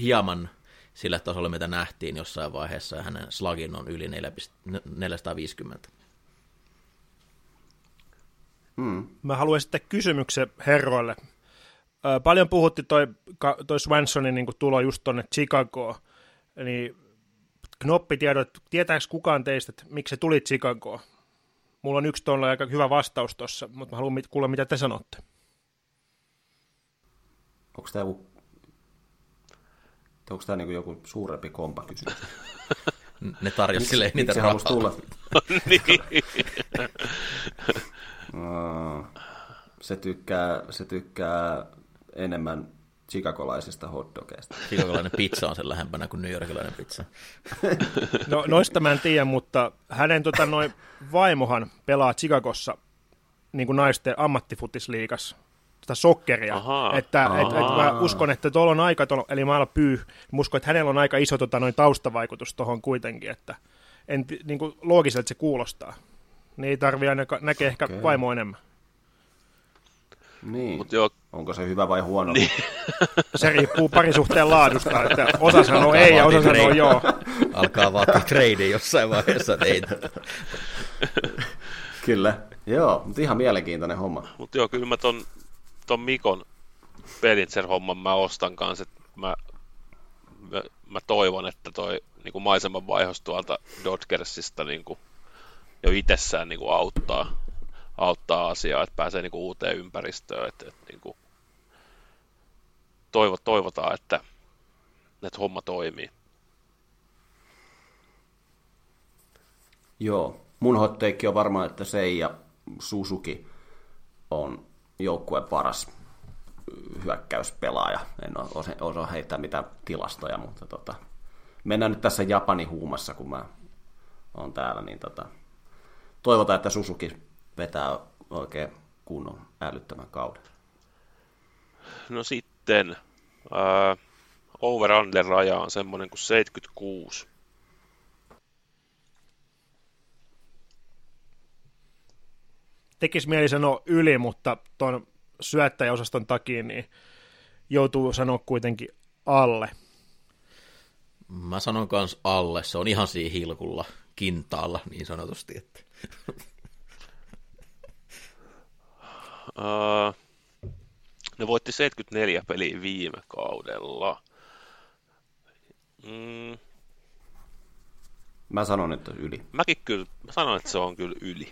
hieman sillä tasolla, mitä nähtiin jossain vaiheessa, ja hänen slagin on yli 450. Hmm. Mä haluan sitten kysymyksen herroille. paljon puhutti toi, toi Swansonin niin tulo just tonne Chicagoon, niin knoppitiedot, tietääkö kukaan teistä, että miksi se tuli Chicagoon? Mulla on yksi tuolla aika hyvä vastaus tuossa, mutta mä haluan kuulla, mitä te sanotte. Onko tämä joku Onko tämä niin joku suurempi kompa kysymys? ne tarjosi sille niitä rahaa. tulla? niin. se, tykkää, se tykkää enemmän chicagolaisista hotdogeista. Chicagolainen pizza on sen lähempänä kuin New Yorkilainen pizza. no, noista mä en tiedä, mutta hänen tota, noin vaimohan pelaa Chicagossa niin kuin naisten ammattifutisliigassa sitä sokkeria. Aha. Että et, et mä uskon, että tuolla on aika, tuolla, eli mä pyy, mä uskon, että hänellä on aika iso tota, noin taustavaikutus tuohon kuitenkin, että en, niin kuin, loogiselta se kuulostaa. Niin ei tarvii aina näkee ehkä okay. vaimo enemmän. Niin. Mut joo. Onko se hyvä vai huono? Niin. Se riippuu parisuhteen laadusta, että osa sanoo ei ja osa sanoo joo. Alkaa vaatia trade jossain vaiheessa teitä. Kyllä. Joo, mutta ihan mielenkiintoinen homma. Mutta joo, kyllä mä ton, ton Mikon Belitzer-homman mä ostan kanssa, että mä, mä, mä, toivon, että toi niin kuin maiseman vaihos tuolta Dodgersista niin kuin, jo itsessään niin kuin auttaa, auttaa asiaa, että pääsee niin kuin uuteen ympäristöön. Että, että niin kuin, toivo, toivotaan, että, että homma toimii. Joo, mun hotteikki on varmaan, että ja Suzuki on joukkueen paras hyökkäyspelaaja. En osaa, heittää mitään tilastoja, mutta tota, mennään nyt tässä Japanin huumassa, kun mä oon täällä, niin tota, toivotaan, että Suzuki vetää oikein kunnon älyttömän kauden. No sitten, uh, over-under raja on semmoinen kuin 76. tekisi mieli sanoa yli, mutta tuon syöttäjäosaston takia niin joutuu sanoa kuitenkin alle. Mä sanon kans alle, se on ihan siinä hilkulla, kintaalla niin sanotusti. Että. Uh, ne voitti 74 peliä viime kaudella. Mm. Mä sanon, että yli. Mäkin kyllä, mä sanon, että se on kyllä yli.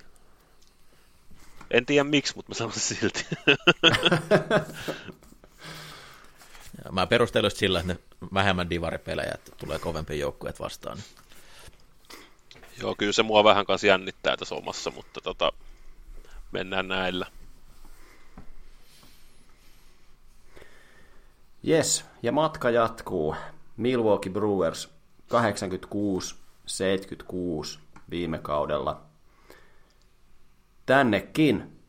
En tiedä miksi, mutta mä sanon silti. ja mä perustelen sillä, että ne vähemmän divaripelejä, että tulee kovempi joukkueet vastaan. Joo, kyllä se mua vähän kanssa jännittää tässä omassa, mutta tota, mennään näillä. Yes, ja matka jatkuu. Milwaukee Brewers 86-76 viime kaudella tännekin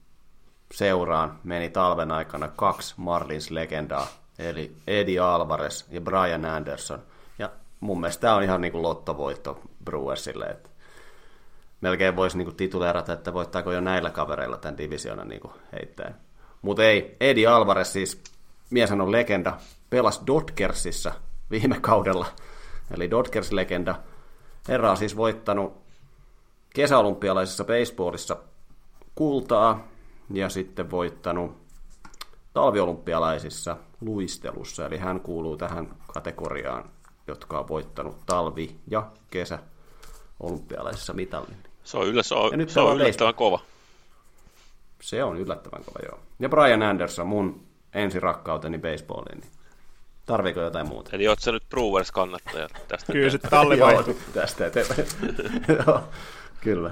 seuraan meni talven aikana kaksi Marlins-legendaa, eli Eddie Alvarez ja Brian Anderson. Ja mun mielestä tämä on ihan niin kuin lottovoitto Brewersille, että melkein voisi niin tituleerata, että voittaako jo näillä kavereilla tämän divisionan niin kuin heittäen. Mutta ei, Eddie Alvarez siis, mies on legenda, pelasi Dodgersissa viime kaudella, eli Dodgers-legenda. Herra on siis voittanut kesäolympialaisissa baseballissa kultaa ja sitten voittanut talviolympialaisissa luistelussa, eli hän kuuluu tähän kategoriaan, jotka on voittanut talvi- ja kesä olympialaisissa mitallin. Se on, yllä, se on, ja nyt se on yllättävän kova. Se on yllättävän kova, joo. Ja Brian Anderson, mun ensirakkauteni baseballiin, niin tarviiko jotain muuta? Eli oot sä nyt Brewers-kannattaja tästä? Kyllä se talli tästä eteenpäin. joo, kyllä.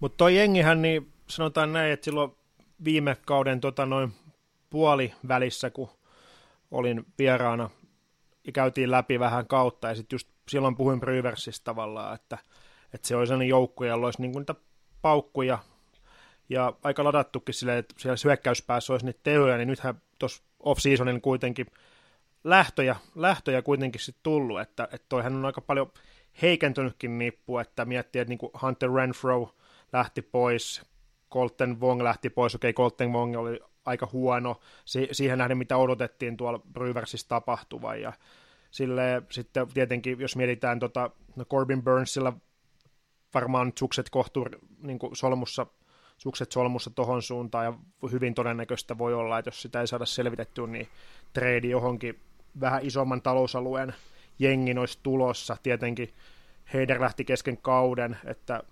Mutta toi jengihän, niin sanotaan näin, että silloin viime kauden tota, noin puoli välissä, kun olin vieraana ja käytiin läpi vähän kautta, ja sitten just silloin puhuin Bryversistä tavallaan, että, että se oli sellainen joukko, jolla olisi niinku niitä paukkuja, ja aika ladattukin silleen, että siellä hyökkäyspäässä olisi niitä tehoja, niin nythän tuossa off-seasonin kuitenkin lähtöjä, lähtöjä kuitenkin sitten tullut, että, että toihan on aika paljon heikentynytkin nippu, että miettii, että niin Hunter Renfro – lähti pois, Colton Wong lähti pois, okei, okay, Colton Wong oli aika huono. Si- siihen nähden, mitä odotettiin tuolla Bryversissä tapahtuvan, ja sille sitten tietenkin, jos mietitään tota, no Corbin Burnsilla varmaan sukset kohtuu niin solmussa, sukset solmussa tohon suuntaan, ja hyvin todennäköistä voi olla, että jos sitä ei saada selvitettyä, niin trade johonkin vähän isomman talousalueen jengin olisi tulossa. Tietenkin Heider lähti kesken kauden, että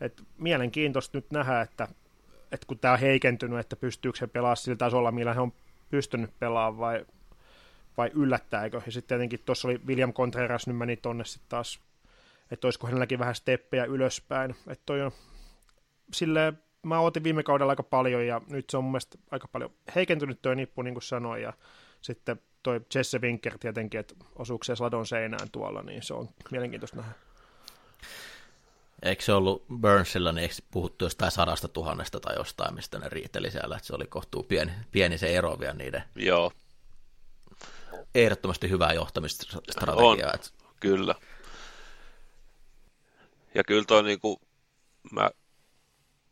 et mielenkiintoista nyt nähdä, että, että kun tämä on heikentynyt, että pystyykö se pelaamaan sillä tasolla, millä he on pystynyt pelaamaan vai, vai yllättääkö. Ja sitten tietenkin tuossa oli William Contreras, nyt meni tonne sitten taas, että olisiko hänelläkin vähän steppejä ylöspäin. Että toi on, silleen, mä otin viime kaudella aika paljon ja nyt se on mun mielestä aika paljon heikentynyt tuo nippu, niin kuin sanoin, ja sitten toi Jesse Winker tietenkin, että osuuko se Sladon seinään tuolla, niin se on mielenkiintoista nähdä. Eikö se ollut Burnsilla, niin eikö puhuttu jostain sadasta tuhannesta tai jostain, mistä ne riiteli siellä, että se oli kohtuu pieni, pieni se ero vielä niiden. Joo. Ehdottomasti hyvää johtamistrategiaa. On, että... kyllä. Ja kyllä toi niinku, mä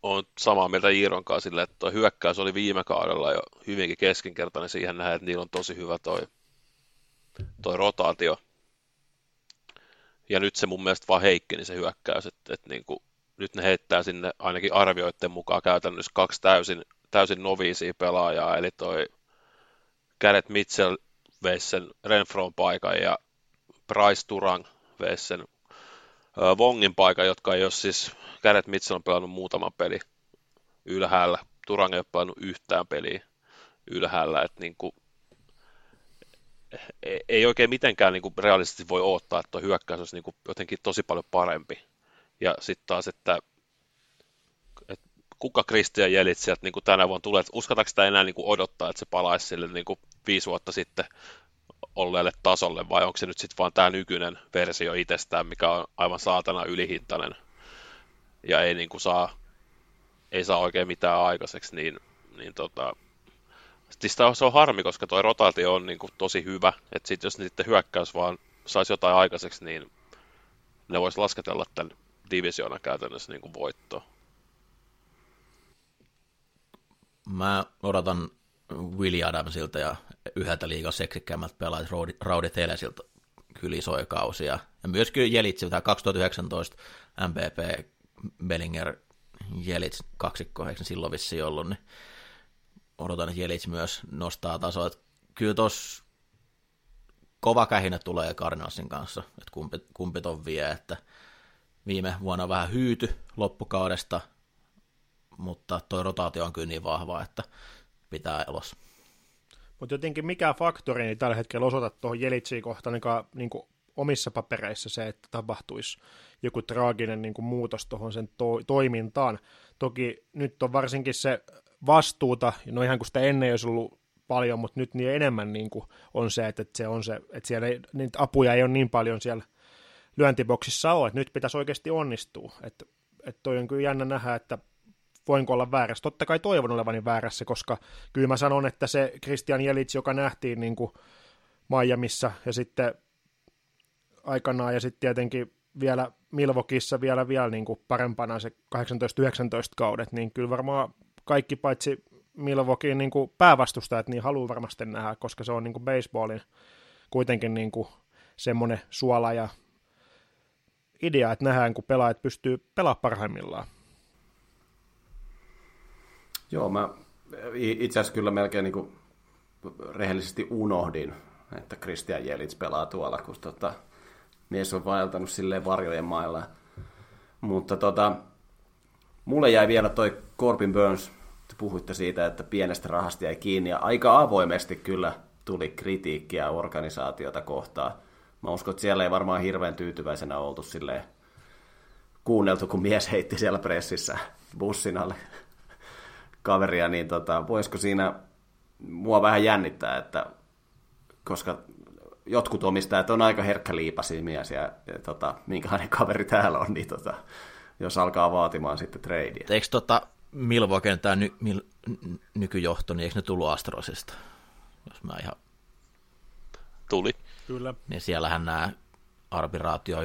oon samaa mieltä Iiron kanssa sille, että tuo hyökkäys oli viime kaudella jo hyvinkin keskinkertainen. Siihen nähdä, että niillä on tosi hyvä toi, toi rotaatio. Ja nyt se mun mielestä vaan heikkeni se hyökkäys, että, että niin kuin nyt ne heittää sinne ainakin arvioiden mukaan käytännössä kaksi täysin, täysin noviisia pelaajaa, eli toi Garrett Mitchell veisi sen Renfron paikan ja Bryce Turang veisi sen Vongin paikan, jotka ei ole siis, Garrett Mitchell on pelannut muutaman peli ylhäällä, Turang ei ole pelannut yhtään peliä ylhäällä, että niin kuin, ei oikein mitenkään niin kuin realistisesti voi odottaa, että hyökkäys olisi niin kuin jotenkin tosi paljon parempi. Ja sitten taas, että, että kuka Christian Jelit sieltä niin kuin tänä vuonna tulee, että uskotaanko sitä enää niin kuin odottaa, että se palaisi sille niin kuin viisi vuotta sitten olleelle tasolle, vai onko se nyt sitten vaan tämä nykyinen versio itsestään, mikä on aivan saatana ylihintainen ja ei niin kuin saa, ei saa oikein mitään aikaiseksi, niin, niin tota, siis se on harmi, koska tuo rotaatio on niin kuin tosi hyvä, että sit jos sitten hyökkäys vaan saisi jotain aikaiseksi, niin ne voisi lasketella tämän divisioonan käytännössä niin kuin voittoon. Mä odotan Willie Adamsilta ja yhdeltä liigan seksikkäämmältä pelaajat Rowdy Telesilta kyllä isoja kausia. Ja myös kyllä Jelitsiltä 2019 MPP Bellinger Jelits kaksikko, eikö silloin vissiin ollut, niin odotan, että Jelits myös nostaa tasoa. Että kyllä tuossa kova kähinä tulee Cardinalsin kanssa, että kumpi, kumpi ton vie, että viime vuonna vähän hyyty loppukaudesta, mutta tuo rotaatio on kyllä niin vahva, että pitää elossa. Mutta jotenkin mikä faktori niin tällä hetkellä osoita tuohon Jelitsiin kohtaan niin, kuin omissa papereissa se, että tapahtuisi joku traaginen niin kuin muutos tuohon sen to- toimintaan. Toki nyt on varsinkin se vastuuta, no ihan kuin sitä ennen olisi ollut paljon, mutta nyt niin enemmän niin kuin on se, että se on se, että siellä ei, niitä apuja ei ole niin paljon siellä lyöntiboksissa ole, että nyt pitäisi oikeasti onnistua. Että, että toi on kyllä jännä nähdä, että voinko olla väärässä. Totta kai toivon olevani väärässä, koska kyllä mä sanon, että se Christian Jelits, joka nähtiin niin kuin Miamiissa ja sitten aikanaan ja sitten tietenkin vielä Milvokissa vielä, vielä niin kuin parempana se 18-19 kaudet, niin kyllä varmaan kaikki paitsi Milvokin niin kuin päävastustajat niin haluaa varmasti nähdä, koska se on niin kuin baseballin kuitenkin niin kuin semmoinen suola ja idea, että nähdään, kun pelaajat pystyy pelaamaan parhaimmillaan. Joo, mä itse asiassa kyllä melkein niin kuin rehellisesti unohdin, että Christian Jelits pelaa tuolla, kun tota, mies on vaeltanut silleen varjojen mailla. Mutta tota, mulle jäi vielä toi Corbin Burns, te puhuitte siitä, että pienestä rahasta jäi kiinni, ja aika avoimesti kyllä tuli kritiikkiä organisaatiota kohtaan. Mä uskon, että siellä ei varmaan hirveän tyytyväisenä oltu silleen kuunneltu, kun mies heitti siellä pressissä bussin alle kaveria, niin tota, voisiko siinä mua vähän jännittää, että koska jotkut omistajat on aika herkkäliipaisia mies ja, ja tota, minkälainen kaveri täällä on, niin tota, jos alkaa vaatimaan sitten tradea. Eikö tota Milwaukee tämä ny, mil, nykyjohto, niin eikö ne tullut Astrosista? Jos mä ihan... Tuli. Kyllä. Niin siellähän nämä arbiraatio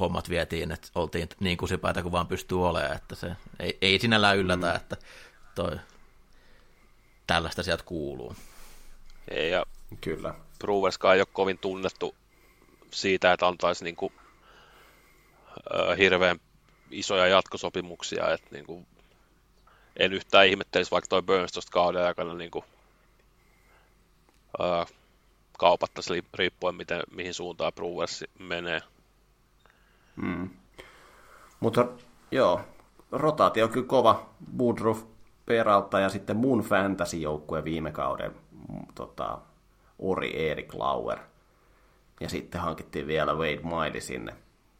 hommat vietiin, että oltiin niin kusipäitä kuin vaan pystyy olemaan, että se ei, ei sinällään yllätä, mm. että toi, tällaista sieltä kuuluu. Ei, ja Kyllä. Brewerskaan ei ole kovin tunnettu siitä, että antaisi niin kuin, äh, hirveän isoja jatkosopimuksia, että niin kuin, en yhtään ihmettelisi, vaikka toi Burns tuosta kauden aikana niin kuin, äh, kaupattaisi riippuen, miten, mihin suuntaan Brewers menee. Mm. Mutta joo, rotaatio on kyllä kova. Woodruff, Peralta ja sitten mun fantasy-joukkue viime kauden tota, Ori Erik Lauer. Ja sitten hankittiin vielä Wade Miley sinne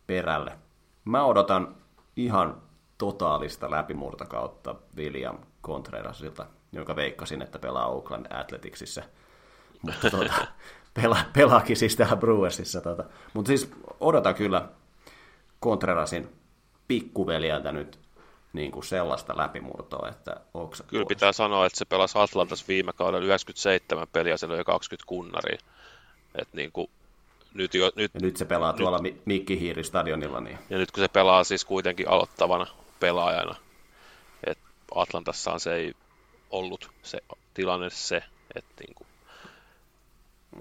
perälle. Mä odotan ihan totaalista läpimurtokautta William Contrerasilta, jonka veikkasin, että pelaa Oakland Athleticsissa. Mutta tuota, pela, pelaakin siis täällä Brewersissa. Tuota. Mutta siis odotan kyllä Contrerasin pikkuveljeltä nyt niin kuin sellaista läpimurtoa, että oksat Kyllä pois. pitää sanoa, että se pelasi Atlantas viime kaudella 97 peliä, se oli 20 kunnaria. Et niin kuin, nyt, jo, nyt, ja nyt se pelaa tuolla nyt, Mikki Hiiri stadionilla. Niin. Ja nyt kun se pelaa siis kuitenkin aloittavana pelaajana, että Atlantassaan se ei ollut se tilanne se, että niin kuin,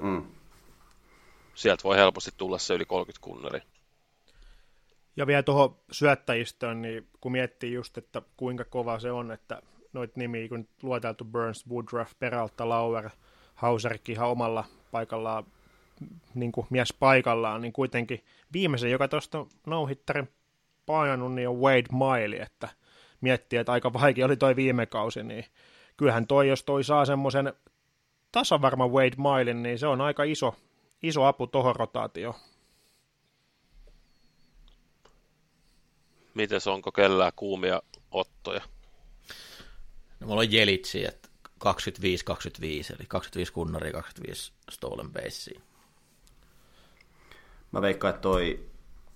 mm. sieltä voi helposti tulla se yli 30 kunnari. Ja vielä tuohon syöttäjistöön, niin kun miettii just, että kuinka kova se on, että noit nimiä, kun luoteltu Burns, Woodruff, Peralta, Lauer, Hauserkin ihan omalla paikallaan, niin kuin mies paikallaan, niin kuitenkin viimeisen, joka tuosta no painanut, niin on Wade Miley, että miettii, että aika vaikea oli toi viime kausi, niin kyllähän toi, jos toi saa semmoisen tasavarman Wade Milein, niin se on aika iso, iso apu tuohon rotaatioon. Mites onko kellään kuumia ottoja? No, mulla on Jelitsi, että 25-25, eli 25 kunnari 25 stolen base. Mä veikkaan, että toi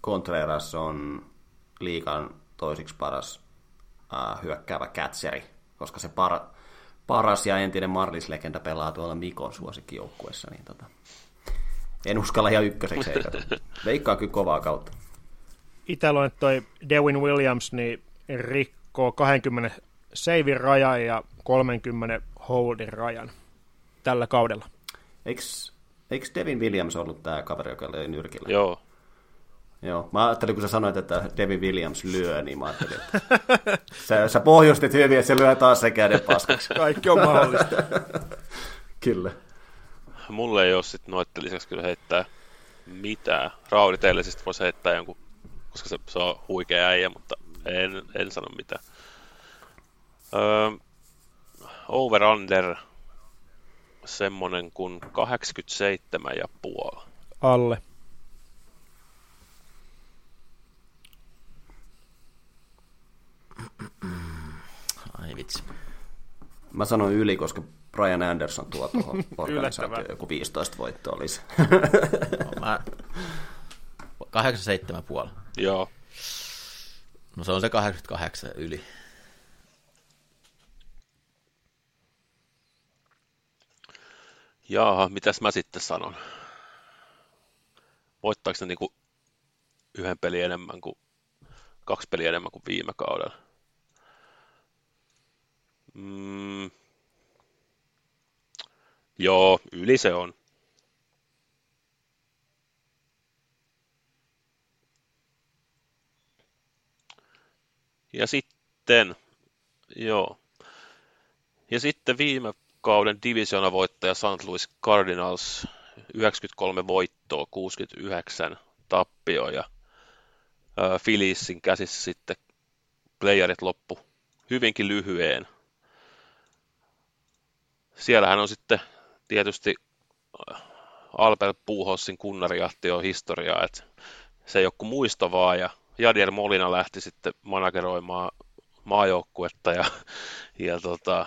Contreras on liikan toisiksi paras äh, hyökkäävä kätseri, koska se par, paras ja entinen Marlis-legenda pelaa tuolla Mikon suosikkijoukkuessa, niin tota, en uskalla ihan ykköseksi eikä. Veikkaa kyllä kovaa kautta. Itsellä että toi Dewin Williams niin rikkoo 20 seivin rajan ja 30 holdin rajan tällä kaudella. Eikö, eikö Devin Williams ollut tämä kaveri, joka oli nyrkillä? Joo. Joo, mä ajattelin, kun sä sanoit, että Devin Williams lyö, niin mä ajattelin, että sä, sä pohjustit hyvin, että se lyö taas se käden paskaksi. Kaikki on mahdollista. kyllä. Mulle ei ole sitten noitten lisäksi kyllä heittää mitään. Raudi teille siis voisi heittää jonkun, koska se, se on huikea äijä, mutta en, en sano mitään. Öö, over-under semmonen kuin 87 ja puoli. Alle. Ai vitsi. Mä sanon yli, koska Brian Anderson tuo tuohon organisaatioon joku 15 voittoa olisi. No, mä... 87,5. Joo. No se on se 88 yli. Jaaha, mitäs mä sitten sanon? Voittaako ne niinku yhden pelin enemmän kuin kaksi peliä enemmän kuin viime kaudella? Mm. Joo, yli se on. Ja sitten, joo. Ja sitten viime kauden voittaja St. Louis Cardinals 93 voittoa, 69 tappio ja äh, Phillisin käsissä sitten playerit loppu hyvinkin lyhyeen. Siellähän on sitten tietysti Albert Puuhossin kunnariahti on historiaa, että se ei ole kuin muisto vaan, ja Jadier Molina lähti sitten manageroimaan maajoukkuetta, ja, ja tota,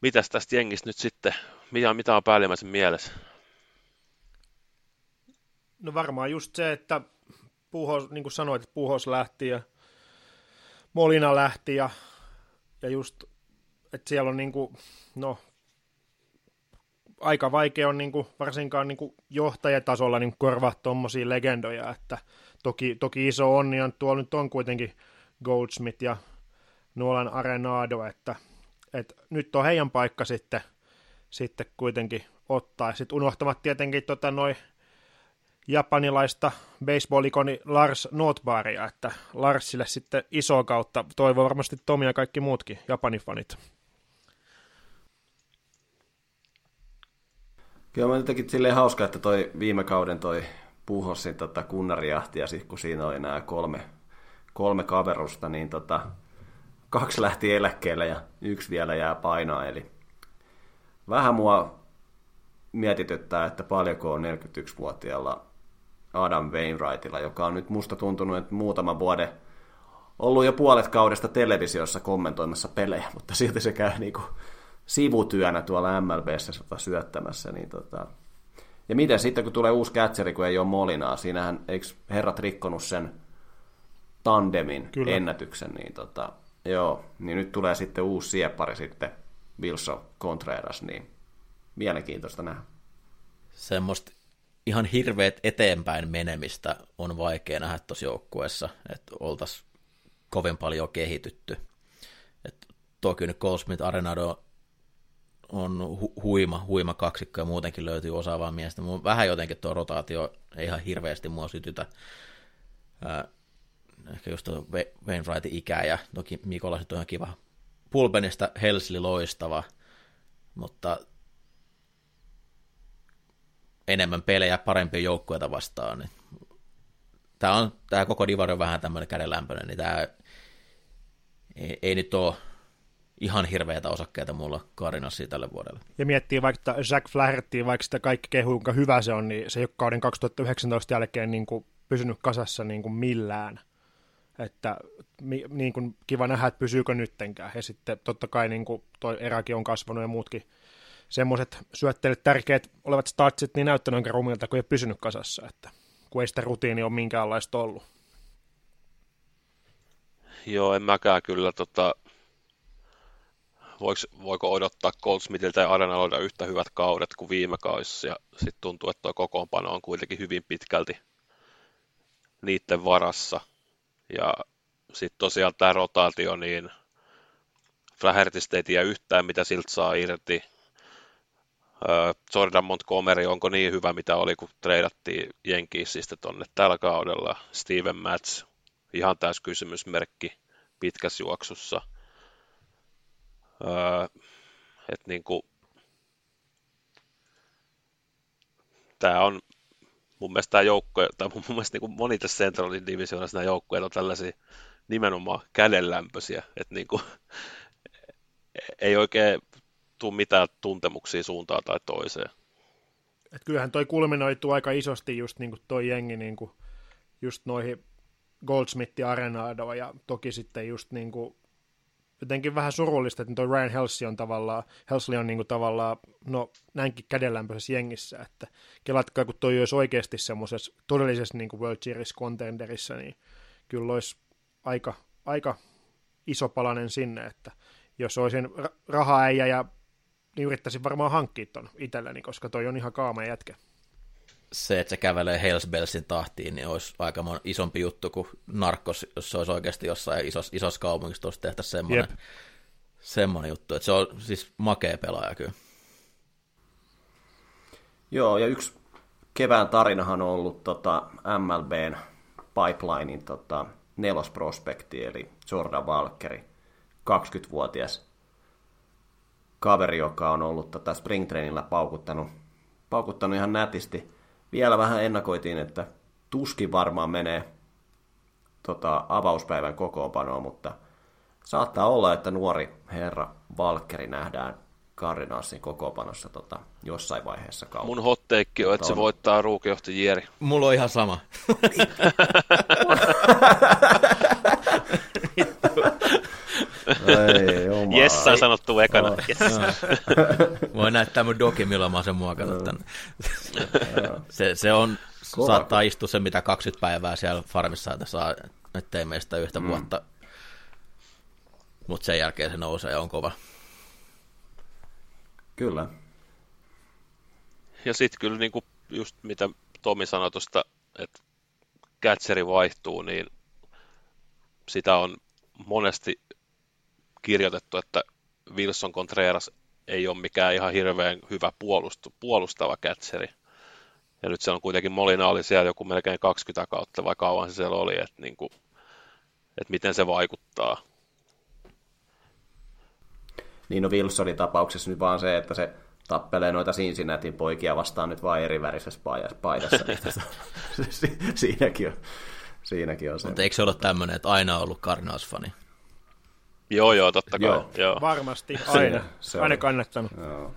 mitäs tästä jengistä nyt sitten, mitä, mitä on päällimmäisen mielessä? No varmaan just se, että Puhos, niin kuin sanoit, että Puhos lähti ja Molina lähti ja, ja just, että siellä on niin kuin, no, aika vaikea on niin kuin, varsinkaan niin kuin johtajatasolla niin korvaa tuommoisia legendoja, että toki, toki iso onni on, tuolla nyt on kuitenkin Goldsmith ja Nolan Arenado, että et nyt on heidän paikka sitten, sitten kuitenkin ottaa. Sitten unohtamat tietenkin tota noin japanilaista baseballikoni Lars Notbaria, että Larsille sitten iso kautta toivoo varmasti Tomi ja kaikki muutkin Japanifanit. Kyllä mä jotenkin silleen hauska, että toi viime kauden toi Puhossin tota kunnariahti ja sitten kun siinä oli nämä kolme, kolme kaverusta, niin tota, kaksi lähti eläkkeelle ja yksi vielä jää painoa, eli vähän mua mietityttää, että paljonko on 41-vuotiaalla Adam Wainwrightilla, joka on nyt musta tuntunut, että muutama vuoden ollut jo puolet kaudesta televisiossa kommentoimassa pelejä, mutta silti se käy niinku sivutyönä tuolla MLBssä syöttämässä. Niin tota... Ja miten sitten, kun tulee uusi kätseri, kun ei ole Molinaa, siinähän eikö herrat rikkonut sen tandemin Kyllä. ennätyksen, niin tota, Joo, niin nyt tulee sitten uusi sieppari sitten, Wilson Contreras, niin mielenkiintoista nähdä. Semmoista ihan hirveät eteenpäin menemistä on vaikea nähdä tuossa joukkueessa, että oltaisiin kovin paljon kehitytty. Et toki nyt Goldsmith Arenado on hu- huima, huima kaksikko ja muutenkin löytyy osaavaa miestä. Mun vähän jotenkin tuo rotaatio ei ihan hirveästi mua sytytä. Ää, ehkä just tuo Wainwrightin ikä ja toki Mikola on ihan kiva. Pulpenista Helsli loistava, mutta enemmän pelejä parempia joukkueita vastaan. Niin tämä, on, tämä koko divari on vähän tämmöinen kädenlämpöinen, niin tämä ei, ei nyt ole ihan hirveitä osakkeita mulla Cardinalsia tälle vuodelle. Ja miettii vaikka Jack Flaherty, vaikka sitä kaikki kehuu, kuinka hyvä se on, niin se ei ole kauden 2019 jälkeen niin kuin pysynyt kasassa niin kuin millään. Että niin kuin kiva nähdä, että pysyykö nyttenkään. Ja sitten totta kai niin kuin toi eräkin on kasvanut ja muutkin semmoiset syötteille tärkeät olevat startsit, niin näyttänyt aika rumilta, kun ei pysynyt kasassa. Että kun ei sitä rutiini ole minkäänlaista ollut. Joo, en mäkään kyllä tota, voiko, voiko odottaa Goldsmithiltä ja Arenalolta yhtä hyvät kaudet kuin viime kaudessa, ja sitten tuntuu, että tuo kokoonpano on kuitenkin hyvin pitkälti niiden varassa. Ja sitten tosiaan tämä rotaatio, niin Flahertistä ei tiedä yhtään, mitä siltä saa irti. Jordan Montgomery, onko niin hyvä, mitä oli, kun treidattiin Jenkiisistä tonne tällä kaudella. Steven Matz, ihan täys kysymysmerkki pitkässä juoksussa. Öö, että niin kuin, tämä on mun mielestä tämä joukko, tai mun mielestä niin moni tässä Centralin divisioonassa nämä joukkueet on tällaisia nimenomaan kädenlämpöisiä, että niin kuin, ei oikein tule mitään tuntemuksia suuntaan tai toiseen. Et kyllähän toi kulminoituu aika isosti just niin kuin toi jengi niin kuin just noihin Goldsmith ja Arenado ja toki sitten just niin kuin jotenkin vähän surullista, että toi Ryan Helsley on tavallaan, Helsley on niin kuin tavallaan, no näinkin kädenlämpöisessä jengissä, että kelatkaa, kun toi olisi oikeasti semmoisessa todellisessa niin kuin World Series contenderissa, niin kyllä olisi aika, aika iso palanen sinne, että jos olisin raha-äijä ja niin yrittäisin varmaan hankkia ton itselleni, koska toi on ihan kaama jätkä se, että se kävelee Hells Bellsin tahtiin, niin olisi aika isompi juttu kuin narkos, jos se olisi oikeasti jossain isossa, isossa kaupungissa tuossa tehtäisiin semmoinen, semmoinen juttu. Että se on siis makea pelaaja kyllä. Joo, ja yksi kevään tarinahan on ollut tota MLBn pipelinein tota, nelosprospekti, eli Jordan Walkeri, 20-vuotias kaveri, joka on ollut tota springtrainilla paukuttanut, paukuttanut ihan nätisti – vielä vähän ennakoitiin, että tuskin varmaan menee tota, avauspäivän kokoonpanoon, mutta saattaa olla, että nuori herra Valkkeri nähdään Cardinalsin kokoonpanossa tota, jossain vaiheessa kautta. Mun hotteikki on, että se voittaa ruukijohti Jeri. Mulla on ihan sama. Ei, Jessa sanottu ekana. Oh. Yes. Voin näyttää mun doki, milloin mä sen muokannut tänne. se, se on, Kova. saattaa istua se mitä 20 päivää siellä farmissa, että saa, ettei meistä yhtä mm. vuotta. Mutta sen jälkeen se nousee ja on kova. Kyllä. Ja sitten kyllä niinku just mitä Tomi sanoi tuosta, että catcheri vaihtuu, niin sitä on monesti kirjoitettu, että Wilson Contreras ei ole mikään ihan hirveän hyvä puolustu, puolustava catcheri. Ja nyt se on kuitenkin Molina oli siellä joku melkein 20 kautta, vai kauan se siellä oli, että, niin kuin, että miten se vaikuttaa. Niin no Wilsonin tapauksessa nyt vaan se, että se tappelee noita Cincinnatin poikia vastaan nyt vain eri värisessä paidassa. siinäkin on, siinäkin on se. Mutta eikö se ole tämmöinen, että aina on ollut Cardinals-fani? Joo, joo, totta kai. Joo. joo. Varmasti, aina. Se aina kannattanut. Joo.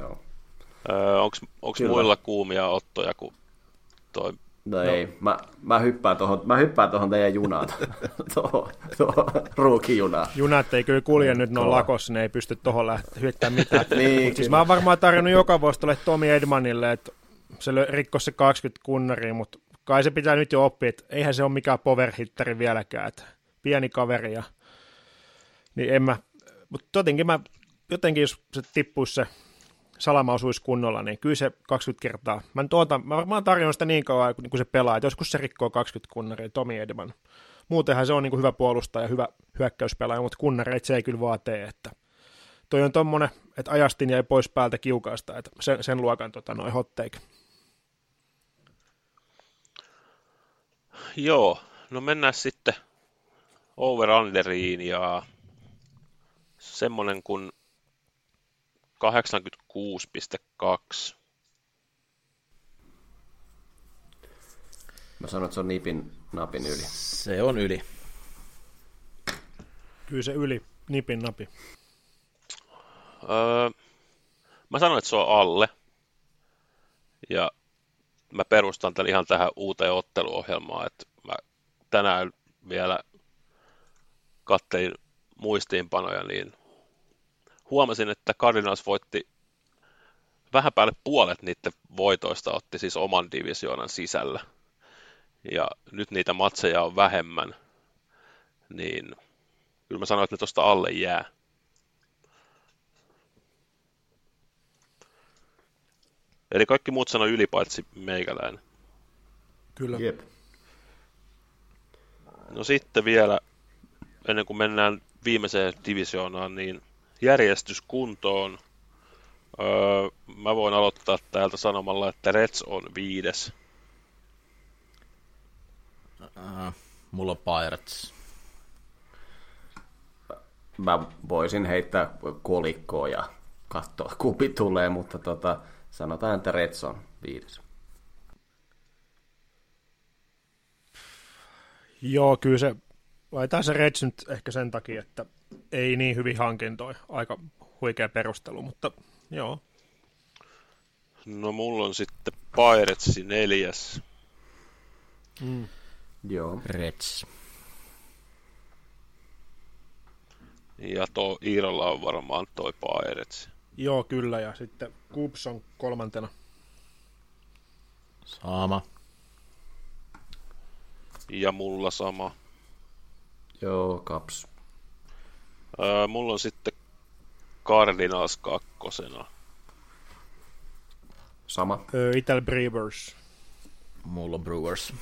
Joo. Öö, onko muilla kuumia ottoja kuin toi? No, no. ei, mä, mä hyppään tuohon mä hyppään tohon teidän junaan, tuohon, ruukijunaan. Junat ei kyllä kulje nyt, ne on lakossa, ne ei pysty tuohon lähteä hyökkään mitään. niin, siis mä oon varmaan tarjonnut joka vuosi tuolle Tomi Edmanille, että se rikkoi se 20 kunnaria, mutta kai se pitää nyt jo oppia, että eihän se ole mikään powerhitteri vieläkään, että pieni kaveri ja niin en mä, mutta jotenkin mä, jotenkin jos se tippuisi se salama osuisi kunnolla, niin kyllä se 20 kertaa. Mä, nyt ootan, mä varmaan tarjoan sitä niin kauan, kun se pelaa, että joskus se rikkoo 20 kunnaria, Tomi Edman. Muutenhan se on niin kuin hyvä puolustaja ja hyvä hyökkäyspelaaja, mutta kunnareita se ei kyllä vaan tee, että toi on tommonen, että ajastin jäi pois päältä kiukaasta, että sen, sen luokan tota, noin hot take. Joo, no mennään sitten over-underiin ja semmonen kuin 86,2. Mä sanon, että se on nipin napin yli. Se on yli. Kyllä se yli, nipin napi. Öö, mä sanon, että se on alle. Ja mä perustan tämän ihan tähän uuteen otteluohjelmaan, että mä tänään vielä kattelin muistiinpanoja, niin huomasin, että Cardinals voitti vähän päälle puolet niiden voitoista otti siis oman divisioonan sisällä. Ja nyt niitä matseja on vähemmän, niin kyllä mä sanoin, että ne tuosta alle jää. Eli kaikki muut sanoi ylipaitsi meikäläinen. Kyllä. Jep. No sitten vielä, ennen kuin mennään viimeiseen divisioonaan, niin järjestys kuntoon. Öö, mä voin aloittaa täältä sanomalla, että Reds on viides. Uh, mulla on Pirates. Mä voisin heittää kolikkoa ja katsoa kumpi tulee, mutta tota, sanotaan, että Reds on viides. Joo, kyllä se, laitetaan se Reds nyt ehkä sen takia, että ei niin hyvin hankintoja. Aika huikea perustelu, mutta joo. No mulla on sitten Pirates neljäs. Mm. Joo. Reds. Ja tuo Iirolla on varmaan toi Pirates. Joo, kyllä, ja sitten Cubs on kolmantena. Sama. Ja mulla sama. Joo, kaps. Öö, mulla on sitten Cardinals kakkosena. Sama. Öö, Ital Brewers. Mulla on Brewers.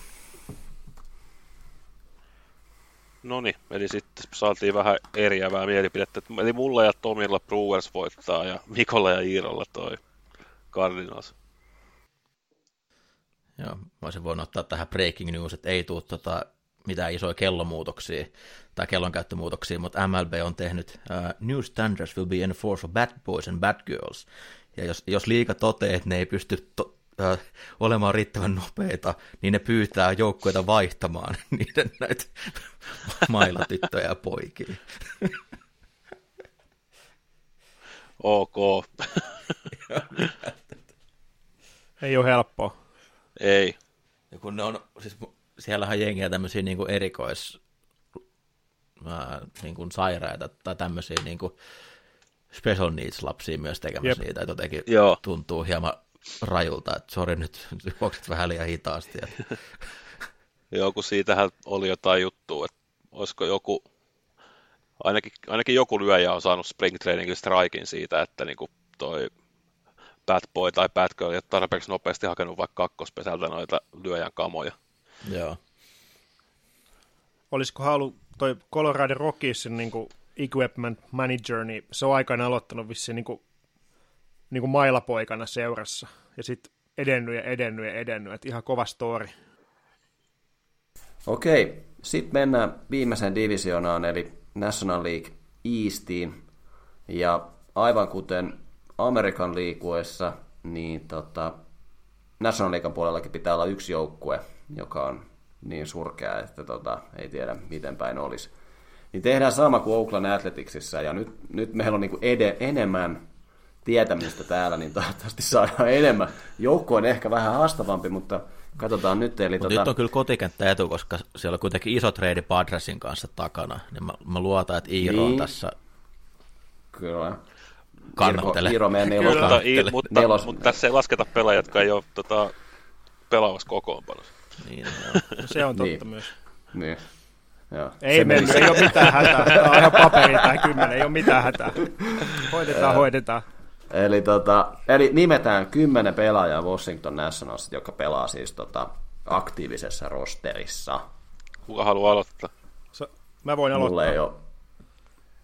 No niin, eli sitten saatiin vähän eriävää mielipidettä. Eli mulla ja Tomilla Brewers voittaa ja Mikolla ja Iirolla toi Cardinals. Joo, mä olisin voinut ottaa tähän breaking news, että ei tule tota, mitään isoja kellomuutoksia tai kellonkäyttömuutoksia, mutta MLB on tehnyt uh, New Standards will be enforced for bad boys and bad girls. Ja jos, jos liika toteaa, että ne ei pysty to, uh, olemaan riittävän nopeita, niin ne pyytää joukkueita vaihtamaan niiden näitä mailatyttöjä ja poikia. Ok. Ei ole helppoa. Ei. Ja kun ne on, siis siellähän jengiä tämmöisiä niin kuin erikois ää, niin kuin sairaita tai tämmöisiä niin kuin special needs lapsia myös tekemässä Jep. niitä, että jotenkin Joo. tuntuu hieman rajulta, että sori nyt juokset vähän liian hitaasti. Että, Joo, kun siitähän oli jotain juttua, että olisiko joku, ainakin, ainakin joku lyöjä on saanut spring trainingin strikin siitä, että niinku toi bad boy tai bad girl ei ole tarpeeksi nopeasti hakenut vaikka kakkospesältä noita lyöjän kamoja. Joo. Olisiko halu toi Colorado Rockiesin niin kuin equipment manager, niin se on aikana aloittanut vissiin niin kuin, niin kuin mailapoikana seurassa. Ja sitten edennyt ja edennyt ja edennyt. Et ihan kova story. Okei, sitten mennään viimeiseen divisioonaan, eli National League Eastiin. Ja aivan kuten Amerikan liikuessa, niin tota, National Leaguean puolellakin pitää olla yksi joukkue, joka on niin surkea, että tota, ei tiedä miten päin olisi. Niin tehdään sama kuin Oakland Athleticsissa, ja nyt, nyt meillä on niinku ede, enemmän tietämistä täällä, niin toivottavasti saadaan enemmän. Joukko on ehkä vähän haastavampi, mutta katsotaan nyt. Eli tota, nyt on kyllä kotikenttä etu, koska siellä on kuitenkin iso trade Padresin kanssa takana. Niin mä, mä luotan, että Iiro on Niin. tässä Kyllä. Kannattele. Iiro, Iiro meidän Kyllä. nelos, Mutta, i, mutta, Nelos- mutta tässä ei lasketa pelaajia, jotka ei ole tota, pelaavassa kokoonpanossa. Niin, joo. No, se on totta Niin. myös. Niin. Joo. Ei Se mennyt, ei ole mitään hätää. Tämä on ihan paperi tai kymmenen, ei ole mitään hätää. Hoidetaan, hoidetaan. Eli, tota, eli nimetään kymmenen pelaajaa Washington Nationals, joka pelaa siis tota, aktiivisessa rosterissa. Kuka haluaa aloittaa? Sa- Mä voin aloittaa. ei ole.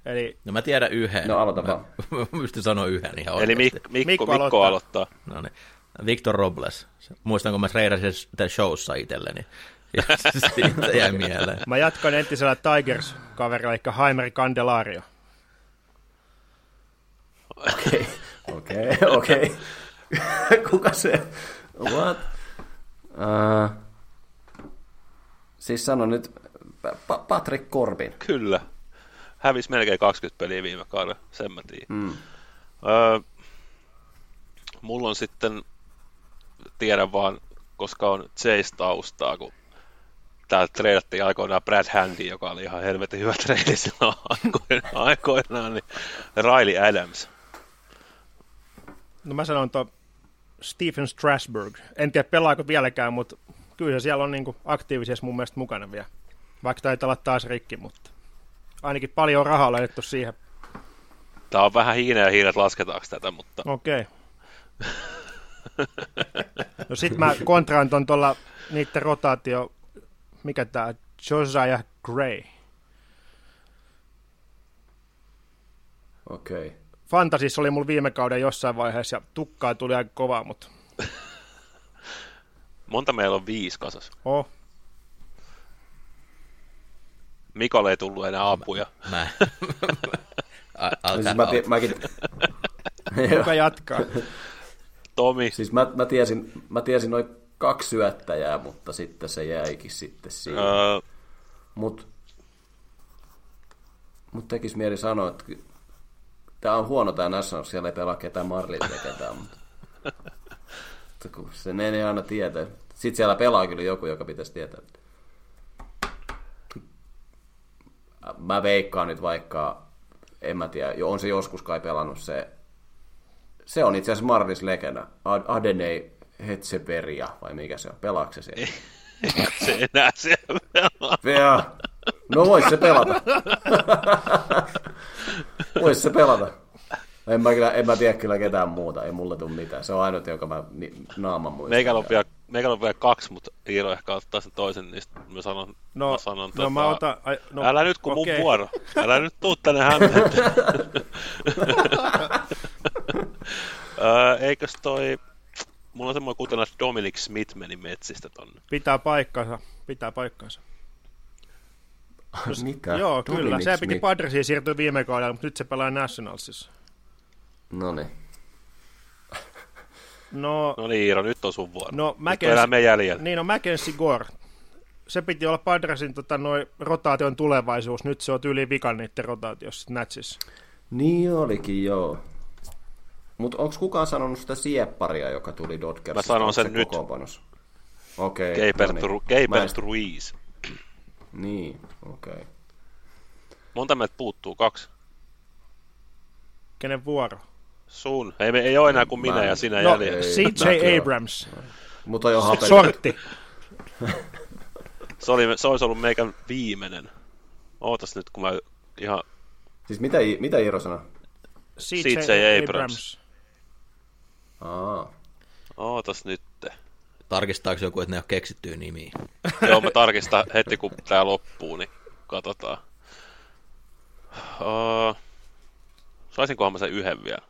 Eli No mä tiedän yhden. No, aloita vaan. Mä pystyn sanoa yhden ihan Eli oikeasti. Mik- Mikko, Mikko Mikko, Mikko aloittaa. No niin. Victor Robles. Muistan, kun mä treidasin sitä showssa itselleni. Ja siitä jäi mieleen. mä jatkan entisellä Tigers-kaverilla, eli Heimer Candelario. Okei, okei, okei. Kuka se? What? Uh, siis sano nyt pa- Patrick Corbin. Kyllä. Hävisi melkein 20 peliä viime kaudella, sen mä tiedän. Mm. Öö, mulla on sitten, tiedän vaan, koska on Chase-taustaa, kun täältä treidattiin aikoinaan Brad Handy, joka oli ihan helvetin hyvä treidi silloin aikoinaan, aikoinaan niin Riley Adams. No mä sanon tuon Stephen Strasburg. En tiedä pelaako vieläkään, mutta kyllä se siellä on niin aktiivisesti mun mielestä mukana vielä. Vaikka taitaa olla taas rikki, mutta ainakin paljon rahaa laitettu siihen. Tämä on vähän hiineä ja hiiret lasketaanko tätä, mutta Okei. No sit mä kontraan ton tuolla niiden rotaatio, mikä tää, Josiah Gray. Okei. Fantasissa oli mulla viime kauden jossain vaiheessa ja tukkaa tuli aika kovaa, mutta monta meillä on viisi kasas. oh, Mikolle ei tullut enää apuja. Mä... A- No alkaa, siis mä, mäkin... kuka jatkaa? Tomi, siis mä, mä, tiesin, mä tiesin noin kaksi syöttäjää, mutta sitten se jäikin sitten siihen. öö, Mut, mut tekis mieli sanoa, että tää on huono tää Nationals, siellä ei pelaa ketään Marlille ketään, mutta kun sen ei aina tietää. Sitten siellä pelaa kyllä joku, joka pitäisi tietää. Mä veikkaan nyt vaikka, en mä tiedä, on se joskus kai pelannut se, se on itse asiassa Marlis legenda, Ad- Adenei Hetseperia, vai mikä se on, pelaako se siellä? se enää siellä pelaa. No vois se pelata. vois se pelata. En mä, kyllä, en mä tiedä kyllä ketään muuta, ei mulle tule mitään. Se on ainut, joka mä ni, naaman muistan. Meikällä on, vielä, meikällä on vielä kaksi, mutta Iiro ehkä ottaa sen toisen, niin mä sanon, No, mä sanon no tota, mä otan... Ai, no, Älä nyt kun okei. mun vuoro. Älä nyt tuu tänne hänelle. öö, eikös toi... Mulla on semmoinen kutena, että Dominic Smith meni metsistä tonne. Pitää paikkansa, pitää paikkansa. Mikä? Joo, Dominic kyllä. Se piti. Padresiin siirtyä viime kaudella, mutta nyt se pelaa Nationalsissa. No niin. No, No niin, Iiro, nyt on sun vuoro. no nyt me jäljellä. Niin on Mackenzie Gore. Se piti olla Padresin tota, noi, rotaation tulevaisuus. Nyt se on yli vikan niiden rotaatiossa Natsissa. Niin olikin, joo. Mutta onko kukaan sanonut sitä siepparia, joka tuli Dodgersista? Mä sanon sen se nyt. Okei. Keipert no niin. En- Ruiz. Niin, okei. Okay. Monta meiltä puuttuu? Kaksi. Kenen vuoro? Sun. Ei, me, ei ole enää kuin minä Mä- ja sinä No, jäljellä. CJ Abrams. Mutta on jo hapetettu. Sortti. Se, oli, se olisi ollut meikän viimeinen. Ootas nyt, kun mä ihan... Siis mitä, mitä Iiro sanoi? CJ Abrams. Aa. Ootas nyt. Tarkistaako joku, että ne ei ole keksittyä nimiä? Joo, mä tarkistan heti, kun tää loppuu, niin katsotaan. Uh, saisinkohan mä sen yhden vielä?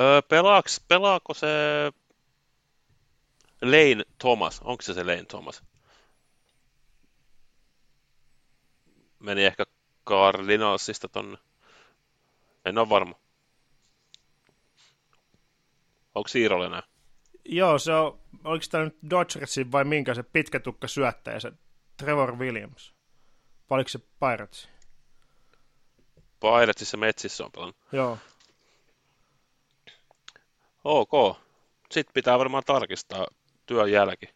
Öö, pelaaks, pelaako se Lane Thomas? Onko se se Lane Thomas? Meni ehkä Cardinalsista tonne. En ole varma. Onko Siirolla enää? Joo, se on, oliko tämä nyt Dodgersin vai minkä se pitkä tukka syöttäjä, se Trevor Williams? Vai oliko se Pirates? Piratesissa metsissä on pelannut. Joo. Ok. Sitten pitää varmaan tarkistaa työn jälki.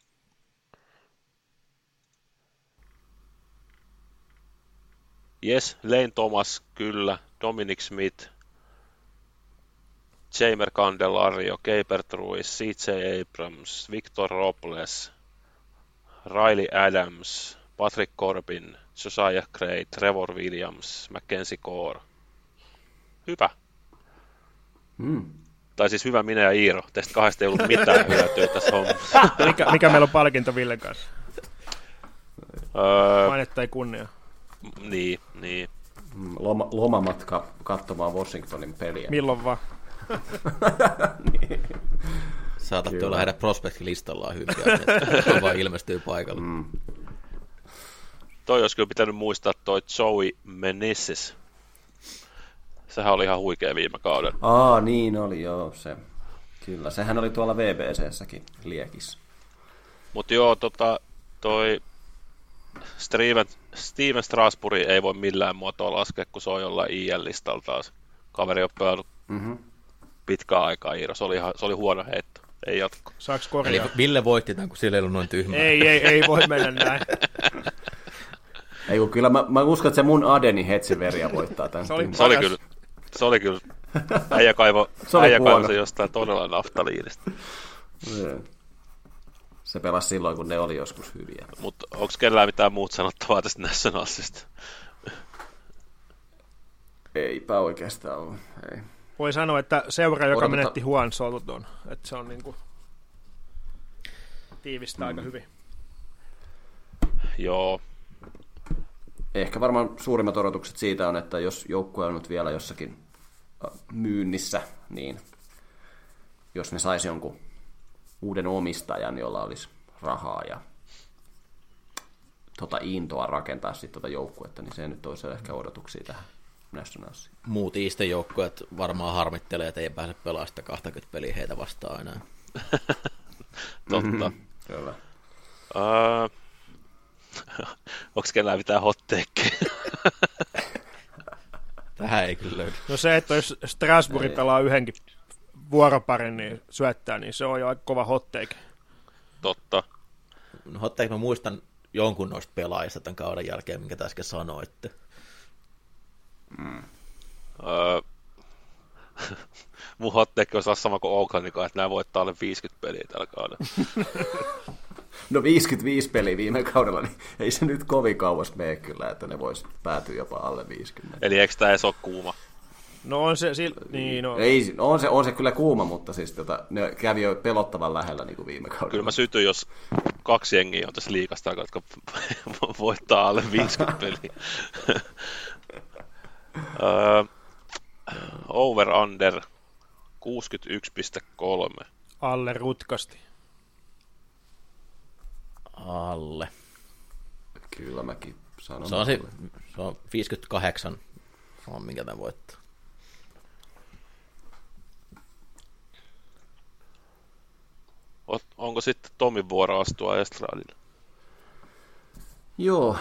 Yes, Lane Thomas, kyllä. Dominic Smith, Jamer Candelario, Keipert Ruiz, CJ Abrams, Victor Robles, Riley Adams, Patrick Corbin, Josiah Gray, Trevor Williams, Mackenzie Gore. Hyvä. Hmm. Tai siis hyvä minä ja Iiro. Tästä kahdesta ei ollut mitään hyötyä tässä hommassa. Mikä, mikä meillä on palkinto Villen kanssa? Öö, Mainetta ei kunnia. niin, niin. Loma, lomamatka katsomaan Washingtonin peliä. Milloin vaan. Saatat tuolla heidän prospektilistallaan hyviä, että vaan ilmestyy paikalle. Mm. Toi olisi kyllä pitänyt muistaa toi Joey Meneses. Sehän oli ihan huikea viime kauden. Aa, niin oli joo se. Kyllä, sehän oli tuolla VBCssäkin liekissä. Mutta joo, tota, toi Steven, Steven Strasburg ei voi millään muotoa laskea, kun se on jollain IL-listalla taas. Kaveri on pelannut mm-hmm. pitkään aikaa Iiro. Se oli, ihan, se oli huono heitto. Ei jatko. Saaks Eli korjaa? Ville voitti tämän, kun sillä ei ollut noin tyhmää. Ei, ei, ei voi mennä näin. Ei kun kyllä mä, mä uskon, että se mun Adeni Hetseveria voittaa tämän. Se oli-. Se oli kyllä, se oli kyllä, äijä kaivo, Se äijä kaivo se jostain todella naftaliinista. Se pelasi silloin, kun ne oli joskus hyviä. Mutta onko kellään mitään muuta sanottavaa tästä Nationalsista? Eipä oikeastaan ole. Ei. Voi sanoa, että seura, joka Odotetaan. menetti Juan Soldon, että se on niinku tiivistä aika hyvin. Joo, Ehkä varmaan suurimmat odotukset siitä on, että jos joukkue on nyt vielä jossakin äh, myynnissä, niin jos ne saisi jonkun uuden omistajan, jolla olisi rahaa ja tota intoa rakentaa sitten tota joukkuetta, niin se nyt olisi ehkä odotuksia tähän Nationalsiin. Muut Iisten joukkueet varmaan harmittelee, että ei pääse pelaamaan sitä 20 peliä heitä vastaan enää. totta. Mm-hmm. Kyllä. Öö, onko kellään mitään hotteekkiä? Tähän ei kyllä löydy. No se, että jos Strasbourg pelaa yhdenkin vuoroparin, niin syöttää, niin se on jo aika kova hotteike. totta. No Hotteek mä muistan jonkun noista pelaajista tämän kauden jälkeen, minkä te äsken sanoitte. Öö, mun hotteekki olisi sama kuin Oaklandin kanssa, että nämä voittaa alle 50 peliä tällä kaudella. No 55 peliä viime kaudella, niin ei se nyt kovin kauas mene kyllä, että ne vois päätyä jopa alle 50. Eli eikö tämä edes ole kuuma? No on se, sil... niin no, Ei, on, se, on se kyllä kuuma, mutta siis tota, ne kävi jo pelottavan lähellä niin kuin viime kaudella. Kyllä mä sytyn, jos kaksi jengiä on tässä liikasta, jotka voittaa alle 50 peliä. Öö, over under 61,3. alle rutkasti. Alle. Kyllä mäkin sanon. Se on, se, se on 58, on minkä tämän voittaa. Onko sitten Tomin vuoro astua estradille? Joo,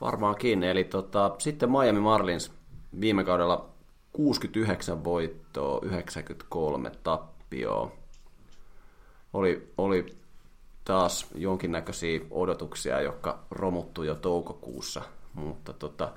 varmaankin. Eli tota, sitten Miami Marlins viime kaudella 69 voittoa, 93 tappioa. Oli, oli taas jonkinnäköisiä odotuksia, jotka romuttu jo toukokuussa, mutta tota,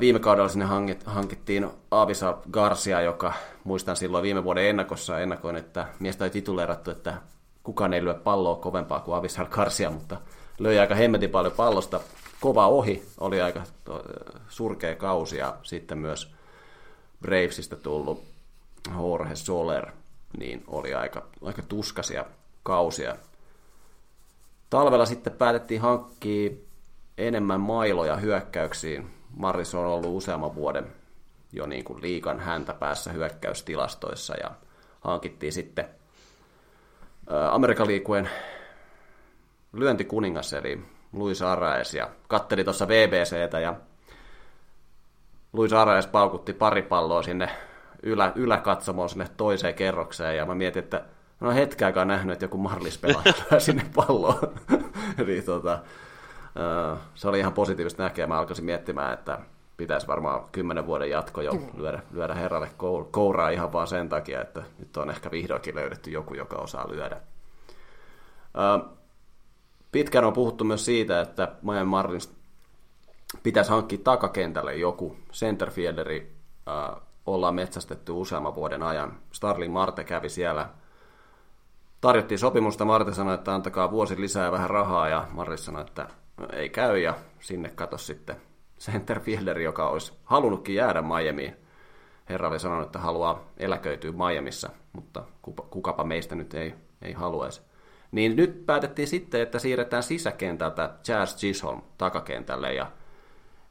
viime kaudella sinne hankit, hankittiin Avisa Garcia, joka muistan silloin viime vuoden ennakossa ennakoin, että miestä oli tituleerattu, että kukaan ei lyö palloa kovempaa kuin Avisal Garcia, mutta löi aika hemmetin paljon pallosta. Kova ohi, oli aika surkea kausi ja sitten myös Bravesista tullut Jorge Soler, niin oli aika, aika tuskasia kausia. Talvella sitten päätettiin hankkia enemmän mailoja hyökkäyksiin. Marlis on ollut useamman vuoden jo niin kuin liikan häntä päässä hyökkäystilastoissa ja hankittiin sitten Amerikan liikueen lyöntikuningas eli Luis Arraes ja katteli tuossa BBCtä ja Luis Arraes paukutti pari palloa sinne ylä, yläkatsomoon sinne toiseen kerrokseen ja mä mietin, että ole hetkeäkään nähnyt, että joku Marlis pelaaja lyö sinne palloon. Eli tota, se oli ihan positiivista näkeä. Mä alkaisin miettimään, että pitäisi varmaan kymmenen vuoden jatko jo lyödä, lyödä herralle kour- kouraa ihan vaan sen takia, että nyt on ehkä vihdoinkin löydetty joku, joka osaa lyödä. Ää, Pitkään on puhuttu myös siitä, että Miami Marlins pitäisi hankkia takakentälle joku centerfielderi. Ollaan metsästetty useamman vuoden ajan. Starling Marte kävi siellä. Tarjottiin sopimusta, Marte sanoi, että antakaa vuosi lisää ja vähän rahaa, ja Marlis sanoi, että ei käy, ja sinne kato sitten centerfielderi, joka olisi halunnutkin jäädä Miamiin. Herra oli sanonut, että haluaa eläköityä Miamissa, mutta kukapa meistä nyt ei, ei haluaisi. Niin nyt päätettiin sitten, että siirretään sisäkentältä Jazz Chisholm takakentälle ja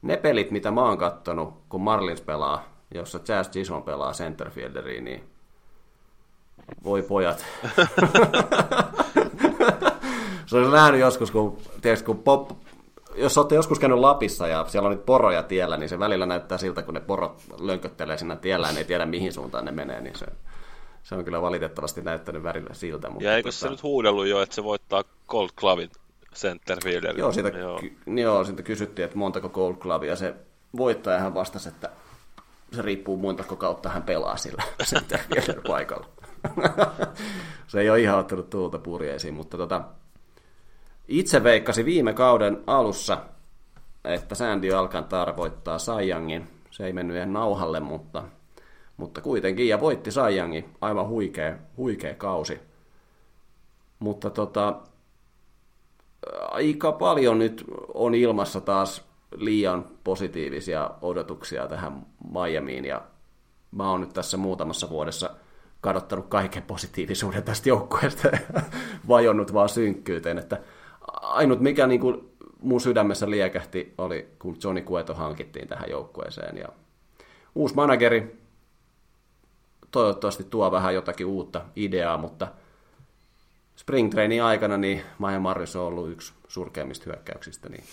ne pelit, mitä mä oon kattonut, kun Marlins pelaa, jossa Jazz Chisholm pelaa centerfielderiin, niin voi pojat. se olisi nähnyt joskus, kun, tiedätkö, kun pop, jos olette joskus käynyt Lapissa ja siellä on nyt poroja tiellä, niin se välillä näyttää siltä, kun ne porot lönköttelee siinä tiellä ja ne ei tiedä mihin suuntaan ne menee, niin se, se on kyllä valitettavasti näyttänyt värillä siltä. Mutta ja eikö tota... se nyt huudellut jo, että se voittaa Gold Clovin centerfielderin? Joo, siitä, joo. Ky- joo, siitä kysyttiin, että montako Gold Clovia se voittaa ja hän vastasi, että se riippuu montako kautta hän pelaa sillä centerfielder paikalla. se ei ole ihan ottanut tuulta purjeisiin, mutta tota, itse veikkasi viime kauden alussa, että Sandy Alcantara voittaa Saiyangin. Se ei mennyt ihan nauhalle, mutta, mutta kuitenkin, ja voitti Saiyangin. Aivan huikea, huikea kausi. Mutta tota, aika paljon nyt on ilmassa taas liian positiivisia odotuksia tähän Miamiin, ja mä oon nyt tässä muutamassa vuodessa kadottanut kaiken positiivisuuden tästä joukkueesta vajonnut vaan synkkyyteen, että ainut mikä niin kuin mun sydämessä liekähti oli, kun Johnny Cueto hankittiin tähän joukkueeseen. Ja uusi manageri toivottavasti tuo vähän jotakin uutta ideaa, mutta spring trainin aikana niin Maja Marris on ollut yksi surkeimmista hyökkäyksistä. Niin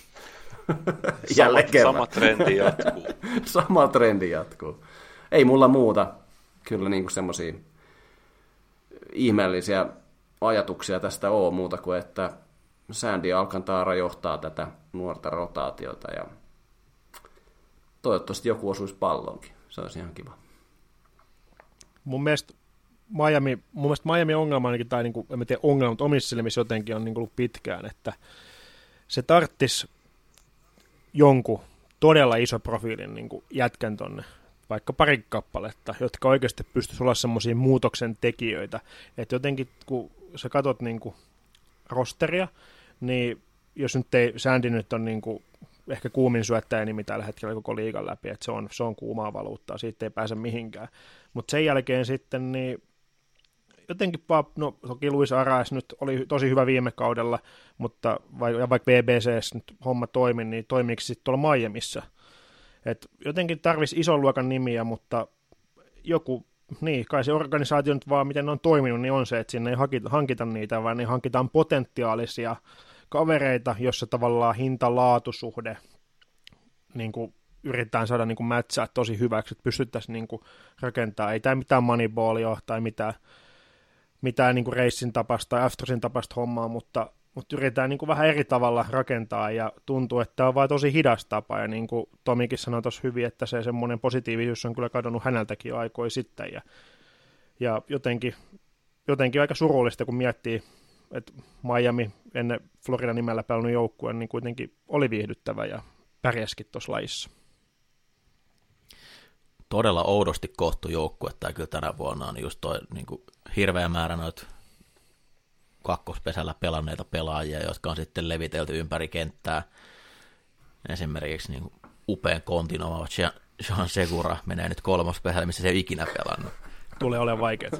Jälleen sama, sama trendi jatkuu. sama trendi jatkuu. Ei mulla muuta. Kyllä niin semmoisia ihmeellisiä ajatuksia tästä ole muuta kuin, että Sandy Alcantara johtaa tätä nuorta rotaatiota ja toivottavasti joku osuisi pallonkin. Se olisi ihan kiva. Mun mielestä Miami, mun mielestä Miami ongelma ainakin, tai niin kuin, en tiedä ongelma, mutta omissa silmissä jotenkin on niin kuin ollut pitkään, että se tarttis jonkun todella iso profiilin niin kuin jätkän tonne, vaikka pari kappaletta, jotka oikeasti pystyisi olla semmoisia muutoksen tekijöitä. Että jotenkin kun sä katot niin kuin rosteria, niin jos nyt ei, Sandy nyt on niin kuin ehkä kuumin syöttäjä nimi tällä hetkellä koko liigan läpi, että se on, se on kuumaa valuuttaa, siitä ei pääse mihinkään. Mutta sen jälkeen sitten niin jotenkin vaan, no toki Luis Arais nyt oli tosi hyvä viime kaudella, mutta vaikka, vaikka BBC nyt homma toimi, niin toimiiko sitten tuolla Miamiissa? Et jotenkin tarvisi ison luokan nimiä, mutta joku niin, kai se organisaatio nyt vaan, miten ne on toiminut, niin on se, että sinne ei hankita, hankita niitä, vaan niin hankitaan potentiaalisia kavereita, jossa tavallaan hinta-laatusuhde niin kuin yritetään saada niin kuin mätsää tosi hyväksi, että pystyttäisiin niin kuin rakentamaan, ei tämä mitään moneyballia tai mitään, mitään niin kuin reissin tapasta tai aftersin tapasta hommaa, mutta mutta yritetään niin kuin vähän eri tavalla rakentaa ja tuntuu, että tämä on vain tosi hidas tapa ja niin kuin Tomikin sanoi tuossa hyvin, että se semmoinen positiivisuus on kyllä kadonnut häneltäkin aikoja sitten ja, ja jotenkin, jotenkin aika surullista, kun miettii, että Miami ennen Florida nimellä pelannut joukkue, niin kuitenkin oli viihdyttävä ja pärjäskin tuossa lajissa. Todella oudosti kohtu joukkue, tai kyllä tänä vuonna on just toi niin kuin hirveä määrä noita kakkospesällä pelanneita pelaajia, jotka on sitten levitelty ympäri kenttää. Esimerkiksi niin upean kontin oma Jean Segura menee nyt kolmospesällä, missä se ei ikinä pelannut. Tulee olemaan vaikeaa.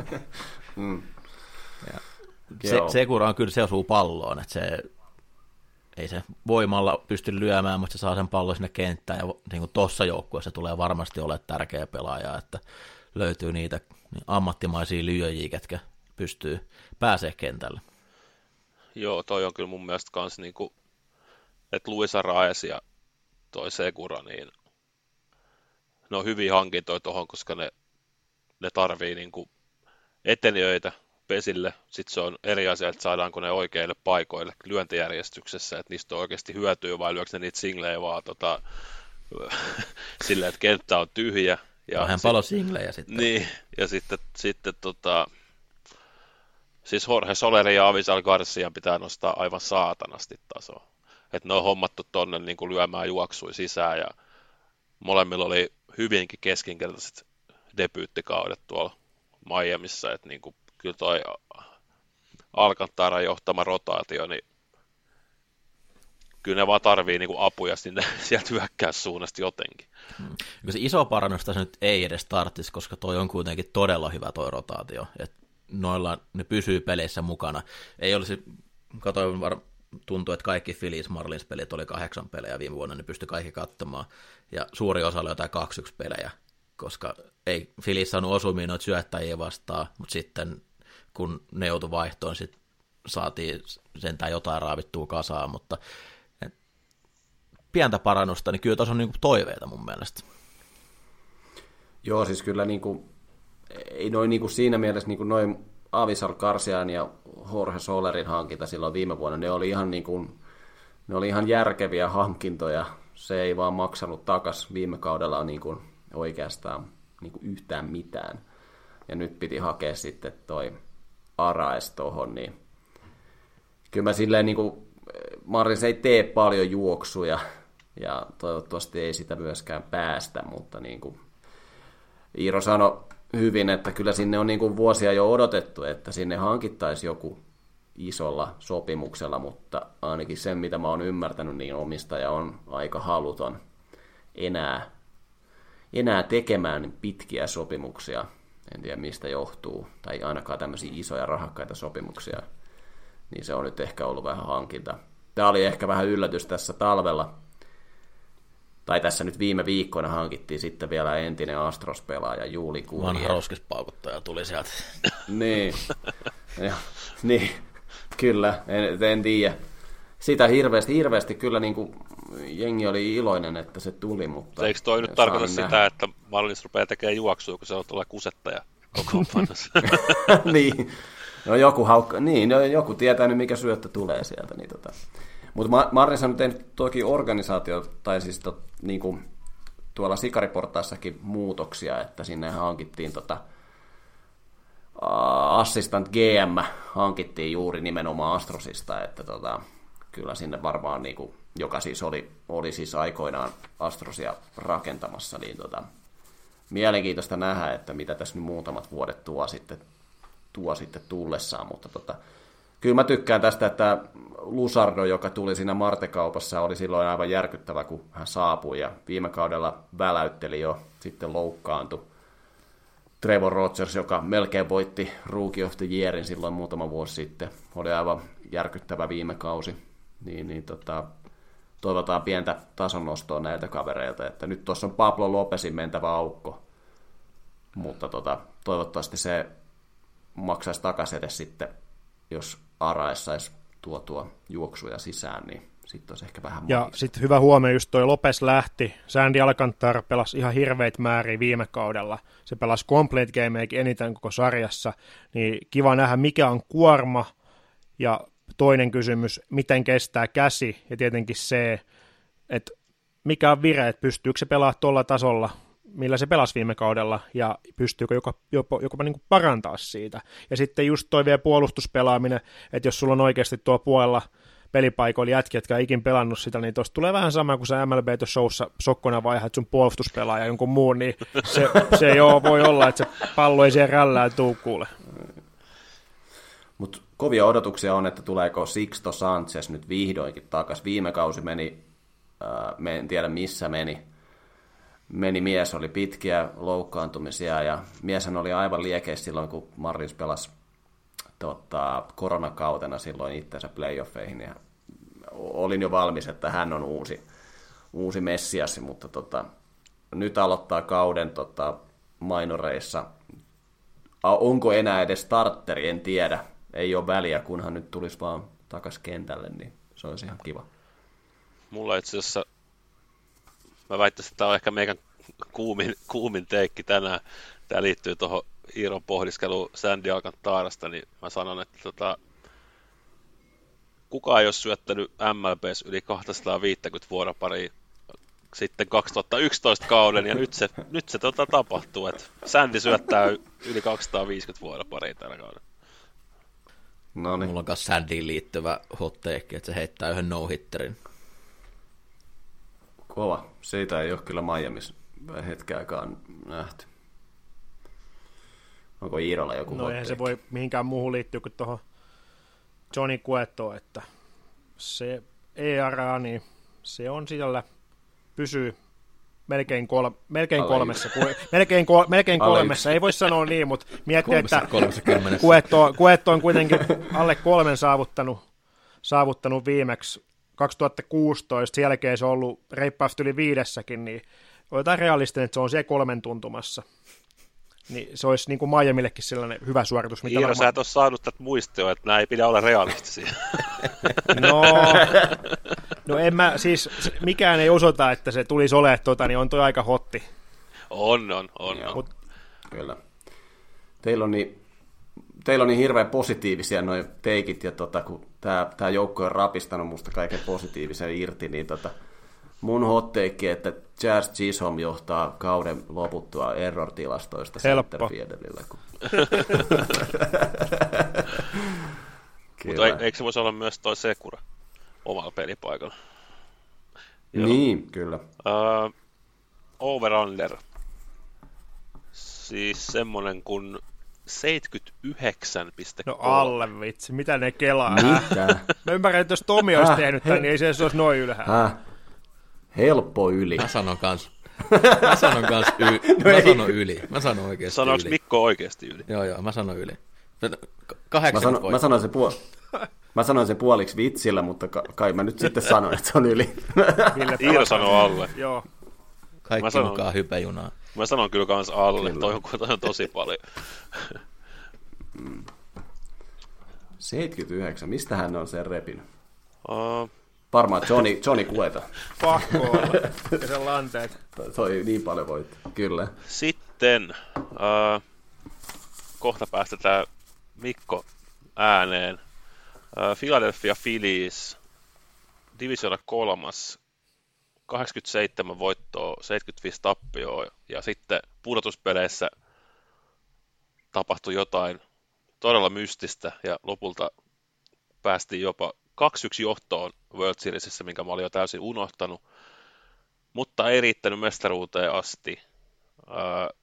mm. se, Segura on kyllä, se osuu palloon, että se ei se voimalla pysty lyömään, mutta se saa sen pallon sinne kenttään, ja niin kuin tuossa joukkueessa tulee varmasti ole tärkeä pelaaja, että löytyy niitä ammattimaisia lyöjiä, ketkä pystyy pääsee kentälle. Joo, toi on kyllä mun mielestä kans niinku, että Luisa Raes ja toi Segura, niin ne on hyvin hankintoja tuohon, koska ne, ne tarvii niinku etenijöitä pesille. Sitten se on eri asia, että saadaanko ne oikeille paikoille lyöntijärjestyksessä, että niistä on oikeasti hyötyä vai lyökö ne niitä singlejä vaan tota, silleen, että kenttä on tyhjä. Ja Vähän paljon singlejä sitten. Niin, ja sitten, sitten tota, siis Jorge Soleri ja Avisal Garcia pitää nostaa aivan saatanasti tasoa. Että ne on hommattu tonne niin kuin lyömään juoksui sisään ja molemmilla oli hyvinkin keskinkertaiset debyyttikaudet tuolla Miamiissa, että niin kuin, kyllä toi Alcantara johtama rotaatio, niin kyllä ne vaan tarvii niin kuin apuja sinne sieltä hyökkäyssuunnasta jotenkin. Hmm. Se iso parannus tässä nyt ei edes tarttisi, koska toi on kuitenkin todella hyvä toi rotaatio. Et noilla ne pysyy peleissä mukana. Ei olisi, katoin var, tuntuu, että kaikki Phillies Marlins pelit oli kahdeksan pelejä viime vuonna, ne pystyi kaikki katsomaan, ja suuri osa oli jotain 2 pelejä, koska ei Phillies saanut osumiin noita syöttäjiä vastaan, mutta sitten kun ne joutui vaihtoon, sitten saatiin sentään jotain raavittua kasaan, mutta pientä parannusta, niin kyllä tuossa on niin toiveita mun mielestä. Joo, siis kyllä niin kuin, ei noin niin kuin siinä mielessä niin kuin noin Avisar Karsian ja Jorge Solerin hankinta silloin viime vuonna, ne oli ihan, niin kuin, ne oli ihan järkeviä hankintoja. Se ei vaan maksanut takas viime kaudella niin kuin oikeastaan niin kuin yhtään mitään. Ja nyt piti hakea sitten toi Araes tohon, niin kyllä mä silleen niin kuin, Maris ei tee paljon juoksuja ja toivottavasti ei sitä myöskään päästä, mutta niin kuin Iiro sanoi hyvin, että kyllä sinne on niin kuin vuosia jo odotettu, että sinne hankittaisi joku isolla sopimuksella, mutta ainakin sen, mitä mä oon ymmärtänyt, niin omistaja on aika haluton enää, enää tekemään pitkiä sopimuksia. En tiedä mistä johtuu, tai ainakaan tämmöisiä isoja rahakkaita sopimuksia. Niin se on nyt ehkä ollut vähän hankinta. Tämä oli ehkä vähän yllätys tässä talvella, tai tässä nyt viime viikkoina hankittiin sitten vielä entinen Astros-pelaaja Juuli Kurje. Vanha roskispaukuttaja tuli sieltä. niin, ja, niin, kyllä, en, en tiedä. Sitä hirveästi, hirveästi kyllä niin kuin, jengi oli iloinen, että se tuli, mutta... Eikö toi nyt tarkoita sitä, nähdä. että Marlins rupeaa tekemään juoksua, kun se on tuolla kusettaja koko niin, no joku, haukka, niin, no, joku tietää nyt, mikä syöttö tulee sieltä, niin tota... Mutta Marris on tehnyt toki organisaatio, tai siis to, niin kuin, tuolla Sikariportaissakin muutoksia, että sinne hankittiin tota, assistant GM hankittiin juuri nimenomaan Astrosista, että tota, kyllä sinne varmaan, niin kuin, joka siis oli, oli siis aikoinaan Astrosia rakentamassa, niin tota, mielenkiintoista nähdä, että mitä tässä nyt muutamat vuodet tuo sitten, tuo sitten tullessaan, mutta tota, kyllä mä tykkään tästä, että Lusardo, joka tuli siinä Marte-kaupassa, oli silloin aivan järkyttävä, kun hän saapui ja viime kaudella väläytteli jo, sitten loukkaantui. Trevor Rogers, joka melkein voitti Rookie of the Yearin silloin muutama vuosi sitten, oli aivan järkyttävä viime kausi. Niin, niin tota, toivotaan pientä tasonnostoa näiltä kavereilta, että nyt tuossa on Pablo Lopesin mentävä aukko, mutta tota, toivottavasti se maksaisi takaisin edes sitten, jos Araes saisi tuotua juoksuja sisään, niin sitten olisi ehkä vähän Ja sitten hyvä huomio, just toi Lopes lähti. Sandy Alcantara pelasi ihan hirveitä määriä viime kaudella. Se pelasi complete gameakin eniten koko sarjassa. Niin kiva nähdä, mikä on kuorma. Ja toinen kysymys, miten kestää käsi. Ja tietenkin se, että mikä on vire, että pystyykö se pelaamaan tuolla tasolla millä se pelasi viime kaudella, ja pystyykö jopa, jopa, jopa niin parantaa siitä. Ja sitten just toi vielä puolustuspelaaminen, että jos sulla on oikeasti tuo puolella pelipaikoilla jätkiä, jotka ikin pelannut sitä, niin tuosta tulee vähän sama kuin se MLB showssa sokkona vaihat sun puolustuspelaaja jonkun muun, niin se, se joo voi olla, että se pallo ei siihen rällään tuu kuule. Mutta kovia odotuksia on, että tuleeko Sixto Sanchez nyt vihdoinkin takaisin. Viime kausi meni, äh, en tiedä missä meni, meni mies, oli pitkiä loukkaantumisia ja mieshän oli aivan liekeissä silloin, kun Marlius pelasi tota, koronakautena silloin itsensä playoffeihin ja olin jo valmis, että hän on uusi, uusi messiasi, mutta tota, nyt aloittaa kauden tota, mainoreissa. Onko enää edes starteri, en tiedä. Ei ole väliä, kunhan nyt tulisi vaan takas kentälle, niin se olisi ihan kiva. Mulla itse asiassa mä väittäisin, että tämä on ehkä meidän kuumin, kuumin teikki tänään. Tämä liittyy tuohon Iiron pohdiskeluun Sandy Alcantarasta, niin mä sanon, että tota, kukaan ei ole syöttänyt MLBs yli 250 vuoroparia sitten 2011 kauden, ja nyt se, nyt se tota tapahtuu, että Sandy syöttää yli 250 vuoroparia tällä kaudella. No niin. Mulla on myös Sandyin liittyvä hot take, että se heittää yhden no-hitterin Kova. Siitä ei ole kyllä Miamiissa hetkeäkaan nähty. Onko Iirolla joku No eihän se voi mihinkään muuhun liittyä kuin tuohon Johnny Cuetoon, että se ERA, niin se on siellä, pysyy melkein, kol, melkein kolmessa. Ku, melkein, kol, melkein kolmessa, ei voi sanoa niin, mutta miettii, kolmessa, että kolmessa Kuetto, Kuetto on kuitenkin alle kolmen saavuttanut, saavuttanut viimeksi 2016, sen jälkeen se on ollut reippaasti yli viidessäkin, niin otetaan realistinen, että se on siellä kolmen tuntumassa. Niin se olisi niin kuin Miamillekin sellainen hyvä suoritus. Mitä Iiro, varmaan... sä et ole saanut tätä muistioa, että nämä ei pidä olla realistisia. no, no en mä, siis mikään ei osoita, että se tulisi olemaan tuota, niin on toi aika hotti. On, on, on. on. Mut... Kyllä. Teillä on niin, teillä on niin hirveän positiivisia noin teikit, ja tota, kun tämä joukko on rapistanut musta kaiken positiivisen irti, niin tota, mun hotteikki, että Jazz Chisholm johtaa kauden loputtua error-tilastoista centerfieldillä. Kun... Mutta eikö se voisi olla myös toi Sekura omalla pelipaikalla? Joo. Niin, kyllä. Uh, over-under. Siis semmonen kuin 79,3. No alle vitsi, mitä ne kelaa? Mitä? Mä ymmärrän, että jos Tomi olisi tehnyt tämän, niin ei se olisi noin ylhäällä. Helppo yli. Mä sanon kans. Mä sanon kans y... no mä sanon yli. Mä sanon oikeasti Sanoinko yli. Mikko oikeasti yli? Joo, joo, mä sanon yli. Kahdeksan mä, sano, mä sanoin se puol... Mä sanoin sen puoliksi vitsillä, mutta kai mä nyt sitten sanon, että se on yli. Iiro sanoo alle. Joo. Kaikki mä sanon, mukaan hypäjunaa. Mä sanon kyllä kans alle, kyllä. Toi, on, toi on tosi paljon. 79, mistä hän on sen repinyt? Uh, Varmaan Johnny, Johnny Kueta. Pakko olla. Ja sen lanteet. Toi niin paljon voit, kyllä. Sitten uh, kohta päästetään Mikko ääneen. Uh, Philadelphia Phillies, divisiona kolmas, 87 voittoa, 75 tappioa ja sitten pudotuspeleissä tapahtui jotain todella mystistä ja lopulta päästiin jopa 2-1 johtoon World Seriesissä, minkä mä olin jo täysin unohtanut, mutta ei riittänyt mestaruuteen asti.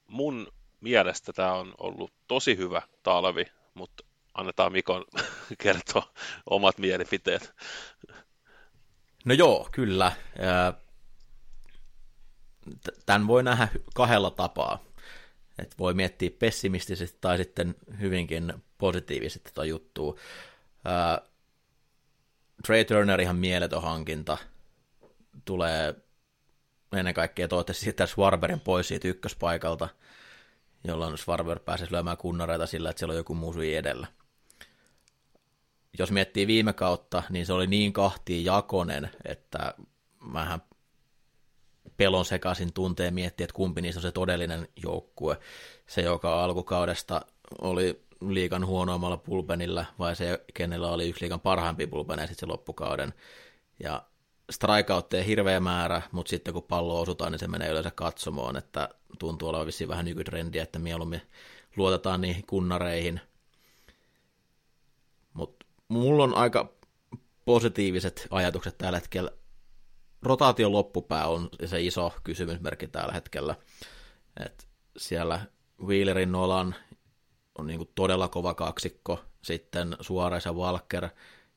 mun mielestä tämä on ollut tosi hyvä talvi, mutta annetaan Mikon kertoa omat mielipiteet. No joo, kyllä. Tämän voi nähdä kahdella tapaa. Et voi miettiä pessimistisesti tai sitten hyvinkin positiivisesti tätä juttua. Trey Turner ihan mieletön hankinta. Tulee ennen kaikkea toivottavasti siirtää Schwarberin pois siitä ykköspaikalta, jolloin Schwarber pääsisi lyömään kunnareita sillä, että siellä on joku muu edellä. Jos miettii viime kautta, niin se oli niin kahtiin jakonen, että mähän pelon sekaisin tuntee miettiä, että kumpi niistä on se todellinen joukkue. Se, joka alkukaudesta oli liikan huonoimmalla pulpenilla, vai se, kenellä oli yksi liikan parhaimpi pulpeneja sitten se loppukauden. Ja strikeoutteja hirveä määrä, mutta sitten kun pallo osutaan, niin se menee yleensä katsomoon, että tuntuu olevan vissiin vähän nykytrendiä, että mieluummin luotetaan niihin kunnareihin. Mutta mulla on aika positiiviset ajatukset tällä hetkellä. Rotaation loppupää on se iso kysymysmerkki tällä hetkellä. Et siellä Wheelerin Nolan on niin kuin todella kova kaksikko, sitten Suores ja Walker,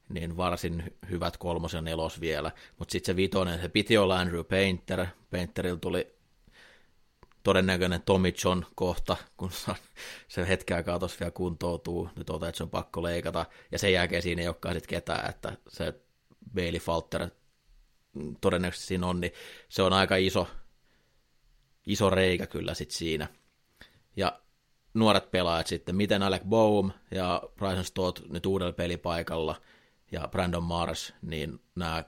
niin varsin hyvät kolmos ja nelos vielä, mutta sitten se vitonen, se piti olla Andrew Painter, Painterilla tuli todennäköinen Tommy John kohta, kun se hetki aikaa vielä kuntoutuu, nyt otetaan, että se on pakko leikata, ja sen jälkeen siinä ei olekaan sitten ketään, että se Bailey Falter todennäköisesti siinä on, niin se on aika iso, iso reikä kyllä sitten siinä. Ja nuoret pelaajat sitten, miten Alec Bohm ja Bryson Stott nyt uudella pelipaikalla ja Brandon Mars, niin nämä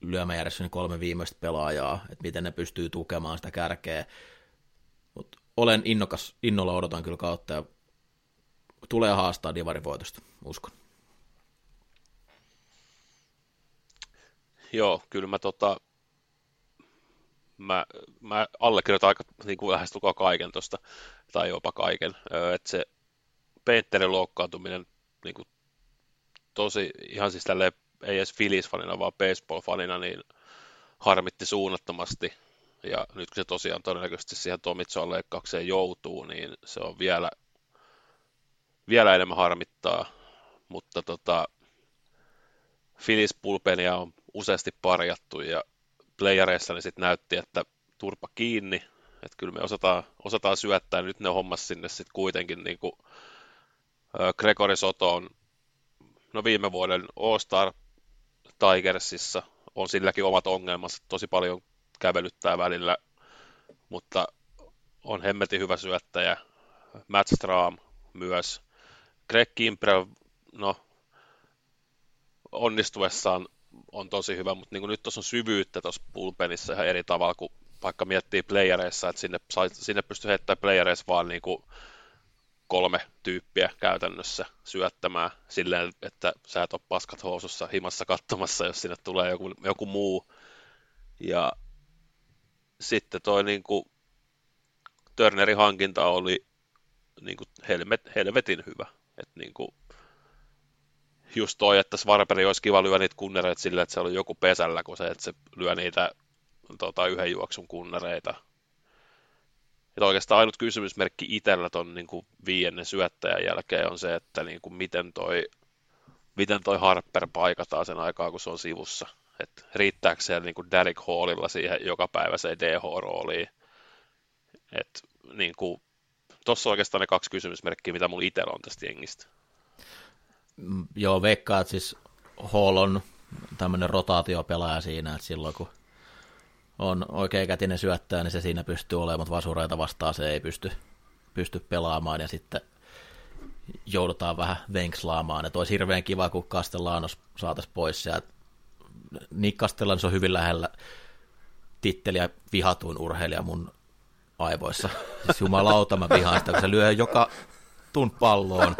lyömäjärjestön kolme viimeistä pelaajaa, että miten ne pystyy tukemaan sitä kärkeä. Mut olen innokas, innolla odotan kyllä kautta ja tulee haastaa divarivoitosta, uskon. Joo, kyllä mä tota, mä, mä allekirjoitan aika niin kuin lähestulkoon kaiken tuosta, tai jopa kaiken, että se Peterin loukkaantuminen niin kuin, tosi, ihan siis tälleen, ei edes Phillies-fanina, vaan baseball-fanina, niin harmitti suunnattomasti, ja nyt kun se tosiaan todennäköisesti siihen Tomitson leikkaukseen joutuu, niin se on vielä, vielä enemmän harmittaa, mutta tota, Phillies pulpenia on useasti parjattu ja playereissa niin sitten näytti, että turpa kiinni, että kyllä me osataan, osataan syöttää, nyt ne hommas sinne sitten kuitenkin niin kuin, Gregory Soto on no viime vuoden All-Star Tigersissa, on silläkin omat ongelmansa, tosi paljon kävelyttää välillä, mutta on hemmetin hyvä syöttäjä. Matt Strahm myös. Greg Kimbrell, no onnistuessaan on tosi hyvä, mutta niin nyt tuossa on syvyyttä tuossa pulpenissa ihan eri tavalla kuin vaikka miettii playereissa, että sinne, sinne pystyy heittämään playereissa vaan niin kuin kolme tyyppiä käytännössä syöttämään silleen, että sä et ole paskat housussa himassa katsomassa, jos sinne tulee joku, joku muu. Ja sitten toi niin kuin, Turnerin hankinta oli niin kuin helmet, helvetin hyvä. Et niin kuin, just toi, että Svarperi olisi kiva lyödä niitä kunnereita silleen, että se oli joku pesällä, kun se, että se lyö niitä tota, yhden juoksun kunnereita. Että oikeastaan ainut kysymysmerkki itsellä ton niin kuin syöttäjän jälkeen on se, että niin kuin miten, toi, miten toi Harper paikataan sen aikaa, kun se on sivussa. että riittääkö siellä niin kuin Derek Hallilla siihen joka päivä se DH-rooliin. että niin kuin, tossa oikeastaan ne kaksi kysymysmerkkiä, mitä mulla itsellä on tästä jengistä. Mm, joo, veikkaa, että siis Hall on tämmöinen rotaatiopelaaja siinä, että silloin kun on oikeakätinen syöttäjä, niin se siinä pystyy olemaan, mutta vasureita vastaan se ei pysty, pysty pelaamaan, ja sitten joudutaan vähän venkslaamaan. Että olisi hirveän kiva, kun Castellanos saataisiin pois, ja Nick Castellanos on hyvin lähellä titteliä vihatuin urheilija mun aivoissa. Siis jumalauta mä vihaan sitä, kun se lyö joka tun palloon.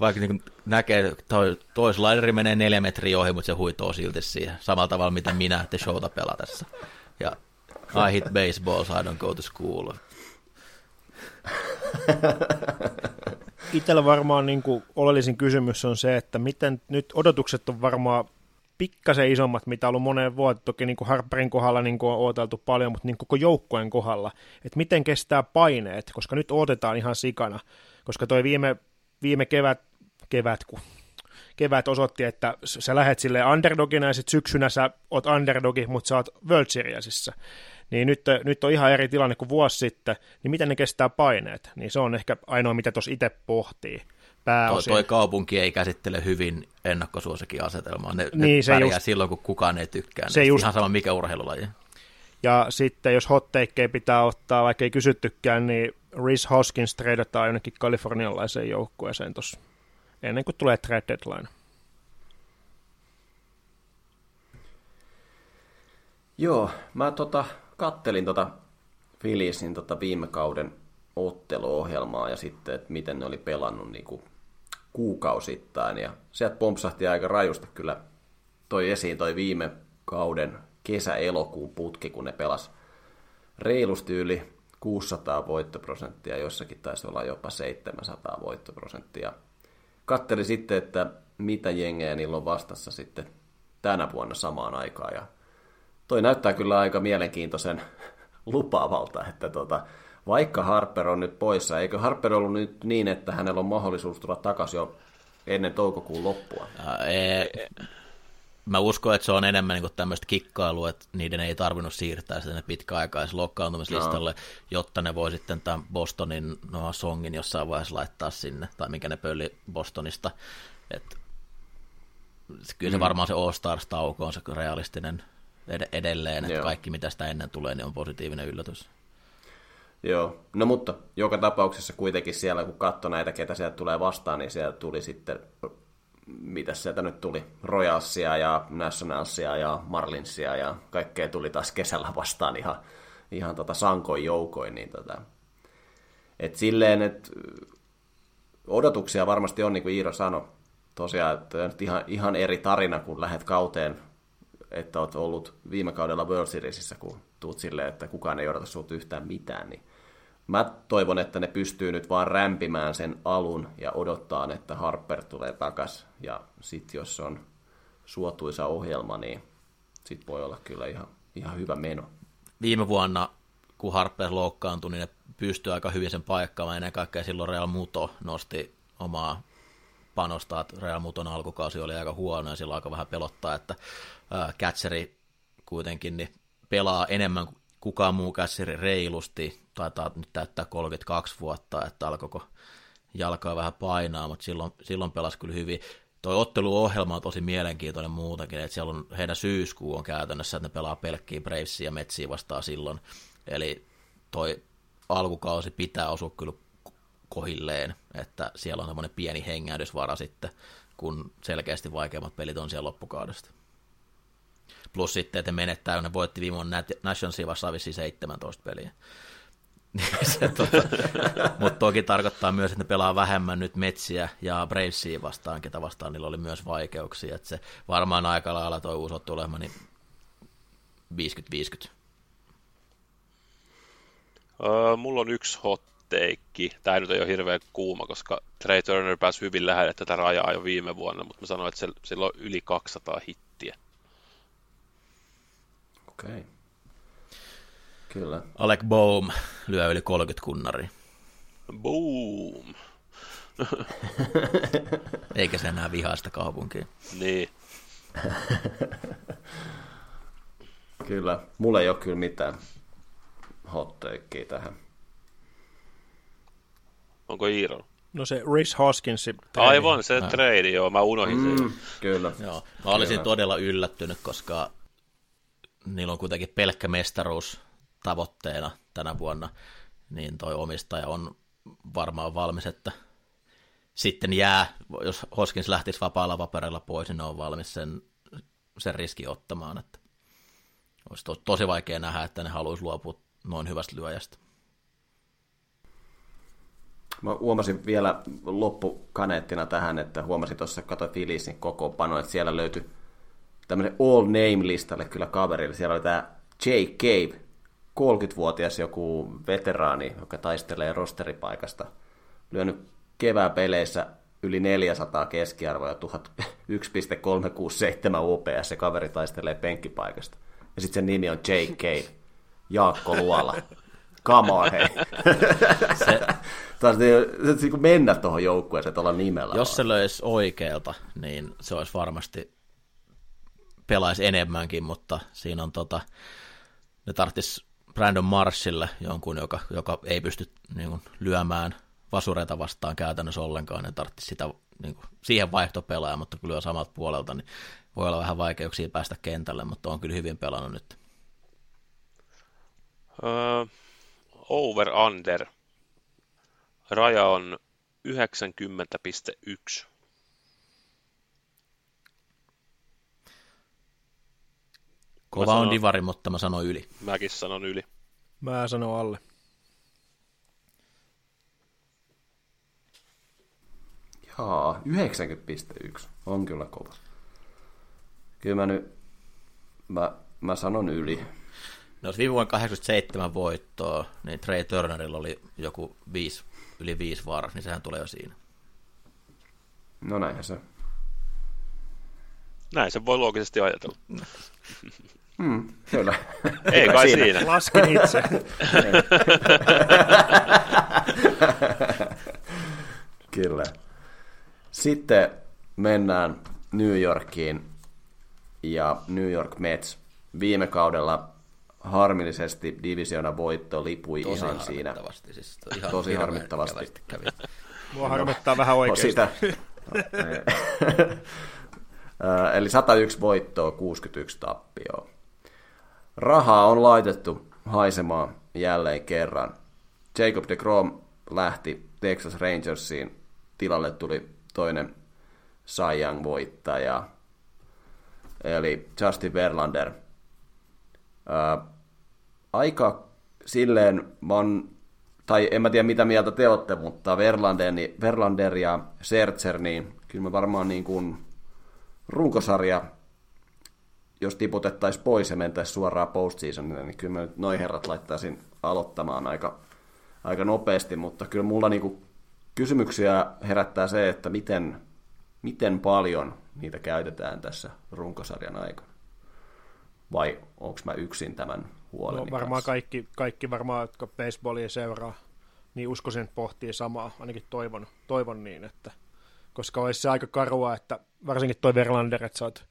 Vaikka niin näkee, toi, toi slideri menee neljä metriä ohi, mutta se huitoo silti siihen. Samalla tavalla, miten minä te showta pelatessa. Ja I hit baseball, so I don't go to school. Itsellä varmaan niin kuin oleellisin kysymys on se, että miten nyt odotukset on varmaan pikkasen isommat, mitä on ollut moneen vuoteen. Toki niin kuin Harperin kohdalla niin kuin on odoteltu paljon, mutta niin koko joukkueen kohdalla, että miten kestää paineet, koska nyt odotetaan ihan sikana. Koska toi viime, viime kevät, kevät, kun kevät osoitti, että sä lähet sille underdogina ja sitten syksynä sä oot underdogi, mutta sä oot World Seriesissa. Niin nyt, nyt on ihan eri tilanne kuin vuosi sitten, niin miten ne kestää paineet? Niin se on ehkä ainoa, mitä tuossa itse pohtii pääosin. Toi, toi kaupunki ei käsittele hyvin ennakkosuosikin asetelmaa. Ne, niin, ne se just, silloin, kun kukaan ei tykkää. Se just, ihan sama mikä urheilulaji. Ja sitten jos hotteikkeja pitää ottaa, vaikka ei kysyttykään, niin Rhys Hoskins treidataan jonnekin kalifornialaiseen joukkueeseen tuossa ennen kuin tulee trade deadline. Joo, mä tota, kattelin tota Philiesin tota viime kauden otteluohjelmaa ja sitten, että miten ne oli pelannut niin kuin kuukausittain. Ja sieltä pompsahti aika rajusti kyllä toi esiin toi viime kauden kesä-elokuun putki, kun ne pelas reilusti yli 600 voittoprosenttia, jossakin taisi olla jopa 700 voittoprosenttia. Katteli sitten, että mitä jengejä niillä on vastassa sitten tänä vuonna samaan aikaan. Ja toi näyttää kyllä aika mielenkiintoisen lupaavalta, että tota, vaikka Harper on nyt poissa, eikö Harper ollut nyt niin, että hänellä on mahdollisuus tulla takaisin jo ennen toukokuun loppua? Mä uskon, että se on enemmän niin tämmöistä kikkailua, että niiden ei tarvinnut siirtää sitä pitkäaikaisen lokkaantumislistalle, no. jotta ne voi sitten tämän Bostonin no, songin jossain vaiheessa laittaa sinne, tai mikä ne pölli Bostonista. Et, kyllä se mm. varmaan se All-Stars-tauko on se realistinen ed- edelleen, että Joo. kaikki mitä sitä ennen tulee, niin on positiivinen yllätys. Joo, no mutta joka tapauksessa kuitenkin siellä, kun katsoi näitä, ketä sieltä tulee vastaan, niin siellä tuli sitten, mitä sieltä nyt tuli, Royalsia ja Nationalsia ja Marlinsia ja kaikkea tuli taas kesällä vastaan ihan, ihan tota sankoin joukoin, niin tota, et silleen, että odotuksia varmasti on, niin kuin Iiro sanoi, tosiaan, että on ihan, ihan eri tarina, kun lähdet kauteen, että olet ollut viime kaudella World Seriesissä, kun tuut silleen, että kukaan ei odota sinulta yhtään mitään, niin mä toivon, että ne pystyy nyt vaan rämpimään sen alun ja odottaa, että Harper tulee takas. Ja sitten jos on suotuisa ohjelma, niin sit voi olla kyllä ihan, ihan hyvä meno. Viime vuonna, kun Harper loukkaantui, niin ne pystyi aika hyvin sen paikkaamaan. Ennen kaikkea silloin Real Muto nosti omaa panostaa, että Real Muton alkukausi oli aika huono ja silloin aika vähän pelottaa, että catcheri kuitenkin niin pelaa enemmän kukaan muu käsiri reilusti, taitaa nyt täyttää 32 vuotta, että alkoiko jalkaa vähän painaa, mutta silloin, silloin pelasi kyllä hyvin. Toi otteluohjelma on tosi mielenkiintoinen muutakin, että siellä on heidän syyskuu on käytännössä, että ne pelaa pelkkiä Bravesia ja Metsiä vastaan silloin. Eli toi alkukausi pitää osua kyllä kohilleen, että siellä on semmoinen pieni hengähdysvara sitten, kun selkeästi vaikeimmat pelit on siellä loppukaudesta. Plus sitten, että ne menettää, ne voitti viime vuonna Nationsia vastaan 17 peliä. se, tota, mutta toki tarkoittaa myös, että ne pelaa vähemmän nyt Metsiä ja Bravesia vastaan, ketä vastaan niillä oli myös vaikeuksia. Että se varmaan aika lailla toi uusi tulema, niin 50-50. Öö, mulla on yksi hot take. Tämä nyt ei ole hirveän kuuma, koska Trey Turner pääsi hyvin lähelle tätä rajaa jo viime vuonna, mutta mä sanoin, että sillä on yli 200 hittiä. Okei. Okay. Kyllä. Alec Bohm lyö yli 30 kunnari. Boom! Eikä se enää vihaa sitä kaupunkia. Niin. kyllä. Mulla ei ole kyllä mitään hot tähän. Onko Iiro? No se Rhys Hoskins. Aivan, se no. trade, joo, mä unohdin mm, sen. Kyllä. Joo, mä olisin kyllä. todella yllättynyt, koska niillä on kuitenkin pelkkä mestaruus tavoitteena tänä vuonna, niin toi omistaja on varmaan valmis, että sitten jää, jos Hoskins lähtisi vapaalla paperilla pois, niin ne on valmis sen, sen riski ottamaan, että olisi to, tosi vaikea nähdä, että ne haluaisi luopua noin hyvästä lyöjästä. Mä huomasin vielä loppukaneettina tähän, että huomasin tuossa, katsoin Filisin kokoonpano, että siellä löytyi tämmöinen all name-listalle kyllä kaverille. Siellä oli tämä Jake Cave, 30-vuotias joku veteraani, joka taistelee rosteripaikasta, lyönyt kevään peleissä yli 400 keskiarvoja, 1,367 OPS, se kaveri taistelee penkkipaikasta. Ja sitten sen nimi on J.K. Jaakko Luola. Come on, hei. se, Taas se, mennä tuohon joukkueeseen tuolla nimellä. Jos se löysi oikealta, niin se olisi varmasti pelaisi enemmänkin, mutta siinä on tota, ne tarvitsisi Brandon Marshille jonkun, joka, joka ei pysty niin kuin, lyömään vasureita vastaan käytännössä ollenkaan, ne tarvitsisi sitä, niin kuin, siihen vaihtopelaaja, mutta lyö samalta puolelta, niin voi olla vähän vaikeuksia päästä kentälle, mutta on kyllä hyvin pelannut nyt. Uh, over under. Raja on 90,1. Kova sanon, on divari, mutta mä sanon yli. Mäkin sanon yli. Mä sanon alle. Jaa, 90,1 on kyllä kova. Kyllä mä nyt, mä, mä sanon yli. No jos viime vuonna 87 voittoa, niin Trey Turnerilla oli joku 5, yli 5 vaaras, niin sehän tulee jo siinä. No näinhän se. Näin se voi loogisesti ajatella. Mm, kyllä. Ei kai siinä. siinä. Lasken itse. kyllä. Sitten mennään New Yorkiin ja New York Mets. Viime kaudella harmillisesti divisiona voitto lipui tosi ihan siinä. Siis ihan tosi harmittavasti. Kävi. Mua harmittaa no, vähän oikeasti. Sitä, Eli 101 voittoa, 61 tappioa. Rahaa on laitettu haisemaan jälleen kerran. Jacob de Grom lähti Texas Rangersiin. Tilalle tuli toinen Young voittaja, eli Justin Verlander. Ää, aika silleen, mä oon, tai en mä tiedä mitä mieltä te olette, mutta Verlander, Verlander ja Sertzer, niin kyllä me varmaan niin kuin runkosarja jos tiputettaisiin pois ja mentäisiin suoraan postseasonille, niin kyllä mä nyt noin herrat laittaisin aloittamaan aika, aika nopeasti, mutta kyllä mulla niinku kysymyksiä herättää se, että miten, miten paljon niitä käytetään tässä runkosarjan aikana. Vai onko mä yksin tämän huolen? no, varmaan kaikki, kaikki varmaan, jotka baseballia seuraa, niin uskoisin, että pohtii samaa, ainakin toivon, toivon niin, että koska olisi se aika karua, että varsinkin toi Verlander, että sä oot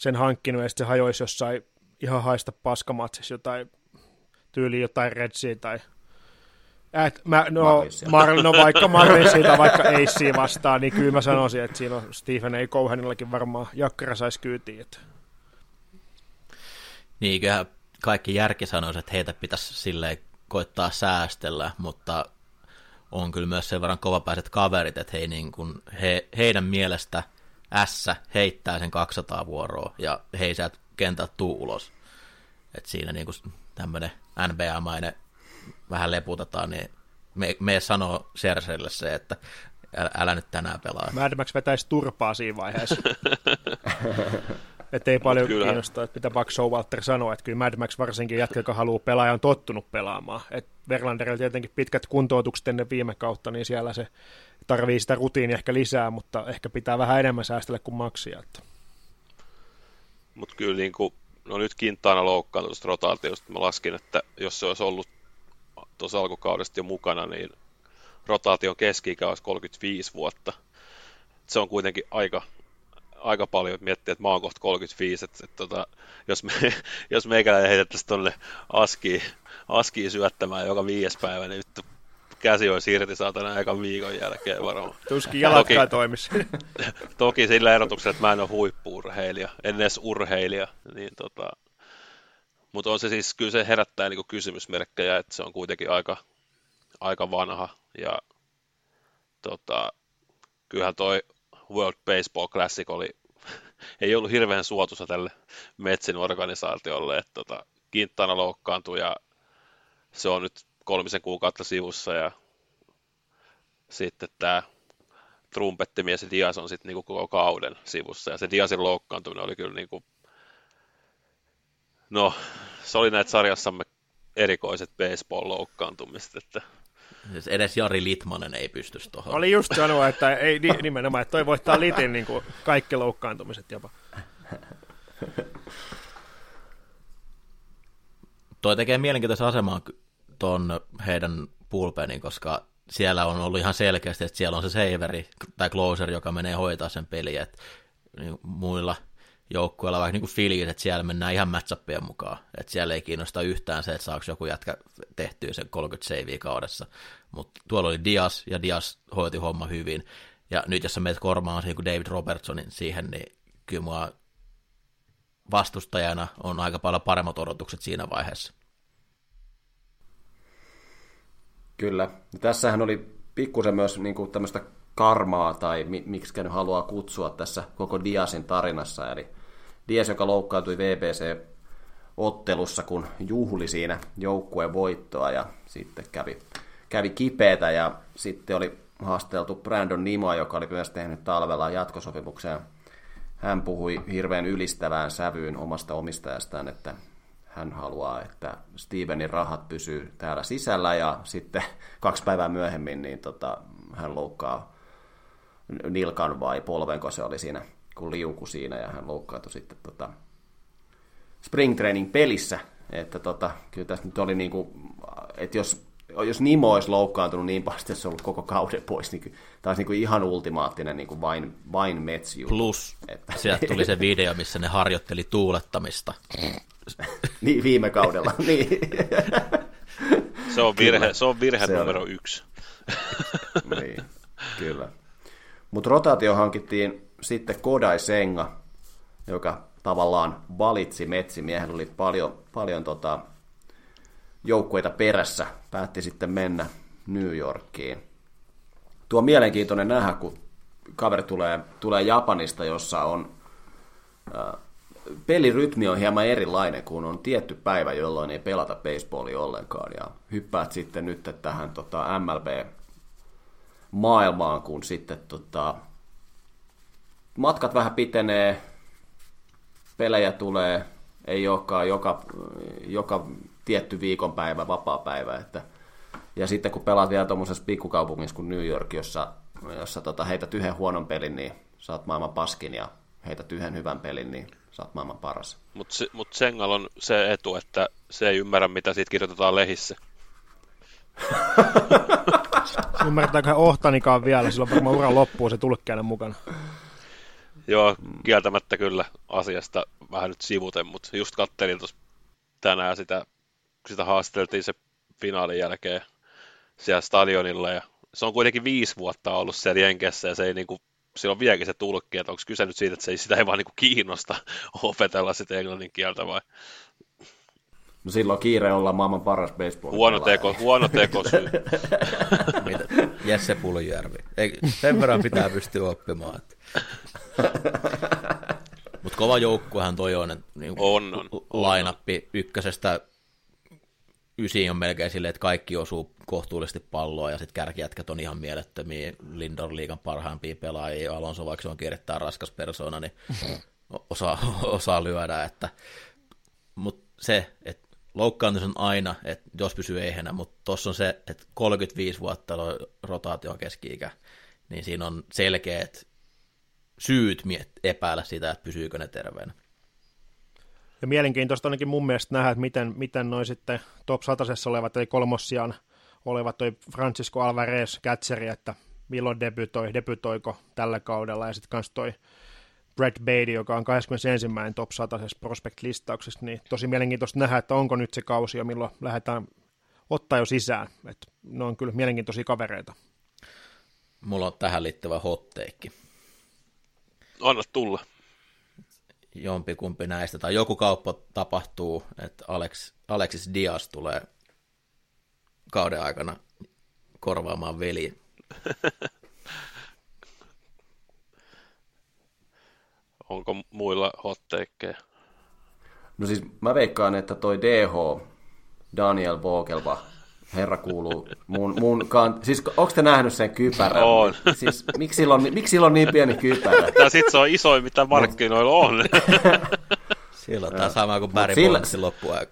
sen hankkinut ja sitten se hajoisi jossain ihan haista paskamatsissa jotain tyyli jotain Redsia tai et, mä, no, Mar, no vaikka Marlinsia tai vaikka Acea vastaan, niin kyllä mä sanoisin, että siinä on Stephen A. Cohenillakin varmaan jakkara saisi kyytiin. Että. Niin, kyllähän kaikki järki sanoisi, että heitä pitäisi silleen koittaa säästellä, mutta on kyllä myös sen verran kovapäiset kaverit, että he, niin kuin, he, heidän mielestä S heittää sen 200 vuoroa ja he ei sieltä kentältä tuu ulos. Et siinä niin tämmöinen NBA-mainen vähän leputetaan, niin me, me sanoo Serselle se, että älä, älä nyt tänään pelaa. Mad Max vetäisi turpaa siinä vaiheessa. että ei paljon kiinnostaa, että mitä Buck Walter sanoi, että kyllä Mad Max varsinkin jätkä, joka haluaa pelaa ja on tottunut pelaamaan. Et Verlanderilla tietenkin pitkät kuntoutukset ennen viime kautta, niin siellä se tarvii sitä rutiinia ehkä lisää, mutta ehkä pitää vähän enemmän säästellä kuin maksia. Että. Mutta kyllä niin kuin, no nyt Kintaana loukkaantui tuosta rotaatiosta, mä laskin, että jos se olisi ollut tuossa alkukaudesta jo mukana, niin rotaation keski olisi 35 vuotta. Se on kuitenkin aika, aika paljon, että miettii, että mä oon kohta 35, että, että tota, jos, me, jos meikäläinen heitettäisiin tuonne askiin, askiin syöttämään joka viides päivä, niin nyt käsi olisi irti saatana aika viikon jälkeen varmaan. Tuskin jalatkaan toimisi. toki sillä erotuksella, että mä en ole huippuurheilija, en edes urheilija, niin tota, mutta on se siis, kyllä se herättää niin kysymysmerkkejä, että se on kuitenkin aika, aika vanha ja tota, kyllähän toi World Baseball Classic oli, ei ollut hirveän suotuisa tälle Metsin organisaatiolle, että tota, Quintana loukkaantui ja se on nyt kolmisen kuukautta sivussa ja sitten tämä trumpettimies Dias on sitten niinku koko kauden sivussa ja se Diasin loukkaantuminen oli kyllä niinku, no se oli näitä sarjassamme erikoiset baseball-loukkaantumiset, että Siis edes Jari Litmanen ei pysty tuohon. Oli just sanoa, että ei nimenomaan, että toi voittaa Litin niin kuin kaikki loukkaantumiset jopa. Toi tekee mielenkiintoisen aseman tuon heidän bullpenin, koska siellä on ollut ihan selkeästi, että siellä on se saveri tai closer, joka menee hoitaa sen peliä, että niin muilla joukkueilla vaikka niin kuin Phillies, että siellä mennään ihan matchappien mukaan, että siellä ei kiinnosta yhtään se, että saako joku jätkä tehtyä sen 30 savea kaudessa, mutta tuolla oli Dias, ja Dias hoiti homma hyvin, ja nyt jos sä meet kormaan siihen kuin David Robertsonin siihen, niin kyllä mua vastustajana on aika paljon paremmat odotukset siinä vaiheessa. Kyllä. Tässähän oli pikkusen myös niin kuin tämmöistä karmaa, tai miksi nyt haluaa kutsua tässä koko Diasin tarinassa. Eli Dias, joka loukkaantui VBC-ottelussa, kun juhli siinä joukkueen voittoa, ja sitten kävi, kävi kipeätä, ja sitten oli haasteltu Brandon Nimoa, joka oli myös tehnyt talvella jatkosopimuksen. Hän puhui hirveän ylistävään sävyyn omasta omistajastaan, että hän haluaa, että Stevenin rahat pysyy täällä sisällä ja sitten kaksi päivää myöhemmin niin tota, hän loukkaa nilkan vai polvenko se oli siinä, kun liuku siinä ja hän loukkaantui sitten tota, spring training pelissä. Että tota, kyllä tässä nyt oli niin kuin, että jos, jos Nimo olisi loukkaantunut niin paljon, että se on ollut koko kauden pois, niin tämä olisi niin kuin ihan ultimaattinen niin kuin vain, vain Mets Plus, että... sieltä tuli se video, missä ne harjoitteli tuulettamista. niin, viime kaudella. niin. Se on virhe, se on virhe se numero on. yksi. niin, kyllä. Mutta rotaatio hankittiin sitten Kodai Senga, joka tavallaan valitsi Metsimiehen, oli paljon, paljon tota, joukkueita perässä, päätti sitten mennä New Yorkiin. Tuo on mielenkiintoinen nähdä, kun kaveri tulee, tulee Japanista, jossa on äh, pelirytmi on hieman erilainen, kun on tietty päivä, jolloin ei pelata baseballia ollenkaan. Ja hyppäät sitten nyt tähän tota, MLB-maailmaan, kun sitten tota, matkat vähän pitenee, pelejä tulee, ei olekaan joka, joka tietty viikonpäivä, vapaa-päivä. Että, ja sitten kun pelaat vielä tuommoisessa pikkukaupungissa kuin New York, jossa, jossa tota, heität yhden huonon pelin, niin saat maailman paskin ja heität yhden hyvän pelin, niin oot maailman paras. Mutta se, mut Sengal on se etu, että se ei ymmärrä, mitä siitä kirjoitetaan lehissä. Ymmärtääkö Ohtanikaan vielä, silloin varmaan uran loppuu se tulkkeinen mukana. Joo, kieltämättä kyllä asiasta vähän nyt sivuten, mutta just kattelin tuossa tänään sitä sitä haasteltiin se finaalin jälkeen siellä stadionilla ja se on kuitenkin viisi vuotta ollut siellä Jenkessä ja se ei niinku, sillä on vieläkin se tulkki, että onko kyse nyt siitä, että se ei, sitä ei vaan niinku kiinnosta opetella sitä englannin kieltä vai No silloin kiire olla maailman paras baseball. huono teko, huono teko syy. Mitä? Jesse Puljärvi. Ei, sen verran pitää pystyä oppimaan. Mutta kova joukkuehan toi on. Että niin On, on, Lainappi ykkösestä ysiin on melkein silleen, että kaikki osuu kohtuullisesti palloa ja sitten kärkijätkät on ihan mielettömiä Lindor liigan parhaimpia pelaajia. Alonso, vaikka se on erittäin raskas persona, niin osaa, osaa lyödä. Että, mutta se, että loukkaantus on aina, että jos pysyy ehjänä, mutta tuossa on se, että 35 vuotta rotaation keski-ikä, niin siinä on selkeät syyt epäillä sitä, että pysyykö ne terveenä. Ja mielenkiintoista ainakin mun mielestä nähdä, että miten, miten noin sitten top 100 olevat, eli kolmossiaan olevat toi Francisco Alvarez kätseri, että milloin debytoi, debytoiko tällä kaudella, ja sitten kans toi Brad Beatty, joka on 21. top 100 prospect-listauksessa, niin tosi mielenkiintoista nähdä, että onko nyt se kausi jo, milloin lähdetään ottaa jo sisään. että ne on kyllä mielenkiintoisia kavereita. Mulla on tähän liittyvä hotteikki. Anna tulla. Jompikumpi näistä, tai joku kauppa tapahtuu, että Alex, Alexis Diaz tulee kauden aikana korvaamaan veli. Onko muilla hotteikkeja? No siis mä veikkaan, että toi DH, Daniel Vogelba, herra kuuluu mun, mun kan... Siis onko te nähnyt sen kypärän? On. Siis miksi sillä on, miksi sillä on niin pieni kypärä? Ja sit se on isoin, mitä markkinoilla on. Siellä on tämä sama kuin Barry sillä- Bondsin loppuajan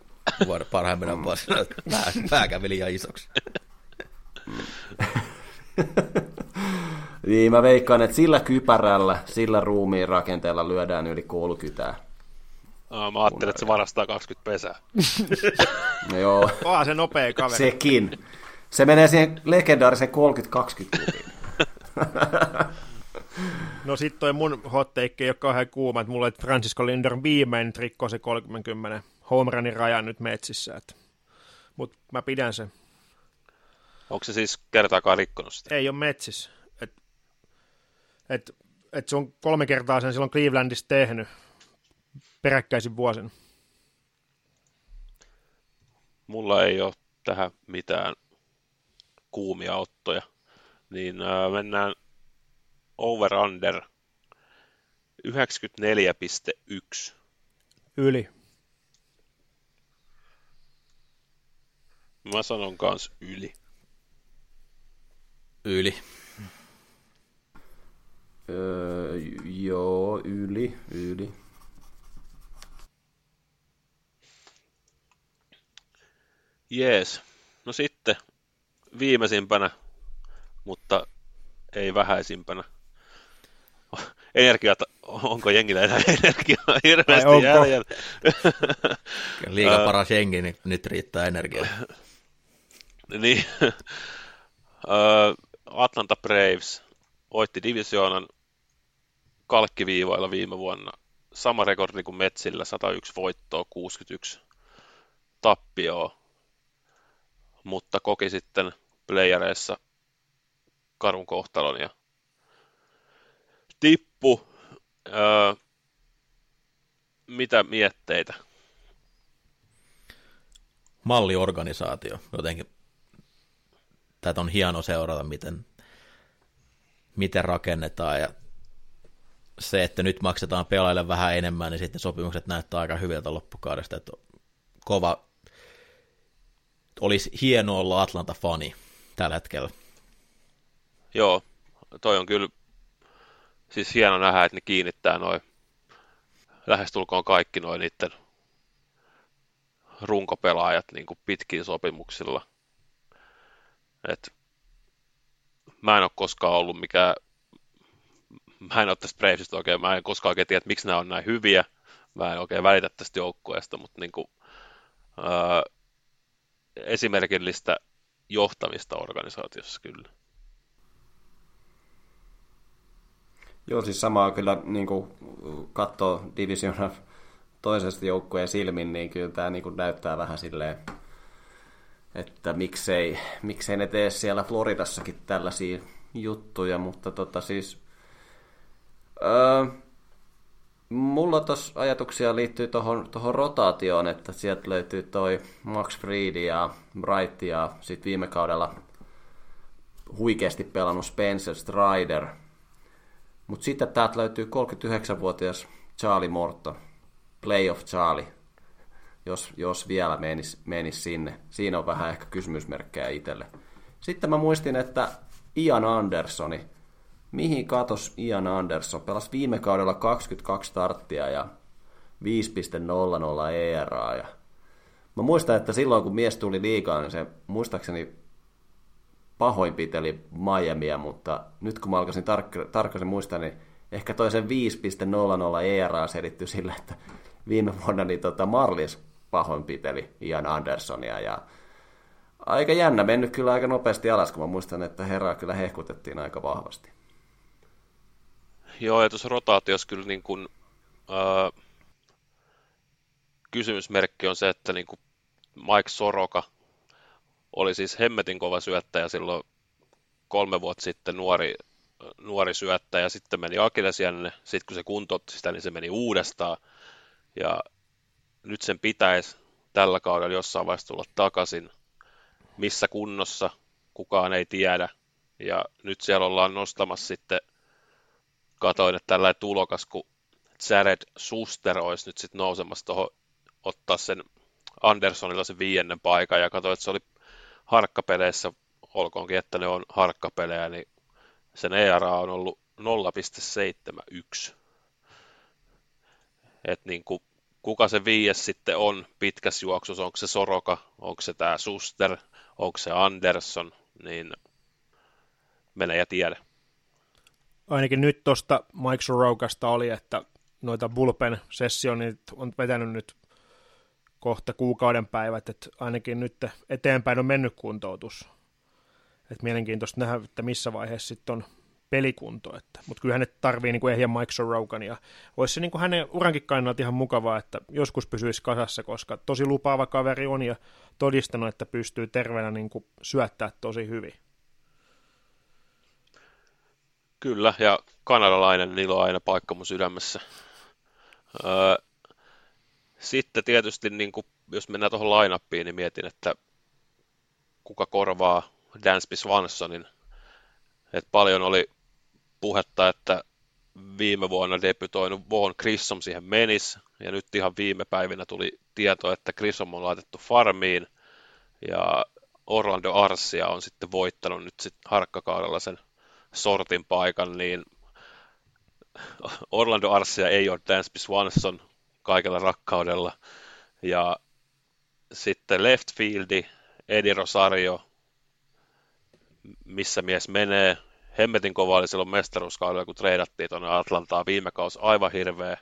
vuoden parhaimmina vuosina, että pää, pää isoksi. Niin mä veikkaan, että sillä kypärällä, sillä ruumiin rakenteella lyödään yli 30. Aa, Mä ajattelin, että se varastaa 20 pesää. No joo, Onhan se nopea kaveri. sekin. Se menee siihen legendaarisen 30-20 klubiin. No sit toi mun hot take ei ole kauhean kuuma, että mulla että Francisco Lindor viimein rikkoo se 30 home runin rajan nyt metsissä. Että. Mut mä pidän sen. Onko se siis kertaakaan rikkonut sitä? Ei ole metsissä. Et, et, se on kolme kertaa sen silloin Clevelandissa tehnyt peräkkäisin vuosin. Mulla ei ole tähän mitään kuumia ottoja. Niin äh, mennään over-under 94,1. Yli. Mä sanon kans yli. Yli. Öö, joo, yli, yli. Jees. No sitten viimeisimpänä, mutta ei vähäisimpänä. Energia, onko jengillä enää energiaa hirveästi onko? jäljellä? Liiga paras jengi, niin nyt riittää energiaa. niin. Atlanta Braves voitti divisioonan kalkkiviivoilla viime vuonna. Sama rekordi kuin Metsillä, 101 voittoa, 61 tappioa. Mutta koki sitten playereissa karun kohtalon ja tippu. Öö, mitä mietteitä? malliorganisaatio. Jotenkin tätä on hieno seurata, miten, miten rakennetaan ja se, että nyt maksetaan pelaajille vähän enemmän, niin sitten sopimukset näyttää aika hyviltä loppukaudesta, että kova, olisi hienoa olla Atlanta-fani tällä hetkellä. Joo, toi on kyllä siis hieno nähdä, että ne kiinnittää noin lähestulkoon kaikki noin niiden runkopelaajat niin kuin pitkin sopimuksilla. Et mä en ole koskaan ollut mikään, mä en ole tästä Bravesista oikein, mä en koskaan oikein tiedä, että miksi nämä on näin hyviä. Mä en oikein välitä tästä joukkueesta, mutta niin kuin, ää, esimerkillistä johtamista organisaatiossa kyllä. Joo, siis samaa kyllä niin kuin katsoo divisiona toisesta joukkueen silmin, niin kyllä tämä niin kuin näyttää vähän silleen että miksei, miksei ne tee siellä Floridassakin tällaisia juttuja, mutta tota siis... Mulla tuossa ajatuksia liittyy tuohon tohon rotaatioon, että sieltä löytyy toi Max Fried ja Bright ja sitten viime kaudella huikeasti pelannut Spencer Strider. Mutta sitten täältä löytyy 39-vuotias Charlie Morton, Playoff Charlie, jos, jos vielä menisi menis sinne. Siinä on vähän ehkä kysymysmerkkejä itselle. Sitten mä muistin, että Ian Andersoni, mihin katos Ian Anderson, pelasi viime kaudella 22 starttia ja 5.00 ERA. Ja mä muistan, että silloin kun mies tuli liikaan, niin se muistaakseni pahoinpiteli Miamia, mutta nyt kun mä alkaisin tark- muistaa, niin ehkä toi sen 5.00 ERA selitty sillä, että viime vuonna niin tota Marlis pahoinpiteli Ian Andersonia ja aika jännä, mennyt kyllä aika nopeasti alas, kun mä muistan, että herraa kyllä hehkutettiin aika vahvasti. Joo, ja tuossa rotaatiossa kyllä niin kuin, äh, kysymysmerkki on se, että niin kuin Mike Soroka oli siis hemmetin kova syöttäjä silloin kolme vuotta sitten nuori, nuori syöttäjä, sitten meni Akilesjänne, sitten kun se kuntoutti sitä, niin se meni uudestaan, ja nyt sen pitäisi tällä kaudella jossain vaiheessa tulla takaisin, missä kunnossa, kukaan ei tiedä, ja nyt siellä ollaan nostamassa sitten, katoin, että tällainen tulokas, kun Jared Suster olisi nyt sitten nousemassa tuohon, ottaa sen Andersonilla sen viiennen paikan, ja katsoin, että se oli harkkapeleissä, olkoonkin, että ne on harkkapelejä, niin sen ERA on ollut 0,71. Et niin kuin, kuka se viies sitten on pitkässä juoksussa, onko se Soroka, onko se tämä Suster, onko se Anderson, niin mene ja tiedä. Ainakin nyt tuosta Mike Sorokasta oli, että noita bullpen sessionit on vetänyt nyt kohta kuukauden päivät, että ainakin nyt eteenpäin on mennyt kuntoutus. Et mielenkiintoista nähdä, että missä vaiheessa sitten on pelikunto. Että, mutta kyllä hänet tarvii niin kuin ehjä Mike Sorokan ja olisi se niin kuin hänen urankin kannalta ihan mukavaa, että joskus pysyisi kasassa, koska tosi lupaava kaveri on ja todistanut, että pystyy terveenä niin kuin syöttää tosi hyvin. Kyllä, ja kanadalainen niillä on aina paikka mun sydämessä. Öö, sitten tietysti, niin kuin, jos mennään tuohon lainappiin, niin mietin, että kuka korvaa Dansby Swansonin. Et paljon oli puhetta, että viime vuonna debytoinut Vaughn Grissom siihen menis, ja nyt ihan viime päivinä tuli tieto, että Grissom on laitettu farmiin, ja Orlando Arsia on sitten voittanut nyt sitten harkkakaudella sen sortin paikan, niin Orlando Arsia ei ole Dansby Swanson, kaikella rakkaudella. Ja sitten left fieldi, Edi Rosario, missä mies menee. Hemmetin kova oli silloin mestaruuskaudella, kun treidattiin tuonne Atlantaan viime kausi, aivan hirveä.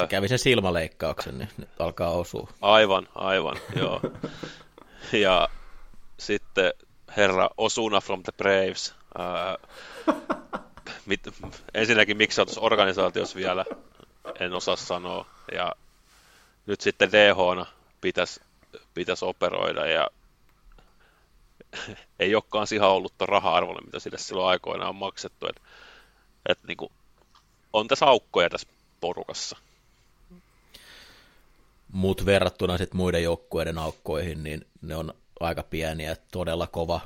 Se kävi sen silmäleikkauksen, niin nyt alkaa osua. Aivan, aivan, joo. Ja sitten herra Osuna from the Braves. Ää, mit, ensinnäkin, miksi tuossa organisaatiossa vielä en osaa sanoa. Ja nyt sitten dh pitäisi pitäisi operoida ja ei olekaan ihan ollut raha-arvolle, mitä sille silloin aikoinaan on maksettu. Et, et niin kuin, on tässä aukkoja tässä porukassa. Mutta verrattuna sitten muiden joukkueiden aukkoihin, niin ne on aika pieniä, todella kova,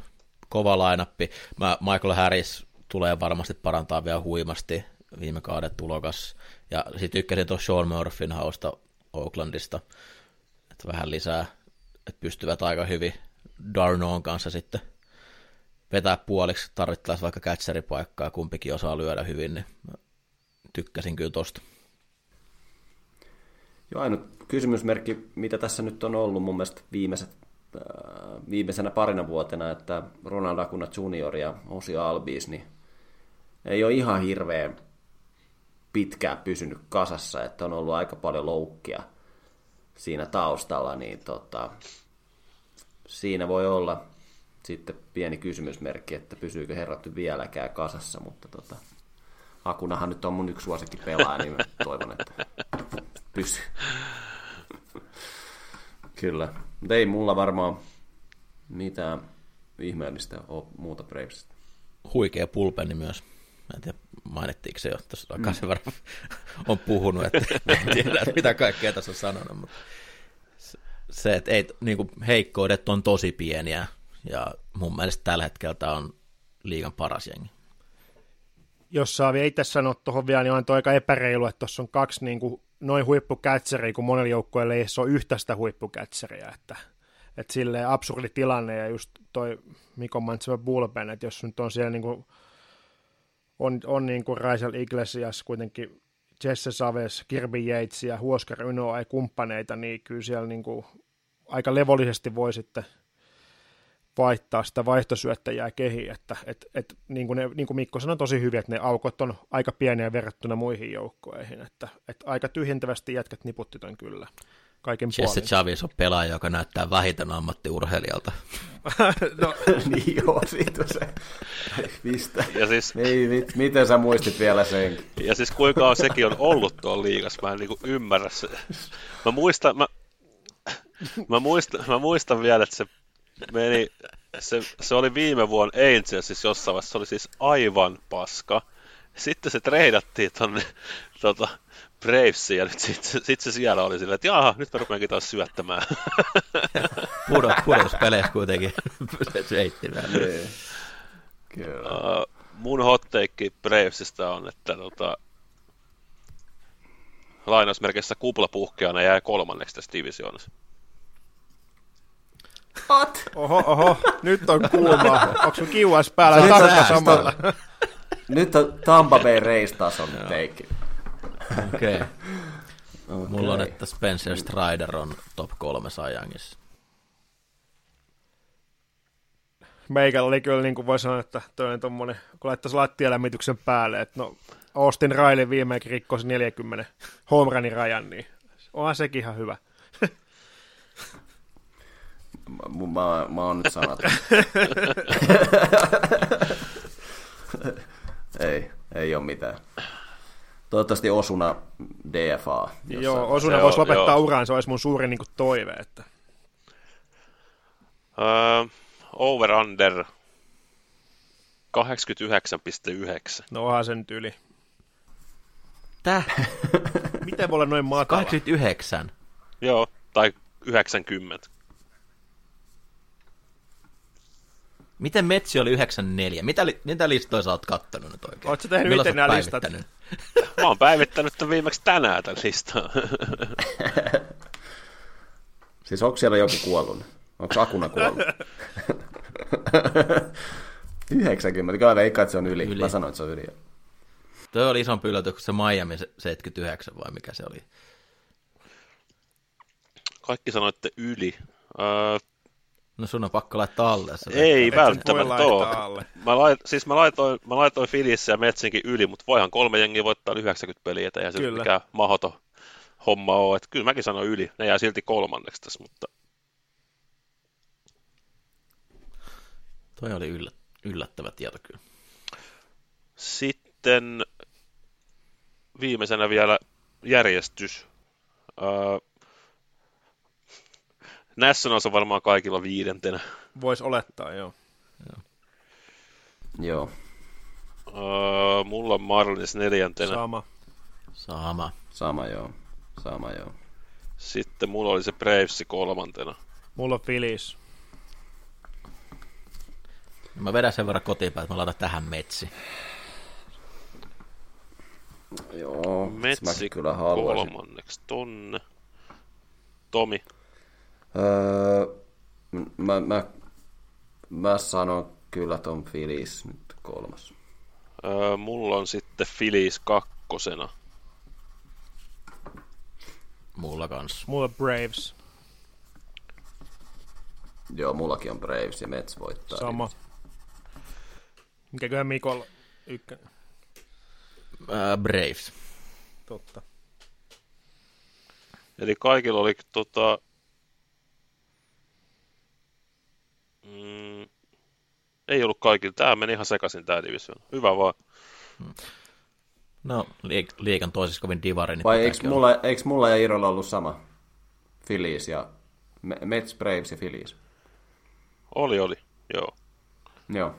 kova lainappi. Mä, Michael Harris tulee varmasti parantaa vielä huimasti viime kauden tulokas. Ja sitten tykkäsin tuossa Sean Murphyn hausta Oaklandista, että vähän lisää, että pystyvät aika hyvin Darnoon kanssa sitten vetää puoliksi, tarvittaisiin vaikka catcheripaikkaa, kumpikin osaa lyödä hyvin, niin tykkäsin kyllä tosta. Joo, ainut kysymysmerkki, mitä tässä nyt on ollut mun mielestä viimeiset, viimeisenä parina vuotena, että Ronald Acuna Junior ja Osi Albies, niin ei ole ihan hirveän pitkään pysynyt kasassa, että on ollut aika paljon loukkia siinä taustalla, niin tota, siinä voi olla sitten pieni kysymysmerkki, että pysyykö herrattu vieläkään kasassa, mutta tota, Akunahan nyt on mun yksi suosikki pelaaja, niin toivon, että pysyy. Kyllä. Mutta ei mulla varmaan mitään ihmeellistä ole muuta Bravesista. Huikea pulpeni myös. Mä en tiedä, mainittiinko se jo tuossa mm. varmaan on puhunut, että en tiedä, mitä kaikkea tässä on sanonut, mutta se, että ei, niin kuin heikkoudet on tosi pieniä, ja mun mielestä tällä hetkellä tämä on liigan paras jengi. Jos saa vielä itse sanoa tuohon vielä, niin on aika epäreilu, että tuossa on kaksi niin kuin, noin huippukätseriä, kun monella joukkueella ei ole yhtä sitä huippukätseriä, että, että silleen absurdi tilanne, ja just toi Mikon mainitsema bullpen, että jos nyt on siellä niin kuin, on, on niin kuin Raisel Iglesias kuitenkin Jesse Saves, Kirby Yates ja Huoskar Yno ei kumppaneita, niin kyllä siellä niin kuin aika levollisesti voi sitten vaihtaa sitä vaihtosyöttäjää kehiin, että et, et, niin, kuin ne, niin kuin Mikko sanoi tosi hyvin, että ne aukot on aika pieniä verrattuna muihin joukkoihin, että, että aika tyhjentävästi jätkät niputti ton kyllä kaiken Jesse puolin. Chavis on pelaaja, joka näyttää vähiten ammattiurheilijalta. no. niin joo, siitä se. Mistä? Ja siis, Ei, mit, miten sä muistit vielä sen? Ja siis kuinka on sekin on ollut tuolla liigassa, mä en niinku ymmärrä se. Mä muistan, mä, mä, muistan, mä muistan vielä, että se meni, se, se oli viime vuonna Angelsissa jossain vaiheessa, se oli siis aivan paska. Sitten se treidattiin tonne tota, Bravesiin, ja nyt sitten sit se siellä oli silleen, että jaha, nyt mä rupeankin taas syöttämään. Pudot, pudotuspeleissä kuitenkin seittimään. Niin. Uh, mun hotteikki Bravesista on, että tota, lainausmerkeissä kuplapuhkeana jäi kolmanneksi tässä divisioonassa. What? Oho, oho, nyt on kuuma. Onko sun kiuas päällä ja takka samalla? Nyt on Tampa Bay Race-tason teikki. Okei. Okay. okay. Mulla on, että Spencer Strider on top kolme sajangissa. Meikällä oli kyllä, niin kuin voi sanoa, että toinen tommonen, kun laittaisi lattialämmityksen päälle, että no Austin Riley viimein rikkoisi 40 home rajan, niin onhan sekin ihan hyvä. Mä, mä, mä oon nyt sanat. ei, ei ole mitään. Toivottavasti Osuna DFA. Joo, Osuna voisi lopettaa joo. uran, se olisi mun suuri niin kuin, toive. Että... Uh, over under 89,9. No onhan se nyt yli. Täh? Miten voi olla noin matala? 89? Joo, tai 90. Miten Metsi oli 94? Mitä, li- mitä listoja sä oot kattonut nyt oikein? Oletko tehnyt Milloin itse nämä listat? Mä oon päivittänyt tämän viimeksi tänään tämän listan. siis onko siellä joku kuollut? Onko Akuna kuollut? 90, kyllä veikkaa, että se on yli. yli. Mä sanoin, että se on yli. Tuo oli isompi yllätys kuin se Miami 79 vai mikä se oli? Kaikki sanoitte yli. Uh, No sun on pakko laittaa alle. Se ei välttämättä ole. Mä, lait, siis mä laitoin, mä laitoin Filissä ja Metsinkin yli, mutta voihan kolme jengiä voittaa 90 peliä, että eihän se mikään mahoto homma ole. Että kyllä mäkin sanon yli. Ne jää silti kolmanneksi tässä, mutta... Toi oli yllä, yllättävä tieto kyllä. Sitten viimeisenä vielä järjestys. Öö, Nationals on varmaan kaikilla viidentenä. Voisi olettaa, joo. Joo. joo. Uh, mulla on Marlins neljäntenä. Sama. Sama. Sama, joo. Sama, joo. Sitten mulla oli se Braves kolmantena. Mulla on Phillies. Mä vedän sen verran kotiinpäin, että mä laitan tähän metsi. Joo, metsi kyllä kolmanneksi tonne. Tomi. Öö, mä, mä, mä sanon kyllä ton Phillies nyt kolmas. Öö, mulla on sitten Phillies kakkosena. Mulla kans. Mulla Braves. Joo, mullakin on Braves ja Mets voittaa. Sama. Mikäköhän Mikolla ykkönen? Uh, Braves. Totta. Eli kaikilla oli tota, Mm, ei ollut kaikilla. Tämä meni ihan sekaisin tämä division. Hyvä vaan. No, liikan toisessa kovin divari. Niin Vai eikö mulla, eikö mulla ja Irolla ollut sama? Phillies ja Mets, Braves ja Phillies. Oli, oli, joo. Joo.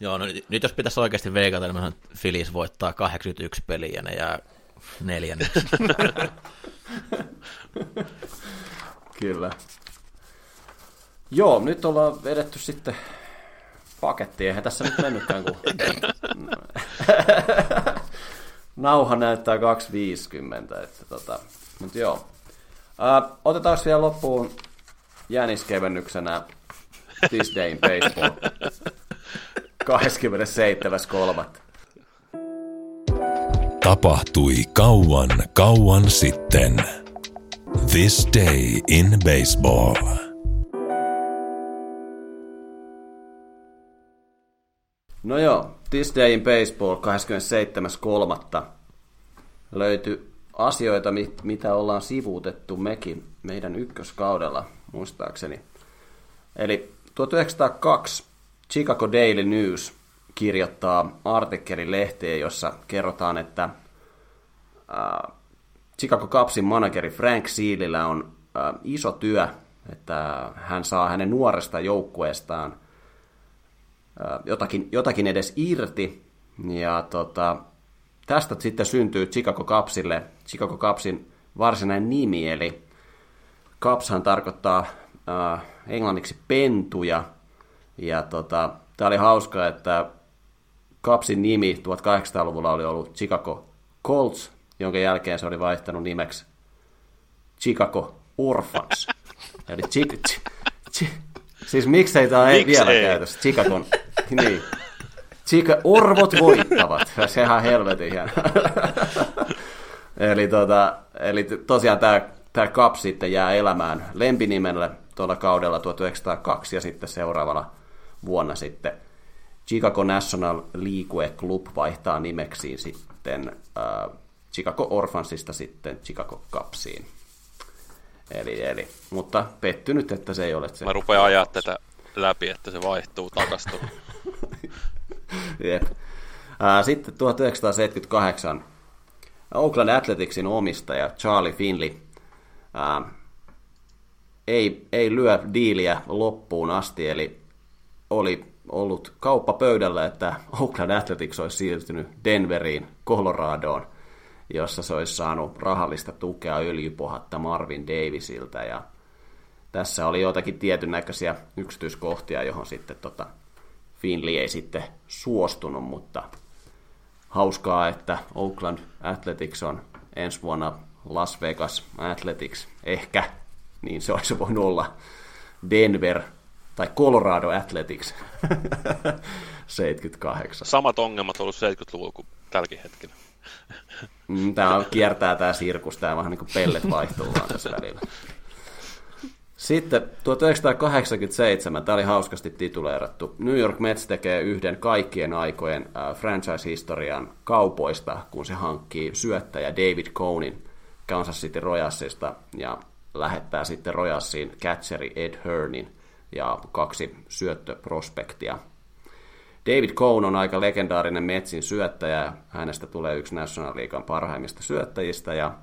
Joo, no nyt, nyt jos pitäisi oikeasti veikata, niin Phillies voittaa 81 peliä ja ne jää neljänneksi. Kyllä. Joo, nyt ollaan vedetty sitten pakettiin. Eihän tässä nyt mennytkään, kun nauha näyttää 250. Että tota, mutta joo. Otetaan vielä loppuun jäniskevennyksenä This Day in Baseball. 27.3. Tapahtui kauan, kauan sitten. This day in baseball. No joo, This Day in Baseball 27.3. löytyi asioita, mitä ollaan sivuutettu mekin meidän ykköskaudella, muistaakseni. Eli 1902 Chicago Daily News kirjoittaa artikkelin lehteen, jossa kerrotaan, että äh, Chicago Cubsin manageri Frank Sealillä on äh, iso työ, että hän saa hänen nuoresta joukkueestaan jotakin, jotakin edes irti. Ja tota, tästä sitten syntyy Chicago Cubsille Chicago Cubsin varsinainen nimi, eli Cubshan tarkoittaa äh, englanniksi pentuja, ja tota, tämä oli hauska, että Cubsin nimi 1800-luvulla oli ollut Chicago Colts, jonka jälkeen se oli vaihtanut nimeksi Chicago Orphans. Eli chi, chi, chi, siis miksei tämä ei vielä käytössä? Chicago, niin. Chica, orvot voittavat. Sehän helvetin hieno. eli, tota, eli tosiaan tämä, tämä Cup sitten jää elämään lempinimelle tuolla kaudella 1902 ja sitten seuraavalla vuonna sitten Chicago National League Club vaihtaa nimeksiin sitten äh, Chicago Orphansista sitten Chicago Cupsiin. Eli, eli, mutta pettynyt, että se ei ole se. Mä rupean ajaa tätä läpi, että se vaihtuu takastuu. Sitten 1978 Oakland Athleticsin omistaja Charlie Finley äh, ei, ei lyö diiliä loppuun asti, eli oli ollut kauppa pöydällä, että Oakland Athletics olisi siirtynyt Denveriin, Coloradoon, jossa se olisi saanut rahallista tukea öljypohatta Marvin Davisilta. Ja tässä oli jotakin tietyn näköisiä yksityiskohtia, johon sitten tota Finley ei sitten suostunut, mutta hauskaa, että Oakland Athletics on ensi vuonna Las Vegas Athletics. Ehkä niin se olisi voinut olla Denver tai Colorado Athletics 78. Samat ongelmat ollut 70-luvulla kuin tälläkin hetkellä. Mm, tämä on, kiertää tämä sirkus, tämä vähän niin kuin pellet vaihtuu vaan tässä välillä. Sitten 1987, tämä oli hauskasti tituleerattu. New York Mets tekee yhden kaikkien aikojen franchise-historian kaupoista, kun se hankkii syöttäjä David Cohnin Kansas City Royalsista ja lähettää sitten Royalsiin catcheri Ed Hearnin ja kaksi syöttöprospektia. David Cohn on aika legendaarinen Metsin syöttäjä. Hänestä tulee yksi National Leaguean parhaimmista syöttäjistä ja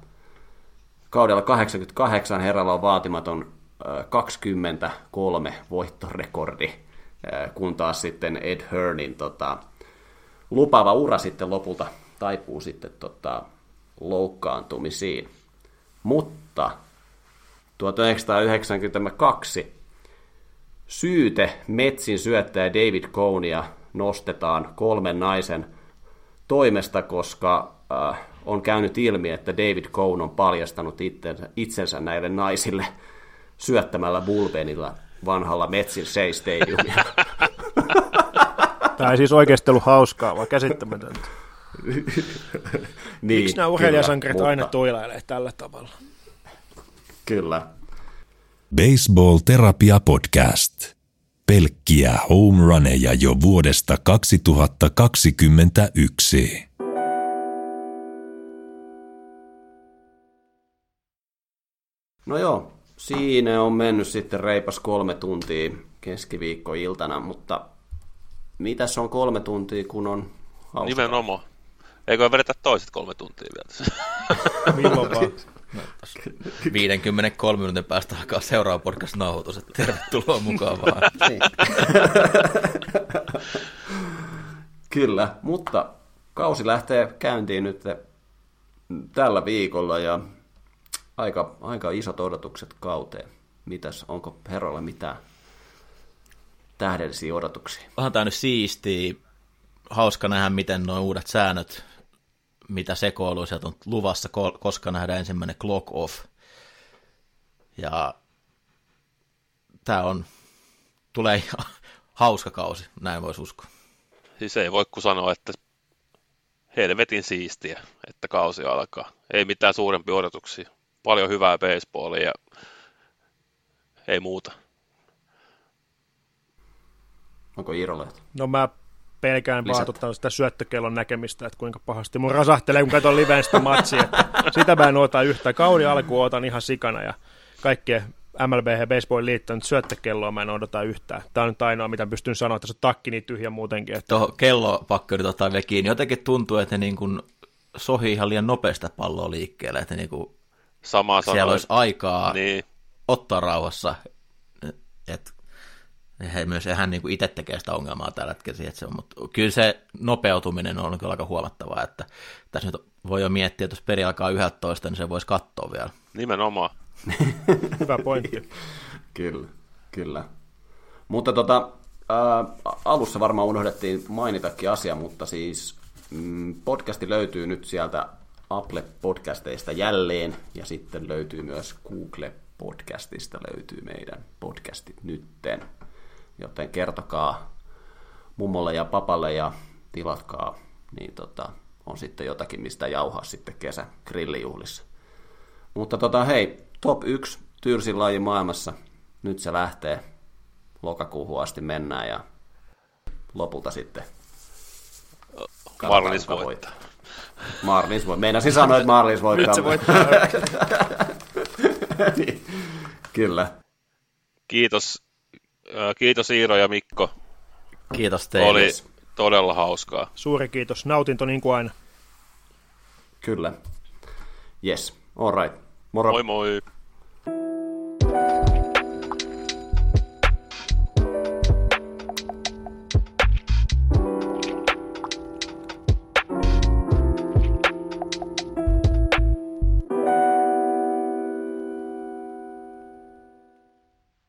kaudella 88 herralla on vaatimaton 23 voittorekordi, kun taas sitten Ed Hearnin tota, lupaava ura sitten lopulta taipuu sitten tota, loukkaantumisiin. Mutta 1992 syyte Metsin syöttäjä David Cohnia nostetaan kolmen naisen toimesta, koska äh, on käynyt ilmi, että David Cohn on paljastanut itsensä näille naisille syöttämällä bullpenilla vanhalla Metsin Stadiumilla. Tämä ei siis oikeasti ollut hauskaa, vaan käsittämätöntä. niin, Miksi nämä urheilijasankarit mutta... aina toilailee tällä tavalla? Kyllä. Baseball Terapia Podcast. Pelkkiä home runeja jo vuodesta 2021. No joo, siinä on mennyt sitten reipas kolme tuntia keskiviikkoiltana, mutta mitäs on kolme tuntia, kun on hauskaa? Nimenomaan. Eikö vedetä toiset kolme tuntia vielä? Milloin vaan? No, 53 minuutin päästä alkaa seuraava podcast nauhoitus, että tervetuloa mukaan vaan. Niin. Kyllä, mutta kausi lähtee käyntiin nyt tällä viikolla ja aika, aika isot odotukset kauteen. Mitäs, onko herrolla mitään tähdellisiä odotuksia? Onhan tämä nyt siistiä. Hauska nähdä, miten nuo uudet säännöt, mitä sekoilu sieltä on luvassa, koska nähdään ensimmäinen clock off. Ja tämä on, tulee ihan hauska kausi, näin voisi uskoa. Siis ei voi kuin sanoa, että helvetin siistiä, että kausi alkaa. Ei mitään suurempia odotuksia. Paljon hyvää baseballia ja ei muuta. Onko Iirolehto? No mä pelkään vaatuttaa sitä syöttökellon näkemistä, että kuinka pahasti mun rasahtelee, kun katson liveen sitä matsia. Sitä mä en oota yhtä. Kauden alkuun otan ihan sikana ja kaikkea MLB ja Baseball liitto nyt syöttökelloa mä en odota yhtään. Tämä on nyt ainoa, mitä pystyn sanoa, että se takki niin tyhjä muutenkin. Että... Tuohon kello pakko ottaa vielä kiinni. Jotenkin tuntuu, että ne niin kuin sohi ihan liian nopeasta palloa liikkeelle, että niin kuin Sama siellä sanoin. olisi aikaa niin. ottaa rauhassa. Että he myös hän niin kuin itse tekee sitä ongelmaa tällä hetkellä, että se on, mutta kyllä se nopeutuminen on kyllä aika huomattavaa, että tässä nyt voi jo miettiä, että jos peri alkaa 11, niin se voisi katsoa vielä. Nimenomaan. Hyvä pointti. kyllä, kyllä. Mutta tota, ää, alussa varmaan unohdettiin mainitakin asia, mutta siis mm, podcasti löytyy nyt sieltä Apple-podcasteista jälleen, ja sitten löytyy myös Google-podcastista löytyy meidän podcastit nytten. Joten kertokaa mummolle ja papalle ja tilatkaa, niin tota, on sitten jotakin, mistä jauhaa sitten kesä grillijuhlissa. Mutta tota, hei, top 1 tyyrsin laji maailmassa. Nyt se lähtee. Lokakuuhun asti mennään ja lopulta sitten Marlins voittaa. Marlins voittaa. Meinasin sanoa, että Marlins voittaa. Nyt se voittaa. niin. Kyllä. Kiitos, kiitos Iiro ja Mikko. Kiitos teille. Oli todella hauskaa. Suuri kiitos. Nautinto niin kuin aina. Kyllä. Yes. All right. Moro. Moi moi.